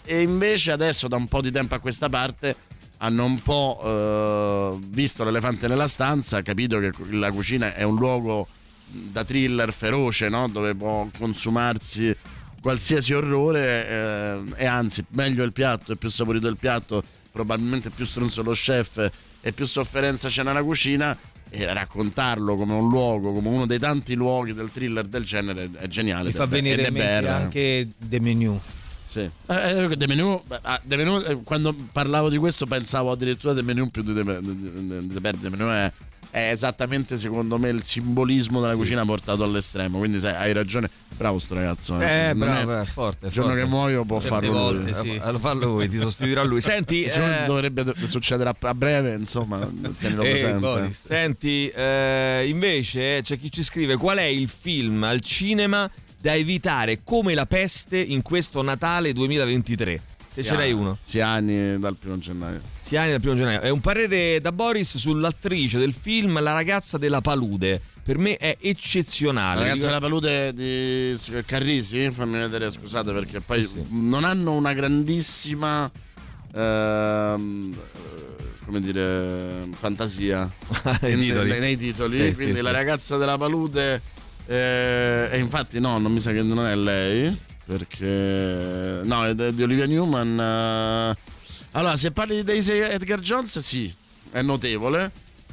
e invece adesso da un po' di tempo a questa parte hanno un po' eh, visto l'elefante nella stanza, capito che la cucina è un luogo da thriller feroce, no? dove può consumarsi qualsiasi orrore eh, e anzi meglio il piatto e più saporito il piatto, probabilmente più stronzo lo chef e più sofferenza c'è nella cucina e raccontarlo come un luogo, come uno dei tanti luoghi del thriller del genere è geniale. Mi fa è- venire è in mente anche The Menu. Sì. Eh, eh, The Menu, beh, ah, Menu, eh, quando parlavo di questo pensavo addirittura The Menu più di Bear. The Menu è, è esattamente secondo me il simbolismo della cucina portato all'estremo, quindi sai, hai ragione. Bravo sto ragazzo. Eh, secondo bravo, me, è forte. Il giorno forte. che muoio può Certe farlo volte, lui. sì. Eh, Lo fa lui, ti sostituirà lui. [LAUGHS] Senti, Secondo me eh, dovrebbe succedere a, a breve, insomma, tienilo Ehi, presente. Boris. senti eh, invece c'è chi ci scrive qual è il film al cinema da evitare come la peste in questo Natale 2023. Se ce n'hai uno. Siani dal primo gennaio. Siani dal primo gennaio. È un parere da Boris sull'attrice del film La ragazza della palude. Per me è eccezionale. La ragazza della palude di Carrisi, fammi vedere, scusate, perché poi non hanno una grandissima ehm, eh, come dire fantasia [LAUGHS] Nei titoli. nei, titoli. Sì, sì, Quindi sì. la ragazza della palude eh, e infatti no, non mi sa che non è lei, perché no, è di Olivia Newman. eh. Allora, se parli di Daisy Edgar Jones, sì, è notevole.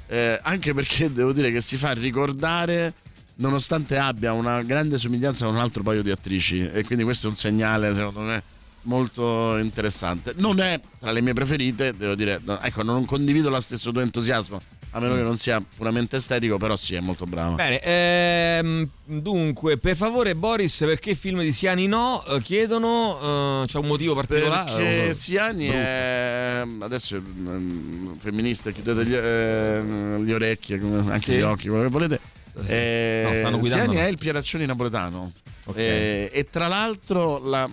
eh, anche perché [LAUGHS] devo dire che si fa ricordare nonostante abbia una grande somiglianza con un altro paio di attrici e quindi questo è un segnale secondo me molto interessante non è tra le mie preferite devo dire no, ecco non condivido lo stesso tuo entusiasmo a meno che non sia puramente estetico però sì è molto bravo Bene, ehm, dunque, per favore, Boris, perché film di Siani no? Eh, Chiedono, eh, c'è un motivo particolare? perché Siani Brutto. è adesso è mm, femminista chiudete gli, eh, le orecchie anche Sì. gli occhi quello che volete Eh, No, stanno guidando, Siani no. è il Pieraccioni napoletano Ok. Eh, e tra l'altro la...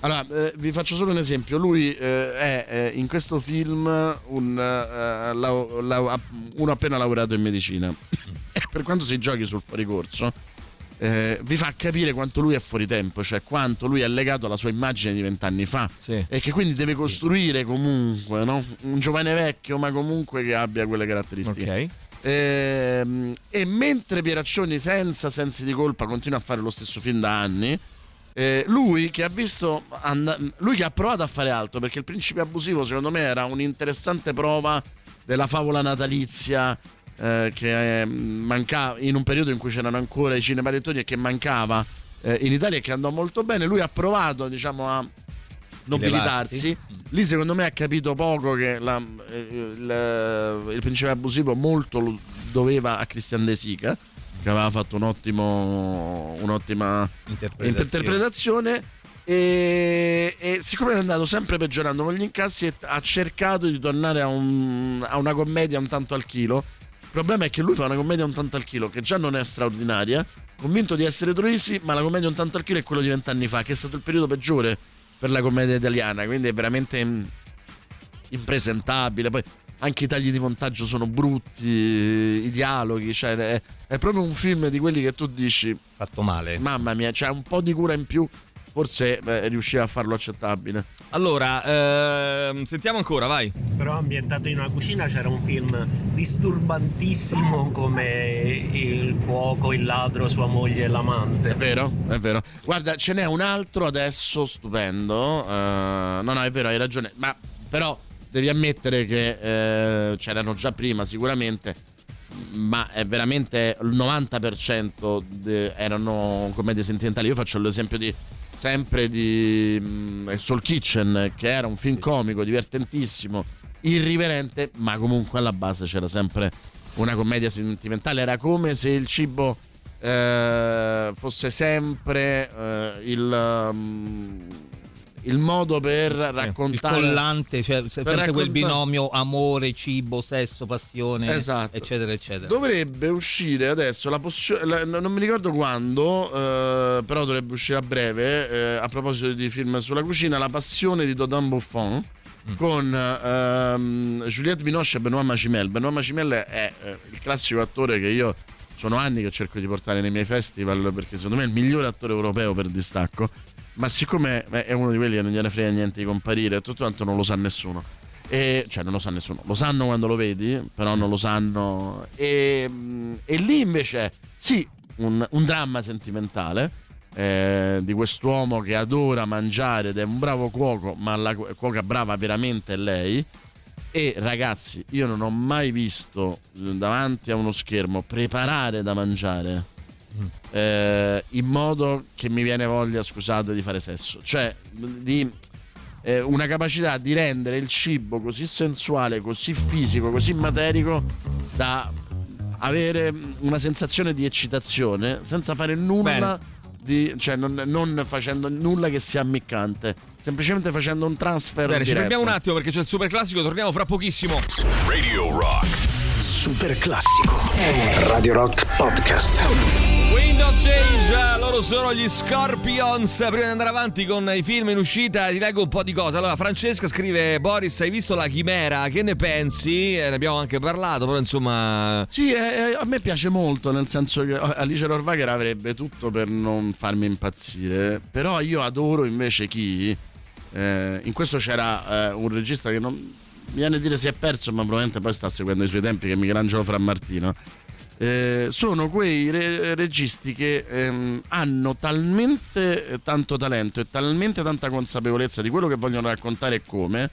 Allora, eh, vi faccio solo un esempio. Lui eh, è eh, in questo film un, eh, lau- lau- uno appena laureato in medicina. e [LAUGHS] per quanto si giochi sul fuoricorso, eh, vi fa capire quanto lui è fuori tempo, cioè quanto lui è legato alla sua immagine di vent'anni fa. Sì. E che quindi deve costruire comunque no? un giovane vecchio, ma comunque che abbia quelle caratteristiche. Ok. Ehm, e mentre Pieraccioni senza sensi di colpa continua a fare lo stesso film da anni eh, lui che ha visto and- lui che ha provato a fare altro perché il principio abusivo secondo me era un'interessante prova della favola natalizia eh, che eh, mancava in un periodo in cui c'erano ancora i cinepanettoni e che mancava eh, in Italia e che andò molto bene. Lui ha provato diciamo a nobilitarsi lì secondo me ha capito poco che la- eh, il, il principe abusivo molto lo doveva a Christian De Sica che aveva fatto un ottimo, un'ottima Interpretazione. interpretazione. E, e siccome è andato sempre peggiorando con gli incassi ha cercato di tornare a, un- a una commedia un tanto al chilo. Il problema è che lui fa una commedia un tanto al chilo che già non è straordinaria convinto di essere Troisi ma la commedia un tanto al chilo è quello di vent'anni fa che è stato il periodo peggiore per la commedia italiana quindi è veramente mm, impresentabile. Poi anche i tagli di montaggio sono brutti i dialoghi cioè è, è proprio un film di quelli che tu dici fatto male mamma mia c'è un po' di cura in più forse eh, riusciva a farlo accettabile Allora, ehm, sentiamo ancora, vai. Però ambientato in una cucina c'era un film disturbantissimo come il cuoco, il ladro, sua moglie e l'amante. È vero, è vero. Guarda, ce n'è un altro adesso stupendo. eh, no, no, è vero, hai ragione. Ma però devi ammettere che eh, c'erano già prima sicuramente. Ma è veramente il 90% de- erano commedie sentimentali. Io faccio l'esempio di sempre di mm, Soul Kitchen, che era un film comico, divertentissimo, irriverente, ma comunque alla base c'era sempre una commedia sentimentale. Era come se il cibo eh, fosse sempre eh, il, um, il modo per il raccontare collante, cioè per sempre quel raccontare- binomio amore, cibo, sesso, passione, Esatto. eccetera, eccetera. Dovrebbe uscire adesso la possi- la- non mi ricordo quando, eh, però dovrebbe uscire a breve. eh, a proposito di film sulla cucina, La passione di Dodon Buffon. Con ehm, Juliette Binoche e Benoît Macimel. Benoît Macimel è eh, il classico attore che io sono anni che cerco di portare nei miei festival perché secondo me è il migliore attore europeo per distacco. Ma siccome è uno di quelli che non gliene frega niente di comparire, tutto quanto non lo sa nessuno. E, cioè non lo sa nessuno, lo sanno quando lo vedi, però non lo sanno. E, e lì invece sì, un, un dramma sentimentale eh, di quest'uomo che adora mangiare ed è un bravo cuoco, ma la cu- cuoca brava veramente è lei. E ragazzi, io non ho mai visto davanti a uno schermo preparare da mangiare eh, in modo che mi viene voglia, scusate, di fare sesso. Cioè, di eh, una capacità di rendere il cibo così sensuale, così fisico, così materico da avere una sensazione di eccitazione senza fare nulla Bene. di, cioè non, non facendo nulla che sia ammiccante, semplicemente facendo un transfer. Bene, ci diretto. fermiamo un attimo perché c'è il super classico, torniamo fra pochissimo. Radio Rock. Super classico. Radio Rock Podcast. Wind of Change, loro sono gli Scorpions. Prima di andare avanti con i film in uscita, ti leggo un po' di cose. Allora, Francesca scrive: Boris, hai visto la chimera? Che ne pensi? Eh, ne abbiamo anche parlato, però insomma. Sì, eh, a me piace molto, nel senso che eh, Alice Rohrwacher avrebbe tutto per non farmi impazzire, però io adoro invece chi... eh, in questo c'era eh, un regista che non mi viene a dire si è perso, ma probabilmente poi sta seguendo i suoi tempi, che è Michelangelo Frammartino. Eh, sono quei re- registi che ehm, hanno talmente tanto talento e talmente tanta consapevolezza di quello che vogliono raccontare e come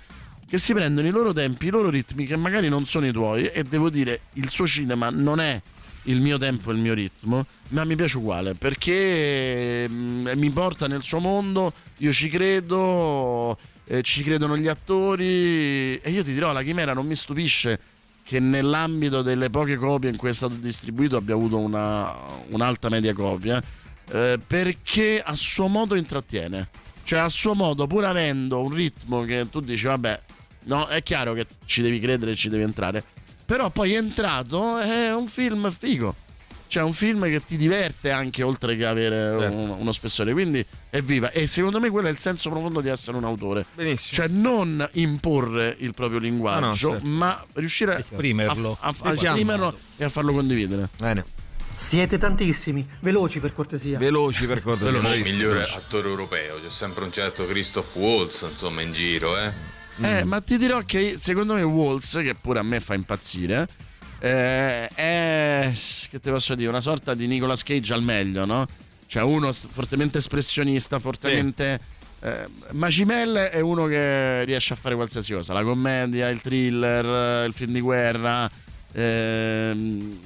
che si prendono i loro tempi, i loro ritmi che magari non sono i tuoi e devo dire il suo cinema non è il mio tempo e il mio ritmo, ma mi piace uguale perché mm, mi porta nel suo mondo, io ci credo, eh, ci credono gli attori e io ti dirò, la chimera non mi stupisce che nell'ambito delle poche copie in cui è stato distribuito abbia avuto una, un'alta media copia, eh, perché a suo modo intrattiene. Cioè a suo modo, pur avendo un ritmo che tu dici, vabbè, no, è chiaro che ci devi credere e ci devi entrare, però poi entrato è un film figo. Cioè un film che ti diverte anche oltre che avere Certo. un- uno spessore, quindi è viva. E secondo me quello è il senso profondo di essere un autore. Benissimo. Cioè non imporre il proprio linguaggio, No, no, certo. ma riuscire a- Esprimerlo. a, a, a Esatto. esprimerlo e a farlo condividere. Bene. Siete tantissimi, veloci per cortesia. Veloci per cortesia. Il bravissimo. migliore attore europeo, c'è sempre un certo Christoph Waltz, insomma, in giro, eh. Eh, ma ti dirò che secondo me Walls, che pure a me fa impazzire, eh, è che te posso dire, una sorta di Nicolas Cage al meglio, no? Cioè uno fortemente espressionista, fortemente. eh, Macimel è uno che riesce a fare qualsiasi cosa, la commedia, il thriller, il film di guerra. ehm,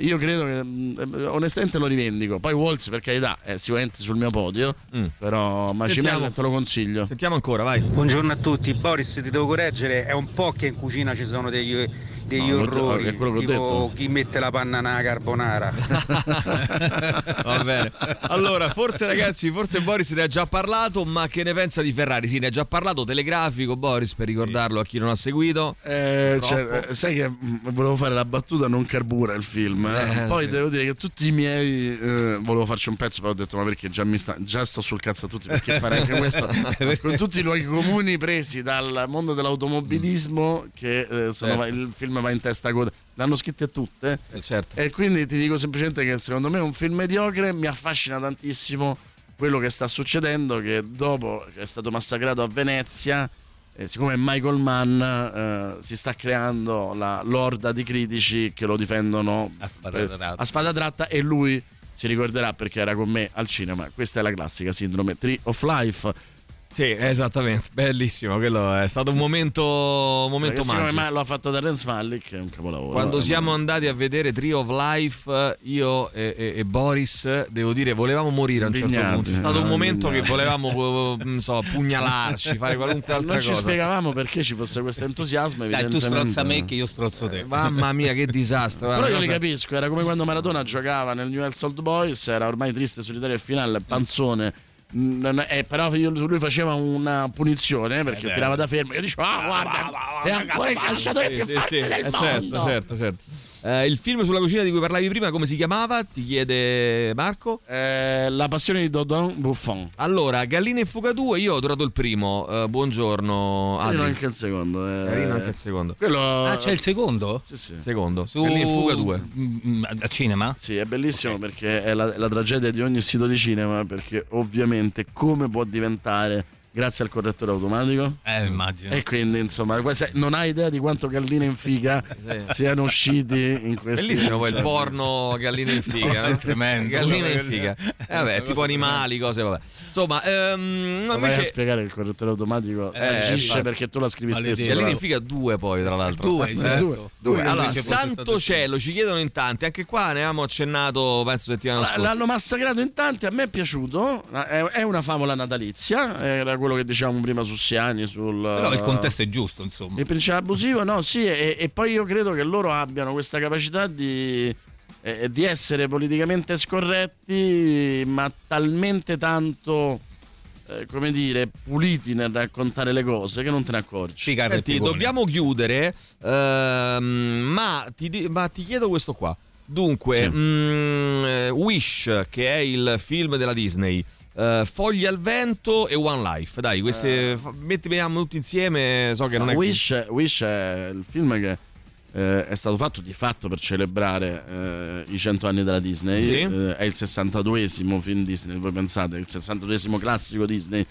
io credo che mm, onestamente lo rivendico. Poi Walls, per carità, è sicuramente sul mio podio. Però Macimel te lo consiglio. Sentiamo ancora, vai. Buongiorno a tutti, Boris ti devo correggere, è un po' che in cucina ci sono degli, degli No, orrori, è quello che ho tipo detto. chi mette la panna nella carbonara. [LAUGHS] Va bene. Allora, forse ragazzi, forse Boris ne ha già parlato, ma che ne pensa di Ferrari? Sì, ne ha già parlato telegrafico Boris per ricordarlo a chi non ha seguito. Eh, cioè, sai che mm, volevo fare la battuta non carbura il film eh. Eh, poi sì. devo dire che tutti i miei eh, volevo farci un pezzo poi ho detto ma perché già, mi sta, già sto sul cazzo a tutti perché fare anche questo [LAUGHS] con tutti i luoghi comuni presi dal mondo dell'automobilismo che eh, sono- Certo. il film va in testa coda l'hanno scritte tutte Eh, certo. e quindi ti dico semplicemente che secondo me è un film mediocre mi affascina tantissimo quello che sta succedendo che dopo che è stato massacrato a Venezia eh, siccome Michael Mann eh, si sta creando la lorda di critici che lo difendono A spada per- tratta. a spada tratta e lui si ricorderà perché era con me al cinema questa è la classica sindrome Tree of Life Sì, esattamente, bellissimo. Quello è stato un momento, un momento magico. ma- lo ha fatto Terence Malick è un capolavoro Quando siamo andati a vedere Tree of Life, io e, e- e Boris, devo dire, volevamo morire a un certo punto. È stato un eh, momento che indignati. volevamo, non so, pugnalarci, fare qualunque altra non ci cosa. spiegavamo perché ci fosse questo entusiasmo Dai, tu strozza me che io strozzo te. Mamma mia, che disastro. Però io li cosa- capisco, era come quando Maradona giocava nel Newell's Old Boys, era ormai triste, solitario e finale, panzone. È- però io- lui faceva una punizione perché Eh, tirava da fermo. Io dicevo, ah, guarda, è ancora il calciatore più forte del eh, mondo. certo, certo, certo. Eh, il film sulla cucina di cui parlavi prima, come si chiamava? Ti chiede Marco? Eh, la passione di Dodon Buffon. Allora, Galline e Fuga 2, io ho adorato il primo. Eh, buongiorno. Carino anche il secondo. eh. Carino anche il secondo. Quello... Ah, c'è il secondo? Sì, sì. Secondo. Su Galline e Fuga 2. Mm, a cinema? Sì, è bellissimo perché è la, la tragedia di ogni sito di cinema, perché ovviamente come può diventare grazie al correttore automatico? Eh, immagino. E quindi, insomma, non hai idea di quanto galline in figa siano usciti in questi Bellissimo il porno galline in figa. È tremendo. Galline in figa. Eh, vabbè, tipo animali, cose, vabbè. Insomma, ehm, no, Ma vai a spiegare che il correttore automatico Eh, agisce infatti. perché tu la scrivi spesso. Galline in figa due poi, tra l'altro. Due, Eh, certo. Due, due. Allora, santo cielo, ci chiedono in tanti. Anche qua ne avevamo accennato, penso, settimana scorsa. L'hanno massacrato in tanti, a me è piaciuto. È, è una favola natalizia, era quello che dicevamo prima su Siani. Sul, Però il contesto è giusto, insomma. Il principe abusivo, no, sì, e, e poi io credo che loro abbiano questa capacità di. eh, di essere politicamente scorretti, ma talmente tanto eh, come dire, puliti nel raccontare le cose che non te ne accorgi. Senti, dobbiamo chiudere, ehm, ma, ti, ma ti chiedo questo qua. Dunque, Sì. mm, eh, Wish, che è il film della Disney, eh, Fogli al vento e One Life. Dai, queste fa- metti vediamo tutti insieme. So che non è Wish, Wish è il film che eh, è stato fatto di fatto per celebrare eh, i 100 anni della Disney. Sì. Eh, è il 62esimo film Disney, voi pensate, è il 62esimo classico Disney.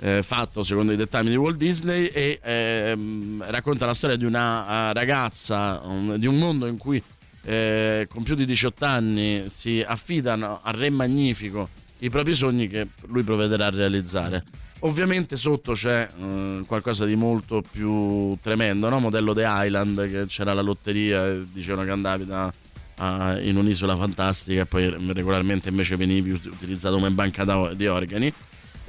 eh, fatto secondo i dettami di Walt Disney e ehm, racconta la storia di una eh, ragazza um, di un mondo in cui eh, con più di 18 anni si affidano al re magnifico i propri sogni che lui provvederà a realizzare. Ovviamente sotto c'è eh, qualcosa di molto più tremendo, no? modello The Island, che c'era la lotteria e dicevano che andavi da- a- in un'isola fantastica e poi regolarmente invece venivi ut- utilizzato come banca da- di organi.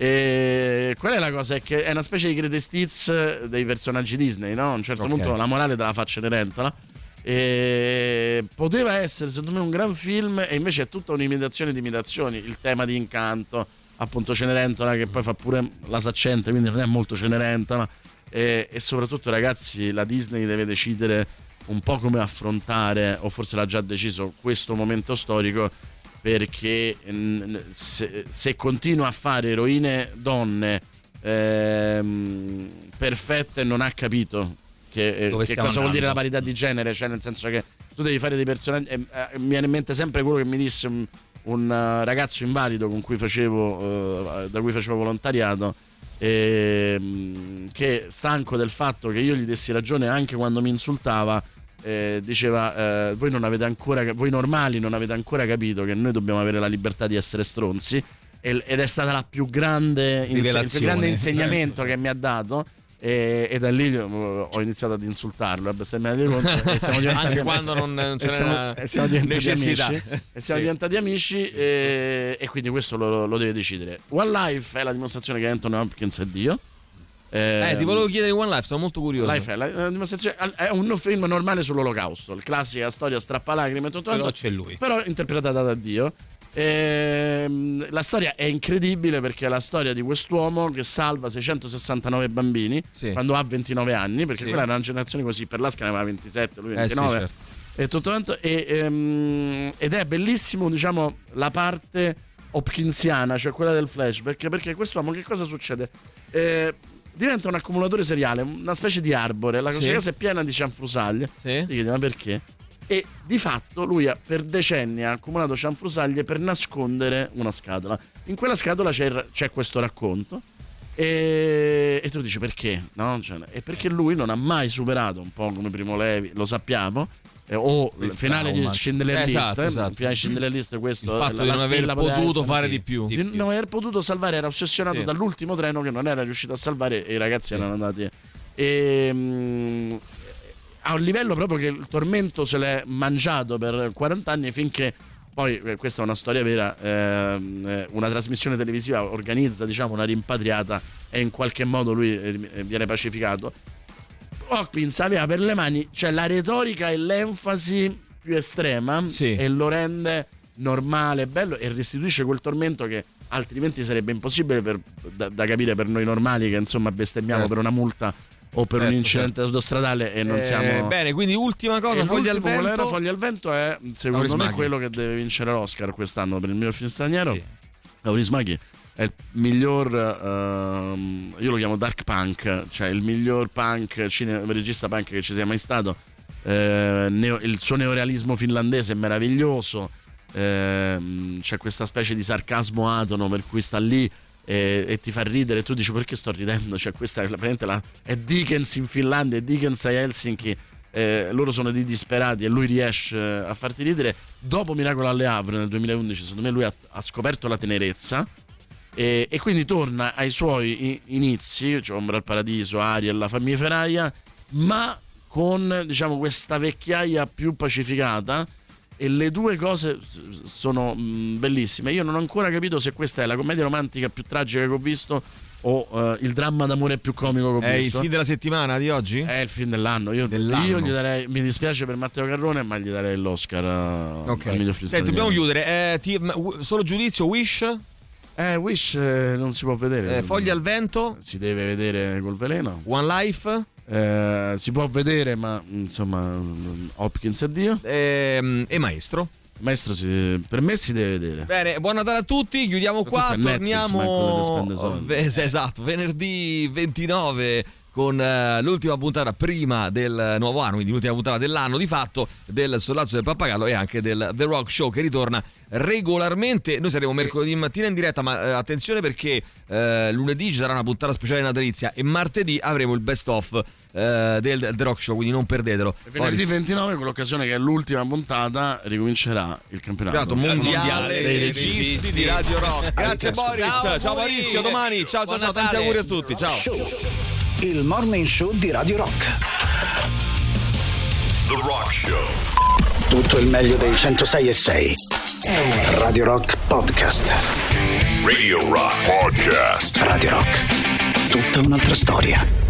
E qual è la cosa? È che è una specie di greatest hits dei personaggi Disney, no? A un certo Ok. punto la morale della fa Cenerentola. E poteva essere secondo me un gran film e invece è tutta un'imitazione di imitazioni. Il tema di incanto, appunto Cenerentola che poi fa pure la saccente, quindi non è molto Cenerentola. E, e soprattutto ragazzi la Disney deve decidere un po' come affrontare, o forse l'ha già deciso, questo momento storico perché se, se continua a fare eroine donne ehm, perfette non ha capito che, eh, che cosa vuol dire la andando. parità di genere, cioè nel senso che tu devi fare dei personaggi. eh, eh, mi viene in mente sempre quello che mi disse un, un, eh, ragazzo invalido con cui facevo, eh, da cui facevo volontariato. ehm, che stanco del fatto che io gli dessi ragione anche quando mi insultava, eh, diceva: eh, Voi non avete ancora, voi normali non avete ancora capito che noi dobbiamo avere la libertà di essere stronzi. E- Ed è stata la più grande, il più grande insegnamento che mi ha dato. E, e da lì eh, ho iniziato ad insultarlo a bestemmiare di contro e siamo [LAUGHS] diventati Anche quando non- non e siamo, c'era e siamo diventati necessità. amici e siamo Sì. diventati amici e, e quindi questo lo, lo deve decidere One Life è la dimostrazione che Anthony Hopkins è Dio Eh, ti volevo chiedere One Life, sono molto curioso. Life è, la- la dimostrazione- è un film normale sull'olocausto, la classica storia strappalacrime e tutto Però quanto, c'è lui. però interpretata da Dio. Ehm, la storia è incredibile perché è la storia di quest'uomo che salva 669 bambini Sì. quando ha 29 anni, perché Sì. quella era una generazione così, per l'Asca ne aveva 27, lui Eh sì, 29. certo. e tutto quanto, e, ehm, ed è bellissimo, diciamo, la parte hopkinsiana, cioè quella del flashback, perché quest'uomo che cosa succede? Eh, diventa un accumulatore seriale, una specie di arbore, la Sì. casa è piena di cianfrusaglie. Sì. Ti chiedi, ma perché? E di fatto lui ha, per decenni ha accumulato cianfrusaglie per nascondere una scatola. In quella scatola c'è, c'è questo racconto. E, e tu dici perché? No? Cioè, è perché lui non ha mai superato, un po' come Primo Levi, lo sappiamo. eh, o il finale trauma. di Schindler Esatto, List, eh, esatto. il finale di Schindler List, questo Il fatto la- di non aver potuto fare di più. di non aver potuto salvare, era ossessionato Sì. dall'ultimo treno che non era riuscito a salvare e i ragazzi erano andati. E, mm, a un livello proprio che il tormento se l'è mangiato per 40 anni finché poi eh, questa è una storia vera ehm, eh, una trasmissione televisiva organizza diciamo una rimpatriata e in qualche modo lui eh, viene pacificato Hopkins aveva per le mani cioè la retorica e l'enfasi più estrema e lo rende normale, bello e restituisce quel tormento che altrimenti sarebbe impossibile per- da, da capire per noi normali che insomma bestemmiamo Certo. per una multa o per un Certo, incidente autostradale e non Eh, siamo Bene, quindi ultima cosa, Fogli al vento. Fogli al vento è secondo Lauris me quello che deve vincere l'Oscar quest'anno per il miglior film straniero. Lauris Maghi è il miglior ehm, io lo chiamo dark punk, cioè il miglior punk cine- regista punk che ci sia mai stato. Eh, neo- il suo neorealismo finlandese è meraviglioso. ehm, c'è questa specie di sarcasmo atono per cui sta lì e, e ti fa ridere. Tu dici perché sto ridendo? Cioè, questa è, la- è Dickens in Finlandia, è Dickens a Helsinki. eh, loro sono dei disperati e lui riesce eh, a farti ridere. Dopo Miracolo alle Havre nel 2011, secondo me lui ha, ha scoperto la tenerezza. E, e quindi torna ai suoi inizi, cioè Ombra al Paradiso, Ariel, la Fammiferaia, ma con diciamo questa vecchiaia più pacificata e le due cose sono mh, bellissime. Io non ho ancora capito se questa è la commedia romantica più tragica che ho visto o eh, il dramma d'amore più comico che ho È il visto. film della settimana di oggi? È il film dell'anno. Io, Dell'anno. io gli darei, mi dispiace per Matteo Carrone, ma gli darei l'Oscar a- Ok. al miglior film Senti, dobbiamo chiudere. Eh, ti- solo giudizio, Wish? Eh, Wish eh, non si può vedere. Eh, Foglie al vento? Si deve vedere col veleno. One Life? Eh, si può vedere, ma insomma, mm, Hopkins è Dio. Ehm, e Maestro? Maestro, si- per me si deve vedere. Bene, buon Natale a tutti, chiudiamo qua, Soprattutto a Netflix, manco torniamo [LAUGHS] ve- esatto, venerdì 29 con eh, l'ultima puntata prima del nuovo anno, quindi l'ultima puntata dell'anno di fatto del Sollazzo del Pappagallo e anche del The Rock Show che ritorna regolarmente. Noi saremo mercoledì mattina in diretta, ma eh, attenzione perché eh, lunedì ci sarà una puntata speciale natalizia e martedì avremo il best of eh, del The Rock Show, quindi non perdetelo. Venerdì Poi- 29, con l'occasione che è l'ultima puntata, ricomincerà il campionato mondiale dei registi di Radio Rock. Grazie Boris, ciao, Ciao, Maurizio, domani. Ciao ciao ciao, tanti auguri a tutti. Ciao. Il morning show di Radio Rock. The Rock Show. Tutto il meglio dei 106 e 6. Radio Rock Podcast. Radio Rock Podcast. Radio Rock. Tutta un'altra storia.